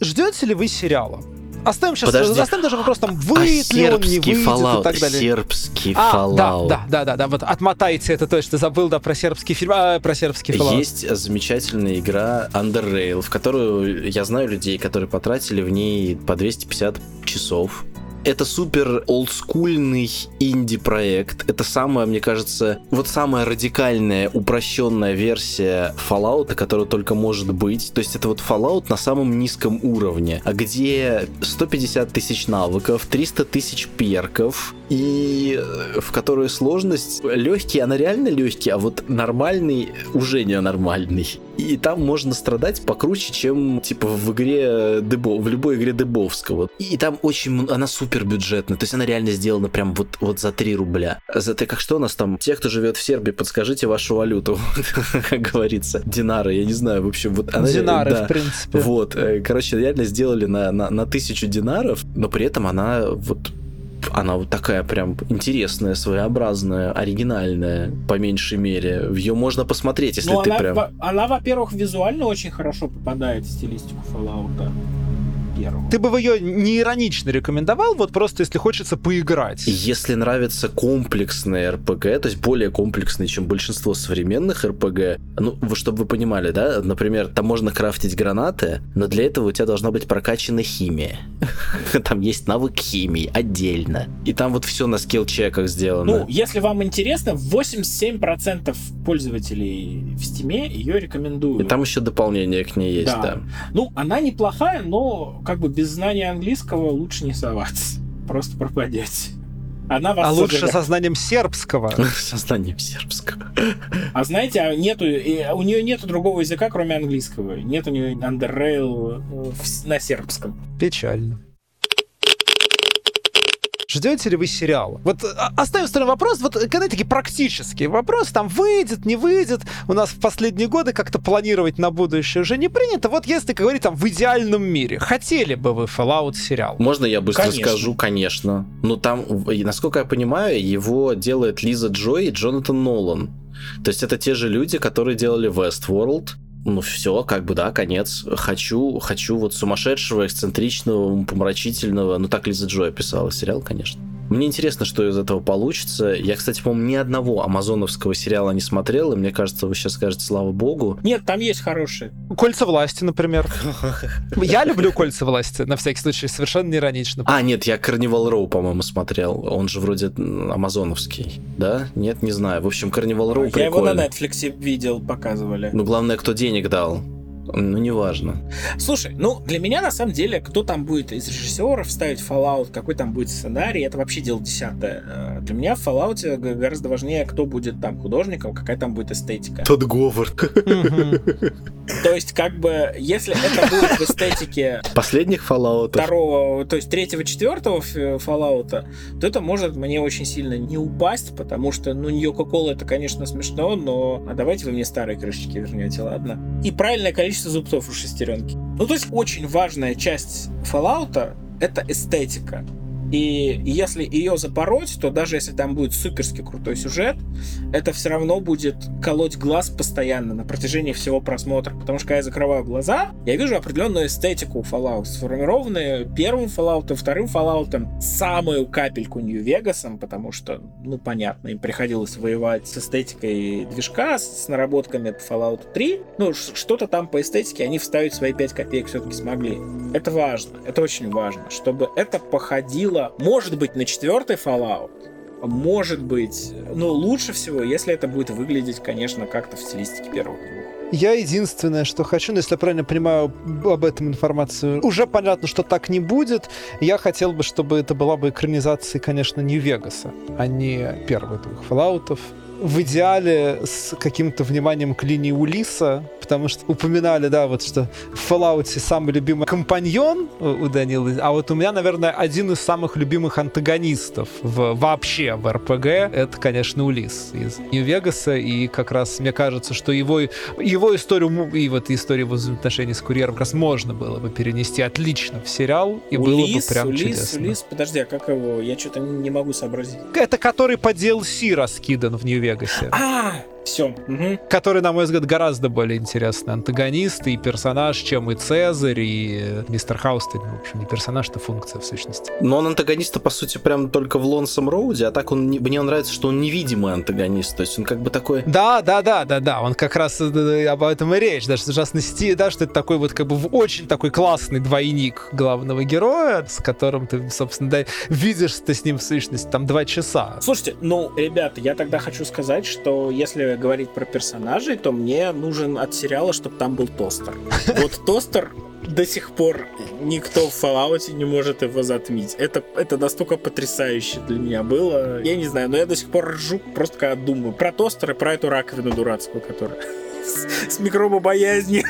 Ждете ли вы сериала? Оставим сейчас, Подожди. оставим даже вопрос там, выйдет а ли он, не выйдет Fallout, и так далее. Сербский а, Fallout. Да, да, да, да, да, вот отмотайте это точно, забыл, да, про сербский фильм, а, про сербский Fallout. Есть замечательная игра Under Rail, в которую я знаю людей, которые потратили в ней по 250 часов это супер олдскульный инди-проект. Это самая, мне кажется, вот самая радикальная, упрощенная версия Fallout, которая только может быть. То есть это вот Fallout на самом низком уровне, а где 150 тысяч навыков, 300 тысяч перков, и э, в которой сложность легкий, она реально легкий, а вот нормальный уже не нормальный. И там можно страдать покруче, чем типа в игре Дебо, в любой игре Дебовского. И там очень, она супер бюджетная, то есть она реально сделана прям вот, вот за 3 рубля. За ты как что у нас там? Те, кто живет в Сербии, подскажите вашу валюту, как говорится. Динары, я не знаю, в общем, вот она... Динары, да, в принципе. Вот, э, короче, реально сделали на, на, на тысячу динаров, но при этом она вот она вот такая прям интересная, своеобразная, оригинальная, по меньшей мере. Ее можно посмотреть, если Но ну, ты она, прям... Она, во-первых, визуально очень хорошо попадает в стилистику Fallout первого. Ты бы ее не иронично рекомендовал, вот просто если хочется поиграть. Если нравится комплексный РПГ, то есть более комплексный, чем большинство современных РПГ, ну, чтобы вы понимали, да, например, там можно крафтить гранаты, но для этого у тебя должна быть прокачана химия. Там есть навык химии отдельно. И там вот все на скилл-чеках сделано. Ну, если вам интересно, 87% пользователей в Стиме ее рекомендуют. И там еще дополнение к ней есть, да. да. Ну, она неплохая, но как бы без знания английского лучше не соваться. Просто пропадете. Она вас а лучше со знанием сербского. Со знанием сербского. А знаете, а нету, у нее нету другого языка, кроме английского. Нет у нее Underrail э, на сербском. Печально. Ждете ли вы сериал? Вот а, оставим в сторону вопрос, вот когда такие практические вопросы, там выйдет, не выйдет, у нас в последние годы как-то планировать на будущее уже не принято. Вот если говорить там в идеальном мире, хотели бы вы Fallout сериал? Можно я быстро конечно. скажу? Конечно. Ну там, насколько я понимаю, его делает Лиза Джой и Джонатан Нолан. То есть это те же люди, которые делали Westworld, ну все, как бы да, конец. Хочу, хочу вот сумасшедшего, эксцентричного, помрачительного. Ну так Лиза Джой описала сериал, конечно. Мне интересно, что из этого получится. Я, кстати, по-моему, ни одного амазоновского сериала не смотрел, и мне кажется, вы сейчас скажете, слава богу. Нет, там есть хорошие. Кольца власти, например. Я люблю кольца власти, на всякий случай, совершенно не иронично. А, нет, я Карнивал Роу, по-моему, смотрел. Он же вроде амазоновский, да? Нет, не знаю. В общем, Карнивал Роу Я его на. Netflix видел, показывали. Ну, главное, кто денег дал. Ну, неважно. Слушай, ну, для меня, на самом деле, кто там будет из режиссеров ставить Fallout, какой там будет сценарий, это вообще дело десятое. Э, Для меня в Fallout гораздо важнее, кто будет там художником, какая там будет эстетика. Тот Говард. То есть, как бы, если это будет в эстетике Последних Fallout. второго, то есть третьего, четвертого Fallout, то это может мне очень сильно не упасть, потому что, ну, не Кока-Кола это, конечно, смешно, но а давайте вы мне старые крышечки вернете, ладно? И правильное количество зубцов у шестеренки. Ну, то есть очень важная часть Fallout это эстетика. И если ее запороть, то даже если там будет суперски крутой сюжет, это все равно будет колоть глаз постоянно на протяжении всего просмотра. Потому что когда я закрываю глаза, я вижу определенную эстетику Fallout, сформированную первым Fallout, вторым Fallout, самую капельку Нью-Вегасом, потому что, ну, понятно, им приходилось воевать с эстетикой движка, с, наработками по Fallout 3. Ну, что-то там по эстетике они вставить свои 5 копеек все-таки смогли. Это важно, это очень важно, чтобы это походило, может быть, на четвертый Fallout, может быть, ну, лучше всего, если это будет выглядеть, конечно, как-то в стилистике первых двух. Я единственное, что хочу, ну, если я правильно понимаю об этом информацию, уже понятно, что так не будет. Я хотел бы, чтобы это была бы экранизация, конечно, Нью-Вегаса, а не первых двух Фоллаутов. В идеале с каким-то вниманием к линии Улиса, потому что упоминали, да, вот что в Fallout самый любимый компаньон у Данилы, а вот у меня, наверное, один из самых любимых антагонистов в, вообще в РПГ, это, конечно, Улис из Нью-Вегаса, и как раз мне кажется, что его, его историю и вот историю его взаимоотношений с курьером как раз можно было бы перенести отлично в сериал, и было бы Улис, прям Улис, чудесно. Улис, подожди, а как его? Я что-то не не могу сообразить. Это который по DLC раскидан в Нью-Вегасе. А, все. который, на мой взгляд, гораздо более интересный антагонист и персонаж, чем и Цезарь, и э, Мистер. Ну, В общем, не персонаж, это функция, в сущности. Но он антагониста, по сути, прям только в Лонсом Роуде, а так он, не- мне нравится, что он невидимый антагонист, то есть он как бы такой... Да, да, да, да, да, он как раз э, э, об этом и речь, даже ужасно сти, да, что это такой вот как бы в- очень такой классный двойник главного героя, с которым ты, собственно, да, видишь ты с ним в сущности там два часа. Слушайте, ну, ребята, я тогда хочу сказать, что если говорить про персонажей, то мне нужен от сериала, чтобы там был тостер. Вот тостер до сих пор никто в Fallout не может его затмить. Это, это настолько потрясающе для меня было. Я не знаю, но я до сих пор ржу, просто когда думаю про тостер и про эту раковину дурацкую, которая с, с микробобоязнью.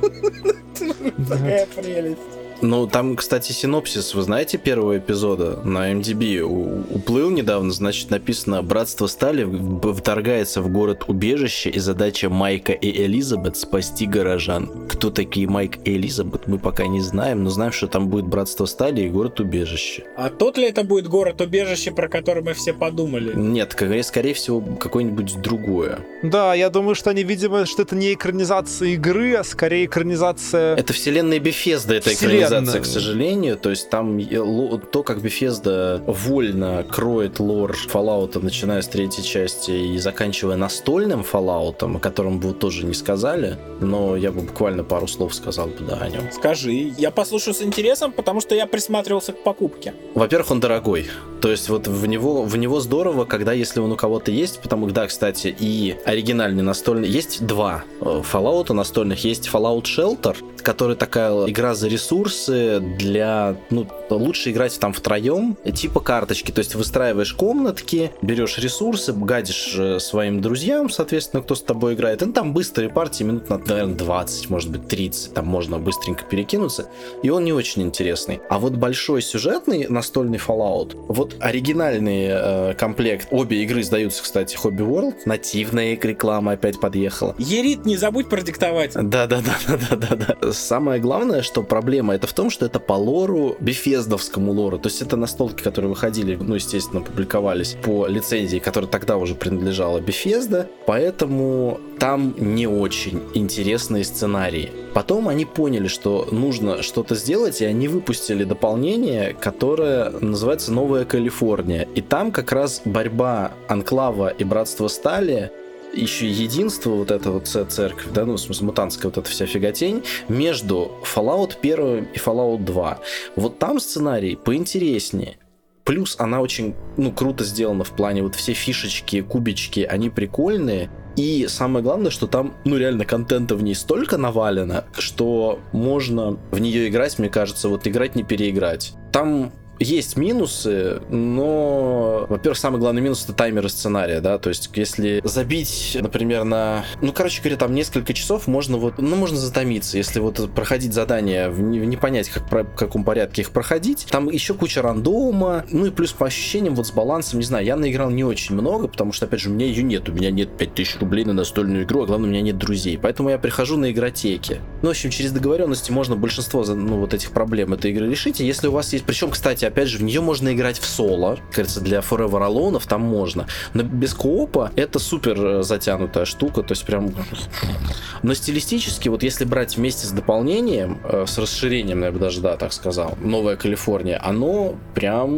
Такая прелесть. Ну, там, кстати, синопсис, вы знаете, первого эпизода на MDB уплыл недавно, значит, написано «Братство Стали в- вторгается в город-убежище, и задача Майка и Элизабет спасти горожан». Кто такие Майк и Элизабет, мы пока не знаем, но знаем, что там будет Братство Стали и город-убежище. А тот ли это будет город-убежище, про который мы все подумали? Нет, скорее всего, какое-нибудь другое. Да, я думаю, что они, видимо, что это не экранизация игры, а скорее экранизация... Это вселенная Бефезда, это Вселенная. Экранизация, к сожалению. То есть там ло- то, как Бефезда вольно кроет лор Fallout, начиная с третьей части и заканчивая настольным Fallout, о котором вы тоже не сказали, но я бы буквально пару слов сказал бы, да, о нем. Скажи, я послушаю с интересом, потому что я присматривался к покупке. Во-первых, он дорогой. То есть вот в него, в него здорово, когда если он у кого-то есть, потому что, да, кстати, и оригинальный настольный... Есть два э, Fallout настольных. Есть Fallout Shelter, который такая игра за ресурсы для... Ну, лучше играть там втроем, типа карточки. То есть выстраиваешь комнатки, берешь ресурсы, гадишь э, своим друзьям, соответственно, кто с тобой играет. И ну, там быстрые партии, минут на, наверное, 20, может быть, 30. Там можно быстренько перекинуться. И он не очень интересный. А вот большой сюжетный настольный Fallout, вот оригинальный э, комплект, обе игры сдаются, кстати, Hobby World, нативная реклама опять подъехала. Ерит, не забудь продиктовать. Да, да, да, да, да, да, да. Самое главное, что проблема это в том, что это по лору, бефездовскому лору. То есть это настолки, которые выходили, ну, естественно, публиковались по лицензии, которая тогда уже принадлежала Bethesda, поэтому там не очень интересные сценарии. Потом они поняли, что нужно что-то сделать, и они выпустили дополнение, которое называется «Новая Калифорния». И там как раз борьба Анклава и Братства Стали еще единство, вот это вот церковь, да, ну, в смысле, мутантская вот эта вся фиготень, между Fallout 1 и Fallout 2. Вот там сценарий поинтереснее. Плюс она очень, ну, круто сделана в плане вот все фишечки, кубички, они прикольные. И самое главное, что там, ну, реально контента в ней столько навалено, что можно в нее играть, мне кажется, вот играть не переиграть. Там есть минусы, но, во-первых, самый главный минус это таймер сценария, да, то есть если забить, например, на, ну, короче говоря, там несколько часов можно вот, ну, можно затомиться, если вот проходить задания, не, понять, как в каком порядке их проходить, там еще куча рандома, ну и плюс по ощущениям вот с балансом, не знаю, я наиграл не очень много, потому что, опять же, у меня ее нет, у меня нет 5000 рублей на настольную игру, а главное, у меня нет друзей, поэтому я прихожу на игротеки. Ну, в общем, через договоренности можно большинство, ну, вот этих проблем этой игры решить, если у вас есть, причем, кстати, опять же, в нее можно играть в соло. Кажется, для Forever Alone там можно. Но без коопа это супер э, затянутая штука. То есть прям... Но стилистически, вот если брать вместе с дополнением, э, с расширением, я бы даже, да, так сказал, Новая Калифорния, оно прям,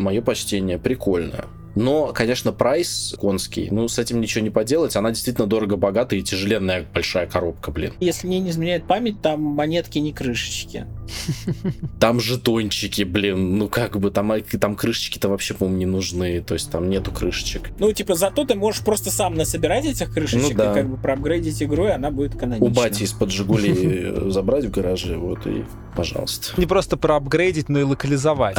мое почтение, прикольное. Но, конечно, прайс конский, ну, с этим ничего не поделать. Она действительно дорого-богатая и тяжеленная большая коробка, блин. Если мне не изменяет память, там монетки не крышечки. Там жетончики, блин, ну как бы, там, там крышечки-то вообще, по-моему, не нужны, то есть там нету крышечек. Ну, типа, зато ты можешь просто сам насобирать этих крышечек ну, да. и как бы проапгрейдить игру, и она будет канонична. У бати из-под Жигули забрать в гараже, вот и пожалуйста. Не просто проапгрейдить, но и локализовать.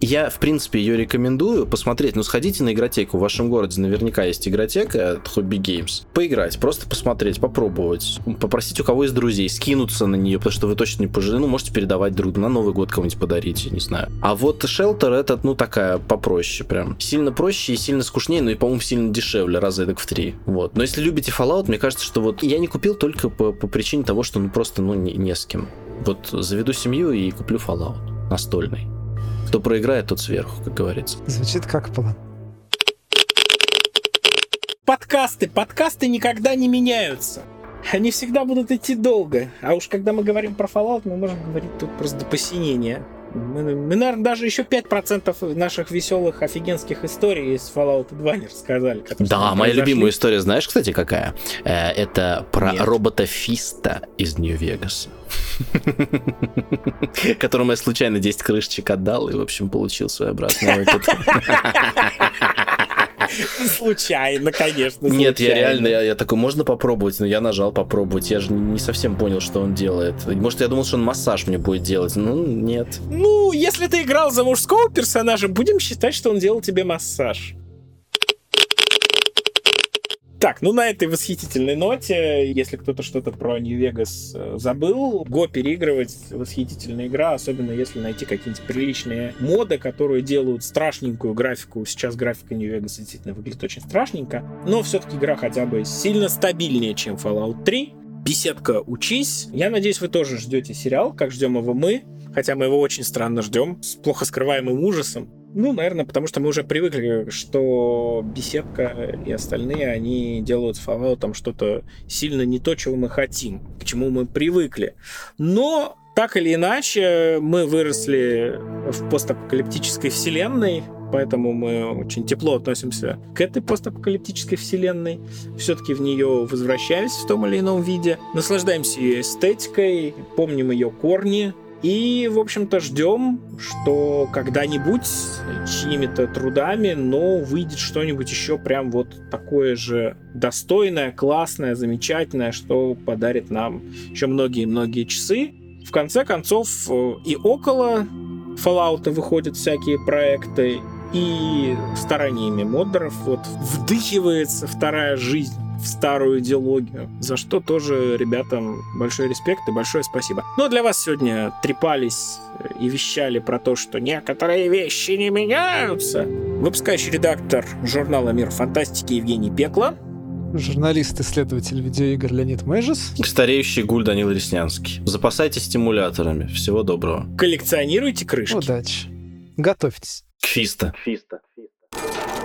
Я, в принципе, ее рекомендую посмотреть. Ну, сходите на игротеку. В вашем городе наверняка есть игротека от Hobby Games. Поиграть, просто посмотреть, попробовать. Попросить у кого из друзей скинуться на нее, потому что вы точно не пожалеете. Ну, можете передавать друг на Новый год кому-нибудь подарить, я не знаю. А вот Shelter это, ну, такая попроще прям. Сильно проще и сильно скучнее, ну и, по-моему, сильно дешевле, раза эдак в три. Вот. Но если любите Fallout, мне кажется, что вот я не купил только по, по причине того, что ну просто, ну, не, не с кем. Вот заведу семью и куплю Fallout настольный. Кто проиграет, тот сверху, как говорится. Звучит как план. Подкасты. Подкасты никогда не меняются. Они всегда будут идти долго. А уж когда мы говорим про Fallout, мы можем говорить тут просто до посинения. Мы, мы, наверное, даже еще 5% наших веселых офигенских историй из Fallout 2 не рассказали. Да, моя любимая история, знаешь, кстати, какая? Э, это про Нет. робота Фиста из Нью-Вегаса. Которому я случайно 10 крышечек отдал и, в общем, получил своеобразный опыт. Случайно, конечно. Нет, я реально, я, я такой, можно попробовать, но я нажал попробовать. Я же не совсем понял, что он делает. Может, я думал, что он массаж мне будет делать. Ну, нет. Ну, если ты играл за мужского персонажа, будем считать, что он делал тебе массаж. Так, ну на этой восхитительной ноте, если кто-то что-то про Нью-Вегас э, забыл, го переигрывать восхитительная игра, особенно если найти какие-нибудь приличные моды, которые делают страшненькую графику. Сейчас графика Нью-Вегас действительно выглядит очень страшненько, но все-таки игра хотя бы сильно стабильнее, чем Fallout 3. Беседка «Учись». Я надеюсь, вы тоже ждете сериал, как ждем его мы, хотя мы его очень странно ждем, с плохо скрываемым ужасом. Ну, наверное, потому что мы уже привыкли, что беседка и остальные, они делают с Fallout что-то сильно не то, чего мы хотим, к чему мы привыкли. Но так или иначе, мы выросли в постапокалиптической вселенной, поэтому мы очень тепло относимся к этой постапокалиптической вселенной. Все-таки в нее возвращаемся в том или ином виде, наслаждаемся ее эстетикой, помним ее корни, и, в общем-то, ждем, что когда-нибудь чьими-то трудами, но выйдет что-нибудь еще прям вот такое же достойное, классное, замечательное, что подарит нам еще многие-многие часы. В конце концов, э, и около Fallout выходят всякие проекты, и стараниями модеров вот вдыхивается вторая жизнь в старую идеологию, за что тоже ребятам большой респект и большое спасибо. Ну а для вас сегодня трепались и вещали про то, что некоторые вещи не меняются. Выпускающий редактор журнала «Мир фантастики» Евгений Пекла, Журналист-исследователь видеоигр Леонид Мэжес. Стареющий гуль Данил Реснянский. Запасайтесь стимуляторами. Всего доброго. Коллекционируйте крышки. Удачи. Готовьтесь. Кфиста. Фиста. Фиста.